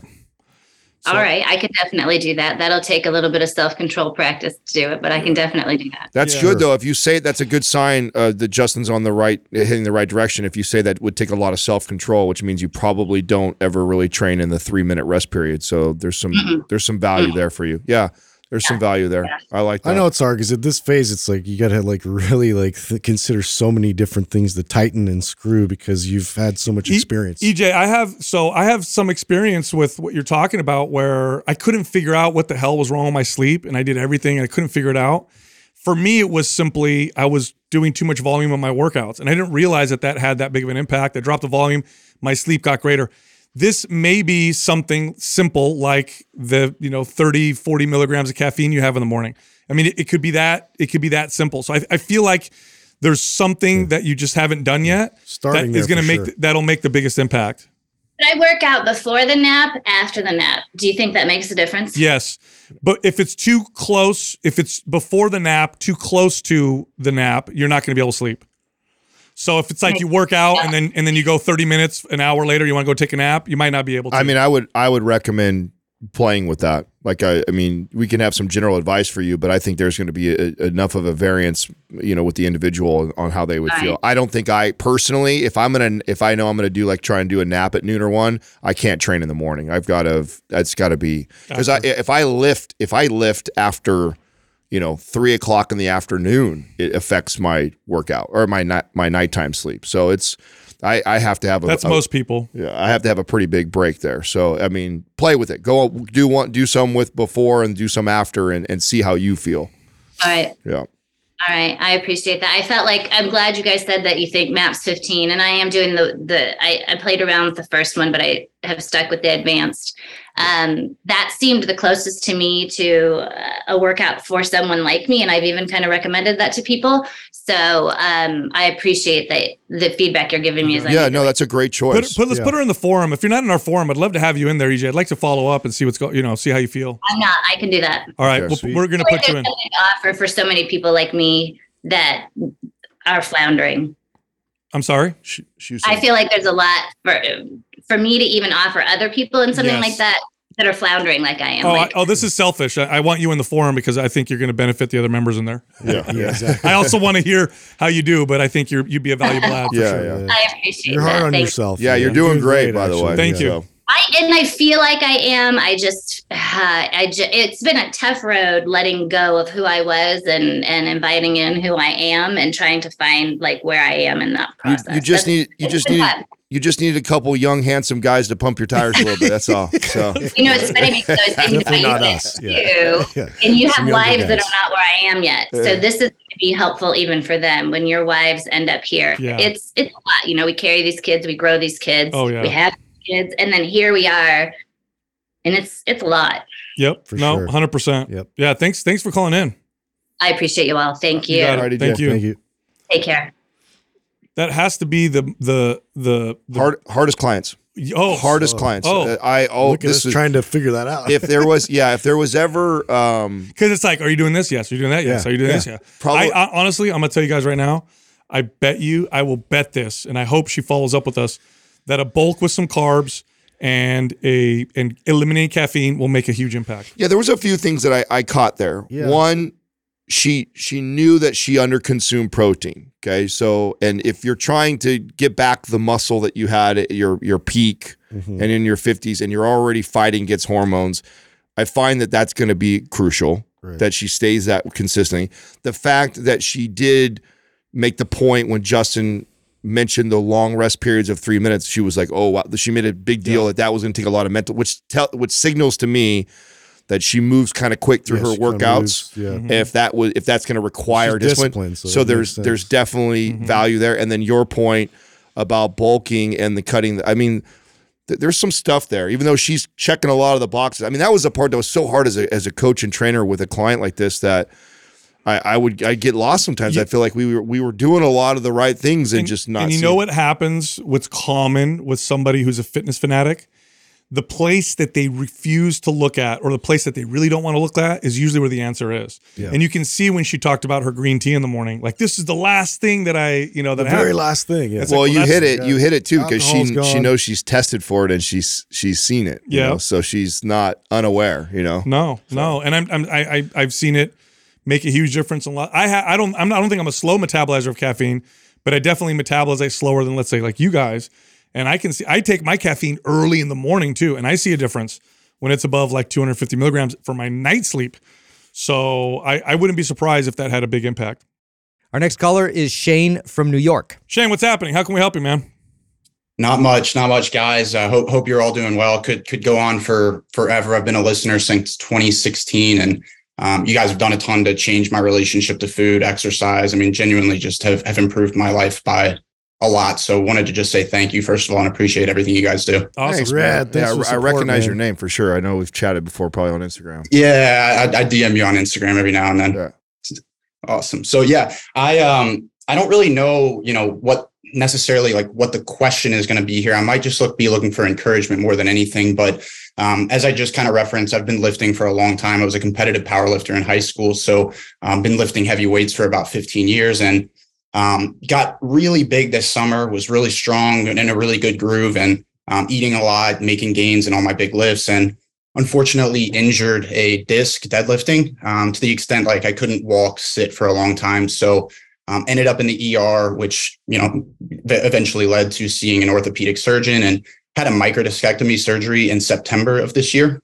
So- All right, I can definitely do that. That'll take a little bit of self control practice to do it, but I can definitely do that. That's Yeah. good though. If you say that's a good sign uh, that Justin's on the right, hitting the right direction. If you say that would take a lot of self control, which means you probably don't ever really train in the three minute rest period. So there's some Mm-mm. there's some value Mm-mm. there for you. Yeah, there's some value there. Yeah. I like that. I know it's hard because at this phase, it's like you got to like really like th- consider so many different things to tighten and screw because you've had so much E- experience. EJ, I have so I have some experience with what you're talking about where I couldn't figure out what the hell was wrong with my sleep and I did everything and I couldn't figure it out. For me, it was simply I was doing too much volume on my workouts and I didn't realize that that had that big of an impact. I dropped the volume, my sleep got greater. This may be something simple like the, you know, 30, 40 milligrams of caffeine you have in the morning. I mean, it, it could be that, it could be that simple. So I, I feel like there's something hmm. that you just haven't done hmm. yet Starting that is going to make sure. that'll make the biggest impact. Should I work out before the nap, after the nap? Do you think that makes a difference? Yes. But if it's too close, if it's before the nap, too close to the nap, you're not going to be able to sleep. So if it's like you work out and then and then you go 30 minutes, an hour later, you want to go take a nap, you might not be able to. I mean, I would I would recommend playing with that. Like I, I mean, we can have some general advice for you, but I think there's going to be a, enough of a variance, you know, with the individual on how they would Right. feel. I don't think I personally, if I'm gonna, if I know I'm gonna do like try and do a nap at noon or one, I can't train in the morning. I've got to, that's got to be because I, if I lift, if I lift after, you know, three o'clock in the afternoon, it affects my workout or my night my nighttime sleep. So it's. I, I have to have a, that's a- most people. yeah, I have to have a pretty big break there. So I mean, play with it. Go do one, do some with before and do some after, and, and see how you feel. All right. Yeah, All right. I appreciate that. I felt like I'm glad you guys said that you think MAPS 15, and I am doing the the I, I played around with the first one, but I have stuck with the advanced. Um, that seemed the closest to me to uh, a workout for someone like me, and I've even kind of recommended that to people. So um, I appreciate that the feedback you're giving me. As I yeah. No, that's a great choice. put let's Yeah. put her in the forum. If you're not in our forum, I'd love to have you in there, EJ. I'd like to follow up and see what's going. You know, see how you feel. I'm not. I can do that. All right, Okay, well, we're gonna put you in. there's something to offer for so many people like me that are floundering. I'm sorry. Sh- shoot I feel like there's a lot for for me to even offer other people in something Yes. like that that are floundering like I am. Oh, I, oh, this is selfish. I, I want you in the forum because I think you're going to benefit the other members in there. yeah, Yeah, yeah, exactly. I also want to hear how you do, but I think you're you'd be a valuable ad. For yeah, sure. yeah. I appreciate that. You're that. hard on Thank- yourself. Yeah, you're doing great, by the way. Thank you. So, I and I feel like I am. I just, uh, I ju- it's been a tough road letting go of who I was and and inviting in who I am and trying to find like where I am in that you, process. you just That's- need you just need you just need a couple young handsome guys to pump your tires a little bit. That's all. So You know, it's funny because I thinking Definitely not you us. Yeah. Yeah. and you have Some wives that are not where I am yet. Yeah. So this is going to be helpful even for them when your wives end up here. Yeah. It's it's a lot. You know, we carry these kids, we grow these kids, Oh, yeah. we have kids, and then here we are, and it's it's a lot. Yep. For no, sure. hundred percent. Yep. Yeah. Thanks. Thanks for calling in. I appreciate you all. Thank you. You. Alrighty, Thank Jeff. you. Thank you. Take care. That has to be the the the, the hard hardest clients, oh hardest oh, clients. oh. Uh, I oh Look at this is trying to figure that out. if there was yeah if there was ever um because it's like, are you doing this? Yes. Are you doing that? Yes. Yeah. Are you doing Yeah. this? Yeah. Probably- I, I honestly, I'm gonna tell you guys right now. I bet you, I will bet this, and I hope she follows up with us that a bulk with some carbs and a and eliminating caffeine will make a huge impact. Yeah, there was a few things that I, I caught there. Yeah. One, she she knew that she underconsumed protein. Okay, so and if you're trying to get back the muscle that you had at your your peak Mhm. and in your 50s, and you're already fighting against hormones, I find that that's going to be crucial. Right. that she stays that consistently. The fact that she did make the point when Justin mentioned the long rest periods of three minutes, she was like, "Oh, wow!" She made a big deal that that was going to take a lot of mental, which tell which signals to me that she moves kind of quick through Yeah, her workouts. moves, yeah. Mm-hmm. If that was if that's going to require She's discipline, disciplined, so so, there's sense. there's definitely Mm-hmm. value there. And then your point about bulking and the cutting. I mean, th- there's some stuff there. Even though she's checking a lot of the boxes. I mean, that was the part that was so hard as a as a coach and trainer with a client like this that. I, I would I get lost sometimes. I feel like we were we were doing a lot of the right things and, just not. And you seeing- know what happens? What's common with somebody who's a fitness fanatic? The place that they refuse to look at, or the place that they really don't want to look at, is usually where the answer is. Yeah. And you can see when she talked about her green tea in the morning, like this is the last thing that I, you know, The that I very have. last thing. Yeah. Well, like, you hit that's- it. You hit it too because she Alcohol's she knows she's tested for it and she's she's seen it. you Yeah. know, so she's not unaware. You know. No, no, and I'm, I'm I, I I've seen it make a huge difference. A lot. I ha, I don't I'm not, I don't think I'm a slow metabolizer of caffeine, but I definitely metabolize slower than let's say like you guys. And I can see I take my caffeine early in the morning too, and I see a difference when it's above like 250 milligrams for my night sleep. So I, I wouldn't be surprised if that had a big impact. Our next caller is Shane from New York. Shane, what's happening? How can we help you, man? Not much, not much, guys. I hope hope you're all doing well. Could could go on for forever. I've been a listener since 2016, and um, you guys have done a ton to change my relationship to food, exercise. I mean, genuinely, just have have improved my life by a lot. So, wanted to just say thank you first of all, and appreciate everything you guys do. Awesome. Thanks, Rad. Thanks yeah, I- I support, recognize man. your name for sure. I know we've chatted before, probably on Instagram. Yeah, I, I DM you on Instagram every now and then. Yeah. Awesome. So yeah, I um I don't really know, you know, what necessarily like what the question is going to be here. I might just look be looking for encouragement more than anything. But um, as I just kind of referenced, I've been lifting for a long time. I was a competitive power lifter in high school, so I've um, been lifting heavy weights for about 15 years, and um, got really big this summer. Was really strong and in a really good groove, and um, eating a lot, making gains in all my big lifts, and unfortunately injured a disc deadlifting um, to the extent like I couldn't walk, sit for a long time. So um, ended up in the ER, which you know eventually led to seeing an orthopedic surgeon and had a microdiscectomy surgery in September of this year.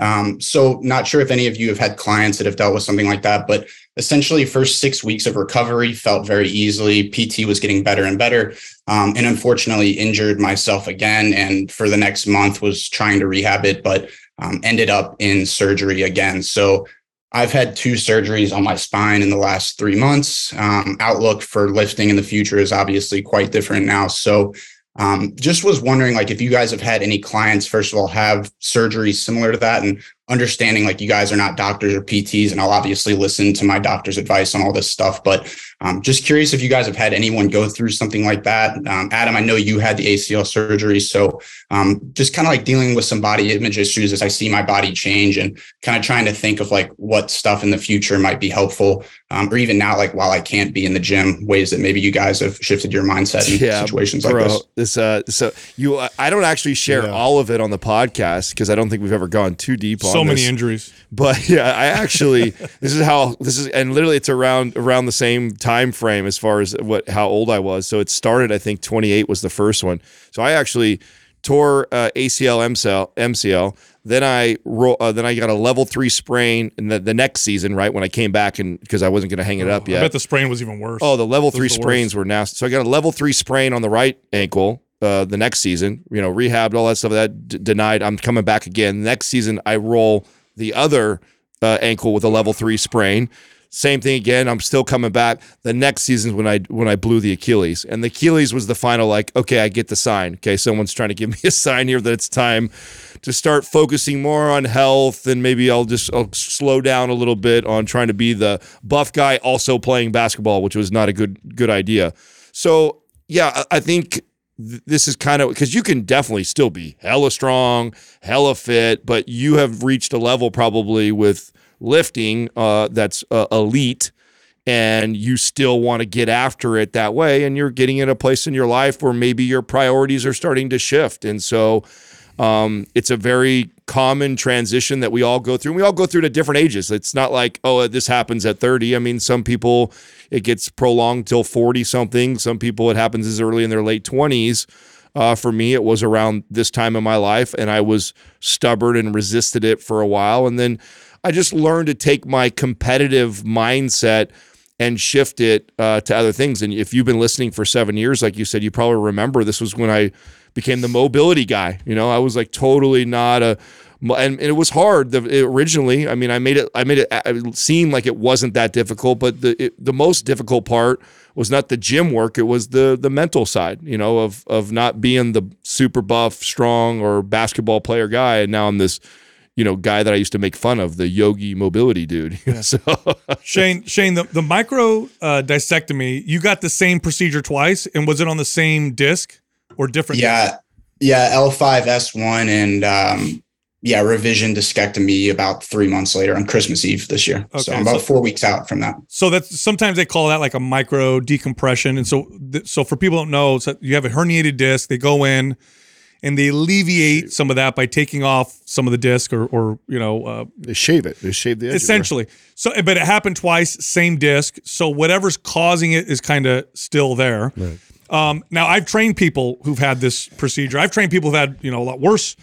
Um, so not sure if any of you have had clients that have dealt with something like that, but essentially first six weeks of recovery felt very easily. PT was getting better and better. Um, and unfortunately injured myself again. And for the next month was trying to rehab it, but um, ended up in surgery again. So I've had two surgeries on my spine in the last three months. Um, outlook for lifting in the future is obviously quite different now. So um, just was wondering like if you guys have had any clients, first of all, have surgeries similar to that and understanding like you guys are not doctors or PTs, and I'll obviously listen to my doctor's advice on all this stuff. But um, just curious if you guys have had anyone go through something like that. Um, Adam, I know you had the ACL surgery, so um, just kind of like dealing with some body image issues as I see my body change and kind of trying to think of like what stuff in the future might be helpful, um, or even now, like while I can't be in the gym, ways that maybe you guys have shifted your mindset in situations like this. this uh so you I don't actually share Yeah. all of it on the podcast because I don't think we've ever gone too deep on So many this. injuries. But yeah, I actually this is how this is and literally it's around around the same time frame as far as what how old I was. So it started I think 28 was the first one. So I actually tore uh, ACL MCL MCL. Then I ro- uh, then I got a level 3 sprain in the, the next season, right? When I came back and because I wasn't going to hang it up yet. I bet the sprain was even worse. Oh, the level Those three sprains worst. were nasty. So I got a level three sprain on the right ankle. Uh, the next season, you know, rehabbed all that stuff. That d- denied. I'm coming back again. Next season, I roll the other uh, ankle with a level three sprain. Same thing again. I'm still coming back. The next season's when I when I blew the Achilles, and the Achilles was the final. Like, okay, I get the sign. Okay, someone's trying to give me a sign here that it's time to start focusing more on health, and maybe I'll just I'll slow down a little bit on trying to be the buff guy also playing basketball, which was not a good good idea. So yeah, I think th- this is kind of because you can definitely still be hella strong, hella fit, but you have reached a level probably with lifting uh, that's uh, elite and you still want to get after it that way and you're getting in a place in your life where maybe your priorities are starting to shift and so um, it's a very common transition that we all go through. And we all go through at different ages. It's not like, oh, this happens at 30. I mean, some people it gets prolonged till 40 something. Some people it happens as early in their late 20s. Uh, for me, it was around this time in my life, and I was stubborn and resisted it for a while. And then I just learned to take my competitive mindset and shift it uh, to other things. And if you've been listening for seven years, like you said, you probably remember this was when I became the mobility guy. You know, I was like totally not a, and, it was hard the, originally. I mean, I made it, I made it, seem like it wasn't that difficult, but the it, the most difficult part was not the gym work; it was the the mental side. You know, of of not being the super buff, strong, or basketball player guy, and now I'm this you know, guy that I used to make fun of, the yogi mobility dude. so Shane, Shane, the, the micro uh, discectomy, you got the same procedure twice, and was it on the same disc or different? Yeah, disc? yeah, L five S one and um, yeah, revision discectomy about three months later on Christmas Eve this year. Okay, so I'm about so, four weeks out from that. So that's sometimes they call that like a micro decompression, and so so for people don't know, so you have a herniated disc, they go in and they alleviate Shoot. some of that by taking off some of the disc or, or you know, uh, they shave it. They shave the edge essentially. So, but it happened twice, same disc. So whatever's causing it is kind of still there. Right. Um, now I've trained people who've had this procedure. I've trained people who've had you know a lot worse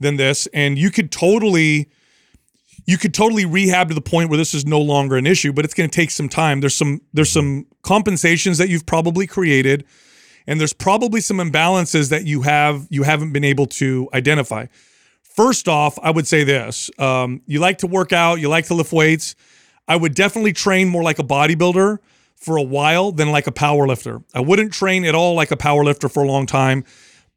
than this, and you could totally. You could totally rehab to the point where this is no longer an issue, but it's going to take some time. There's some there's some compensations that you've probably created and there's probably some imbalances that you have you haven't been able to identify. First off, I would say this: um, you like to work out, you like to lift weights. I would definitely train more like a bodybuilder for a while than like a power lifter. I wouldn't train at all like a power lifter for a long time.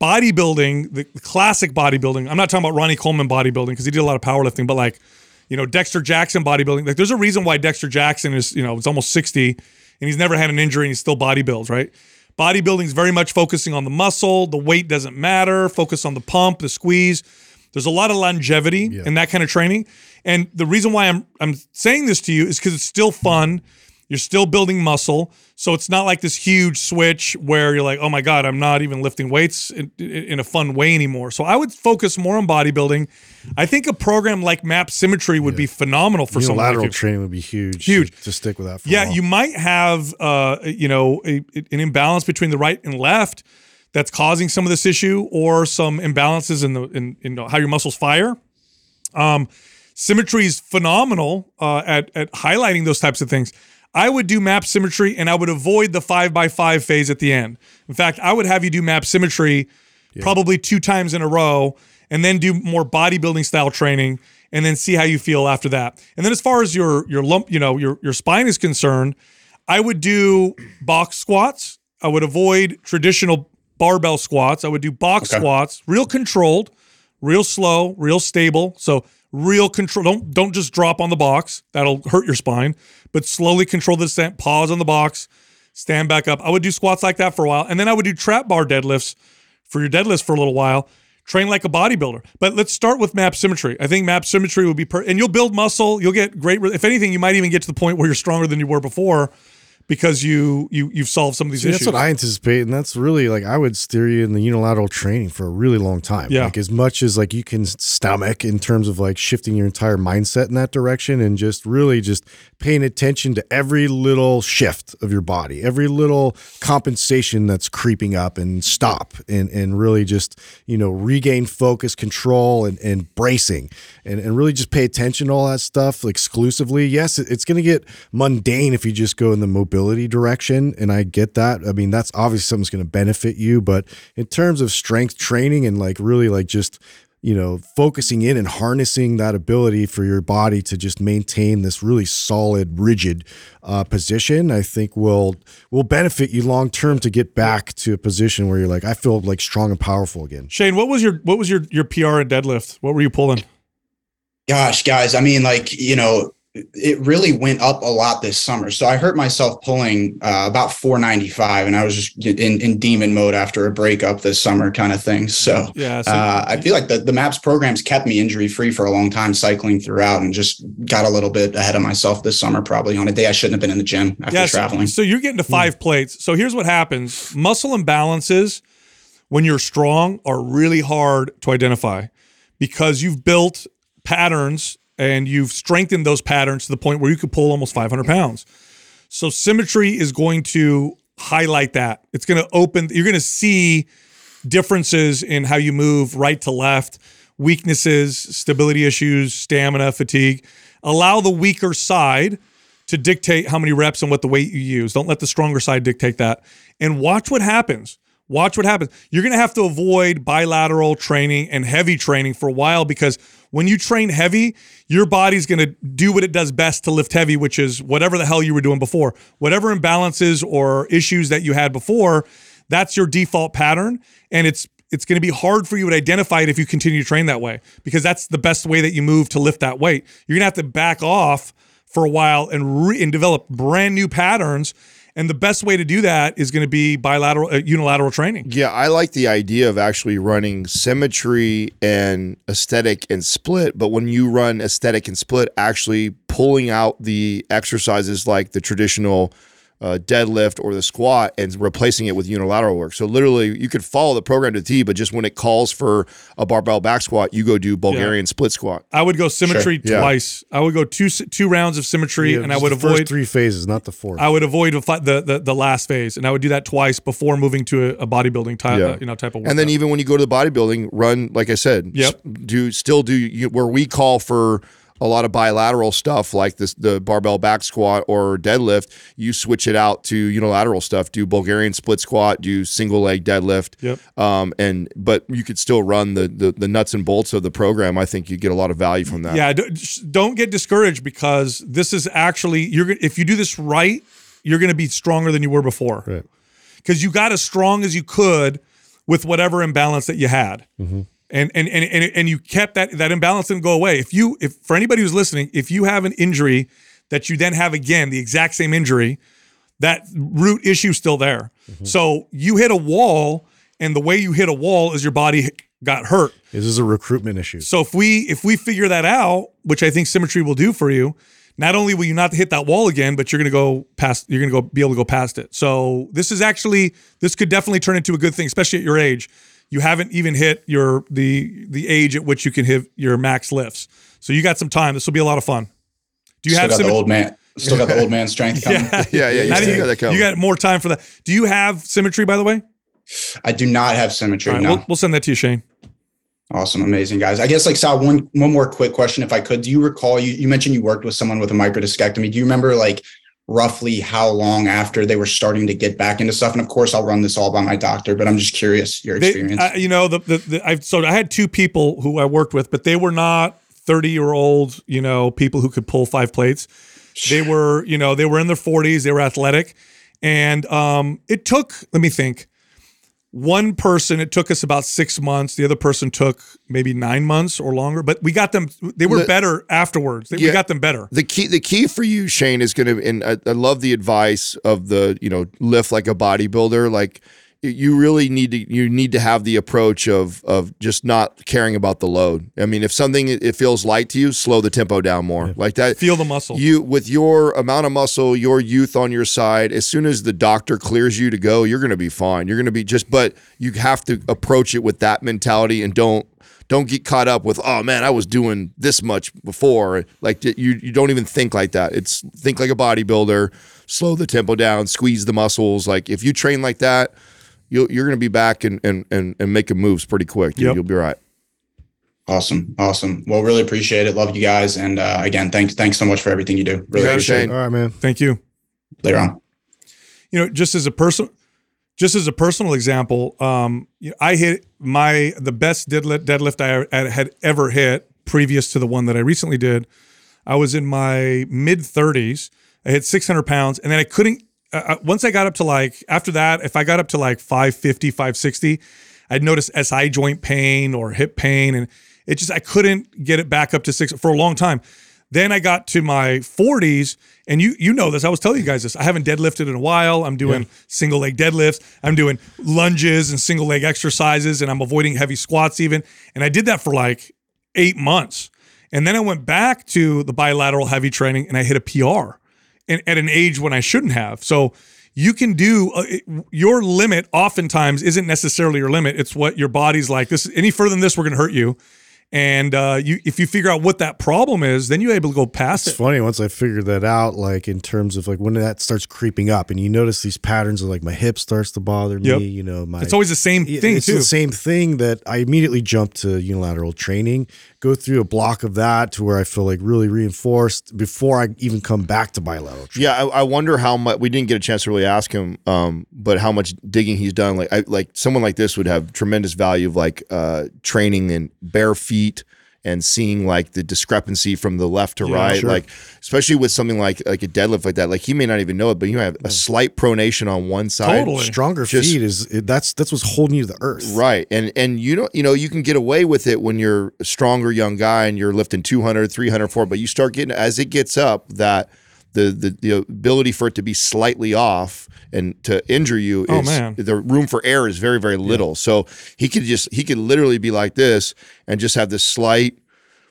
Bodybuilding, the classic bodybuilding. I'm not talking about Ronnie Coleman bodybuilding because he did a lot of powerlifting, but like, you know, Dexter Jackson bodybuilding. Like, there's a reason why Dexter Jackson is, you know, it's almost 60 and he's never had an injury and he still bodybuilds, right? Bodybuilding is very much focusing on the muscle. The weight doesn't matter. Focus on the pump, the squeeze. There's a lot of longevity yeah. in that kind of training. And the reason why I'm I'm saying this to you is because it's still fun. You're still building muscle. So it's not like this huge switch where you're like, oh my God, I'm not even lifting weights in, in, a fun way anymore. So I would focus more on bodybuilding. I think a program like MAP Symmetry would yeah. be phenomenal for some lateral like training would be huge. Huge to, to stick with that. yeah, you might have uh, you know a, an imbalance between the right and left that's causing some of this issue, or some imbalances in the in, in how your muscles fire. Um, symmetry is phenomenal uh, at at highlighting those types of things. I would do map symmetry and I would avoid the five by five phase at the end. In fact, I would have you do map symmetry yeah. probably two times in a row and then do more bodybuilding style training and then see how you feel after that. And then as far as your your lump, you know, your your spine is concerned, I would do box squats. I would avoid traditional barbell squats. I would do box okay. squats, real controlled, real slow, real stable. So real control. Don't don't just drop on the box. That'll hurt your spine. But slowly control the descent. Pause on the box. Stand back up. I would do squats like that for a while, and then I would do trap bar deadlifts for your deadlifts for a little while. Train like a bodybuilder. But let's start with map symmetry. I think map symmetry would be per, and you'll build muscle. You'll get great. If anything, you might even get to the point where you're stronger than you were before because you you you've solved some of these See, issues. That's what I anticipate, and that's really like I would steer you in the unilateral training for a really long time. Yeah, like as much as like you can stomach in terms of like shifting your entire mindset in that direction, and just really just paying attention to every little shift of your body, every little compensation that's creeping up, and stop, and and really just you know regain focus, control, and and bracing, and and really just pay attention to all that stuff exclusively. Yes, it's going to get mundane if you just go in the mobility mobility direction. And I get that. I mean, that's obviously something's going to benefit you. But in terms of strength training and like really like just, you know, focusing in and harnessing that ability for your body to just maintain this really solid, rigid uh, position, I think will will benefit you long term to get back to a position where you're like, I feel like strong and powerful again. Shane, what was your what was your your PR at deadlift? What were you pulling? Gosh, guys, I mean, like you know, it really went up a lot this summer. So I hurt myself pulling uh, about 495, and I was just in, in demon mode after a breakup this summer, kind of thing. So, yeah, so, uh, I feel like the, the MAPS programs kept me injury free for a long time, cycling throughout, and just got a little bit ahead of myself this summer, probably on a day I shouldn't have been in the gym after yeah, traveling. So, so you're getting to five mm plates. So here's what happens: muscle imbalances when you're strong are really hard to identify because you've built patterns and you've strengthened those patterns to the point where you could pull almost 500 pounds. So symmetry is going to highlight that. It's going to open, you're going to see differences in how you move right to left, weaknesses, stability issues, stamina, fatigue. allow the weaker side to dictate how many reps and what the weight you use. Don't let the stronger side dictate that. And watch what happens. Watch what happens. You're going to have to avoid bilateral training and heavy training for a while because when you train heavy, your body's going to do what it does best to lift heavy, which is whatever the hell you were doing before. Whatever imbalances or issues that you had before, that's your default pattern and it's it's going to be hard for you to identify it if you continue to train that way because that's the best way that you move to lift that weight. You're going to have to back off for a while and re- and develop brand new patterns and the best way to do that is going to be bilateral uh, unilateral training. Yeah, I like the idea of actually running symmetry and aesthetic and split, but when you run aesthetic and split, actually pulling out the exercises like the traditional uh, deadlift or the squat and replacing it with unilateral work. So literally, you could follow the program to T, but just when it calls for a barbell back squat, you go do Bulgarian split squat. I would go symmetry Sure. Yeah. twice. I would go two two rounds of symmetry, Yeah, and I would the first avoid three phases, not the fourth. I would avoid the, fi- the the the last phase, and I would do that twice before moving to a, a bodybuilding type, Yeah. uh, you know, type of work. And then even when you go to the bodybuilding, run like I said. Yep. s- Do still do you, where we call for a lot of bilateral stuff like this the barbell back squat or deadlift. You switch it out to unilateral stuff. Do Bulgarian split squat. Do single leg deadlift. Yep. Um. And but you could still run the the, the nuts and bolts of the program. I think you get a lot of value from that. Yeah, don't get discouraged because this is actually you're if you do this right, you're going to be stronger than you were before. Right. Because you got as strong as you could with whatever imbalance that you had. And, and and and and you kept that that imbalance didn't go away. If you if for anybody who's listening, if you have an injury that you then have again the exact same injury, that root issue is still there. Mm-hmm. So you hit a wall, and the way you hit a wall is your body got hurt. This is a recruitment issue. So if we if we figure that out, which I think symmetry will do for you, not only will you not hit that wall again, but you're going to go past. You're going to go be able to go past it. So this is actually this could definitely turn into a good thing, especially at your age. You haven't even hit your the the age at which you can hit your max lifts. So you got some time. This will be a lot of fun. Do you still have got the old man. Still got the old man strength coming. Yeah, Yeah, yeah, you How do still you, got that coming. you got more time for that. Do you have symmetry, by the way? I do not have symmetry. All right, no. we'll, we'll send that to you, Shane. Awesome, amazing guys. I guess like Sal, one one more quick question, if I could. Do you recall you you mentioned you worked with someone with a microdiscectomy? Do you remember like roughly how long after they were starting to get back into stuff? And of course, I'll run this all by my doctor, but I'm just curious your They- experience. uh, you know, the, the, the I've so I had two people who I worked with, but they were not 30 year old, you know, people who could pull five plates. They were, you know, they were in their 40s, they were athletic. And um, it took, let me think, one person, it took us about six months. The other person took maybe nine months or longer, but we got them, they were The- better afterwards. We Yeah. got them better. the key the key for you shane is going to and I, I love the advice of the you know lift like a bodybuilder like you really need to you need to have the approach of of just not caring about the load. I mean if something it feels light to you slow the tempo down more. Like that Feel the muscle. you with your amount of muscle your youth on your side as soon as the doctor clears you to go you're going to be fine. You're going to be just but you have to approach it with that mentality and don't don't get caught up with oh man i was doing this much before. Like you you don't even think like that. It's think like a bodybuilder. Slow the tempo down squeeze the muscles. Like if you train like that you'll, you're going to be back and, and and and making moves pretty quick dude. Yep. you'll be right. awesome, awesome. Well, really appreciate it. Love you guys, and uh, again, thanks thanks so much for everything you do. Really got it, appreciate it. All right, man. Thank you. Later on. you know just as a person just as a personal example um you know, i hit my the best deadlift deadlift i had- had ever hit previous to the one that i recently did i was in my mid 30s i hit 600 pounds and then i couldn't uh, once i got up to like after that if i got up to like 550 560 i'd notice si joint pain or hip pain and it just i couldn't get it back up to six for a long time then I got to my 40s, and you you know this. I was telling you guys this. I haven't deadlifted in a while. I'm doing single leg deadlifts. I'm doing lunges and single leg exercises, and I'm avoiding heavy squats even. And I did that for like eight months, and then I went back to the bilateral heavy training, and I hit a PR, and at an age when I shouldn't have. So you can do uh, your limit. Oftentimes isn't necessarily your limit. It's what your body's like. This any further than this, we're going to hurt you. And uh, you, if you figure out what that problem is, then you're able to go past It's it. funny once I figured that out, like in terms of like when that starts creeping up, and you notice these patterns of like my hip starts to bother Yep. me. You know, my It's always the same thing it's too. the same thing that I immediately jumped to unilateral training. Go through a block of that to where I feel like really reinforced before I even come back to bilateral. Yeah, I, I wonder how much we didn't get a chance to really ask him, um, but how much digging he's done. Like, I, like someone like this would have tremendous value of like uh, training in bare feet and seeing like the discrepancy from the left to Yeah, right. sure. Like, especially with something like like a deadlift like that. Like he may not even know it, but you have a slight pronation on one side. Totally. Stronger Just- feet is that's that's what's holding you to the earth. Right. And and you don't you know you can get away with it when you're a stronger young guy and you're lifting 200, 300, 400, but you start getting as it gets up that the the, the ability for it to be slightly off and to injure you Oh, is man. the room for error is very very little. So he could just he could literally be like this and just have this slight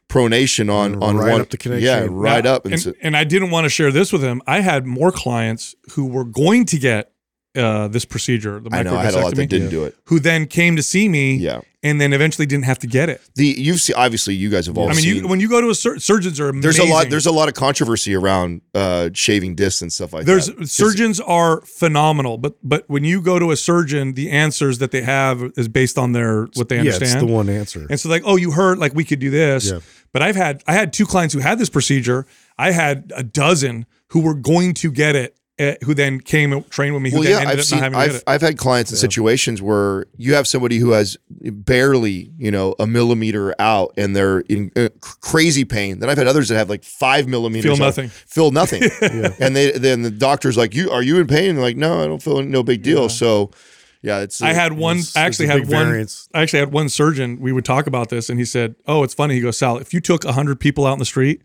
pronation on on Right one up the connection. Yeah, right Now, up and, And, so- and I didn't want to share this with him. I had more clients who were going to get uh, this procedure, the I know I had a lot that didn't do it. who then came to see me Yeah. and then eventually didn't have to get it. The you've seen obviously you guys have all I mean, seen you, when you go to a sur- surgeons are amazing. there's a lot there's a lot of controversy around uh shaving discs and stuff like that. There's that. 'Cause- surgeons are phenomenal, but but when you go to a surgeon, the answers that they have is based on their what they Yeah, understand. it's the one answer. And so like, oh, you hurt, like we could do this. Yeah. But I've had I had two clients who had this procedure. I had a dozen who were going to get it, uh, who then came and trained with me, who well, then yeah, ended I've up seen. not having I've. I've had clients in situations where you have somebody who has barely, you know, a millimeter out, and they're in uh, crazy pain. Then I've had others that have like five millimeters. Feel out, nothing. Feel nothing. And they then the doctor's like, "You are you in pain?" And they're like, "No, I don't feel no big deal." So, yeah, it's. I had one. it's- I actually had one. variance. I actually had one surgeon. We would talk about this, and he said, "Oh, it's funny." He goes, "Sal, if you took hundred people out in the street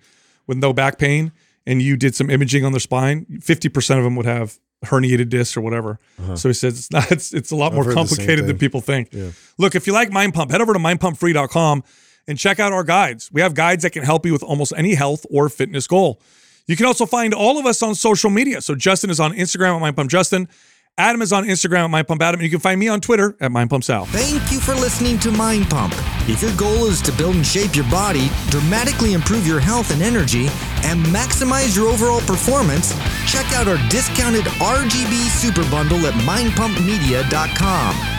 with no back pain, and you did some imaging on their spine, fifty percent of them would have herniated discs or whatever." So he says it's not. It's it's a lot more Uh-huh. the same complicated than people think. Yeah. Look, if you like Mind Pump, head over to mindpumpfree.com and check out our guides. We have guides that can help you with almost any health or fitness goal. You can also find all of us on social media. So Justin is on Instagram at Mind Pump Justin. Adam is on Instagram at Mind Pump Adam. And you can find me on Twitter at Mind Pump Sal. Thank you for listening to Mind Pump. If your goal is to build and shape your body, dramatically improve your health and energy, and maximize your overall performance, check out our discounted RGB Super Bundle at mindpumpmedia.com.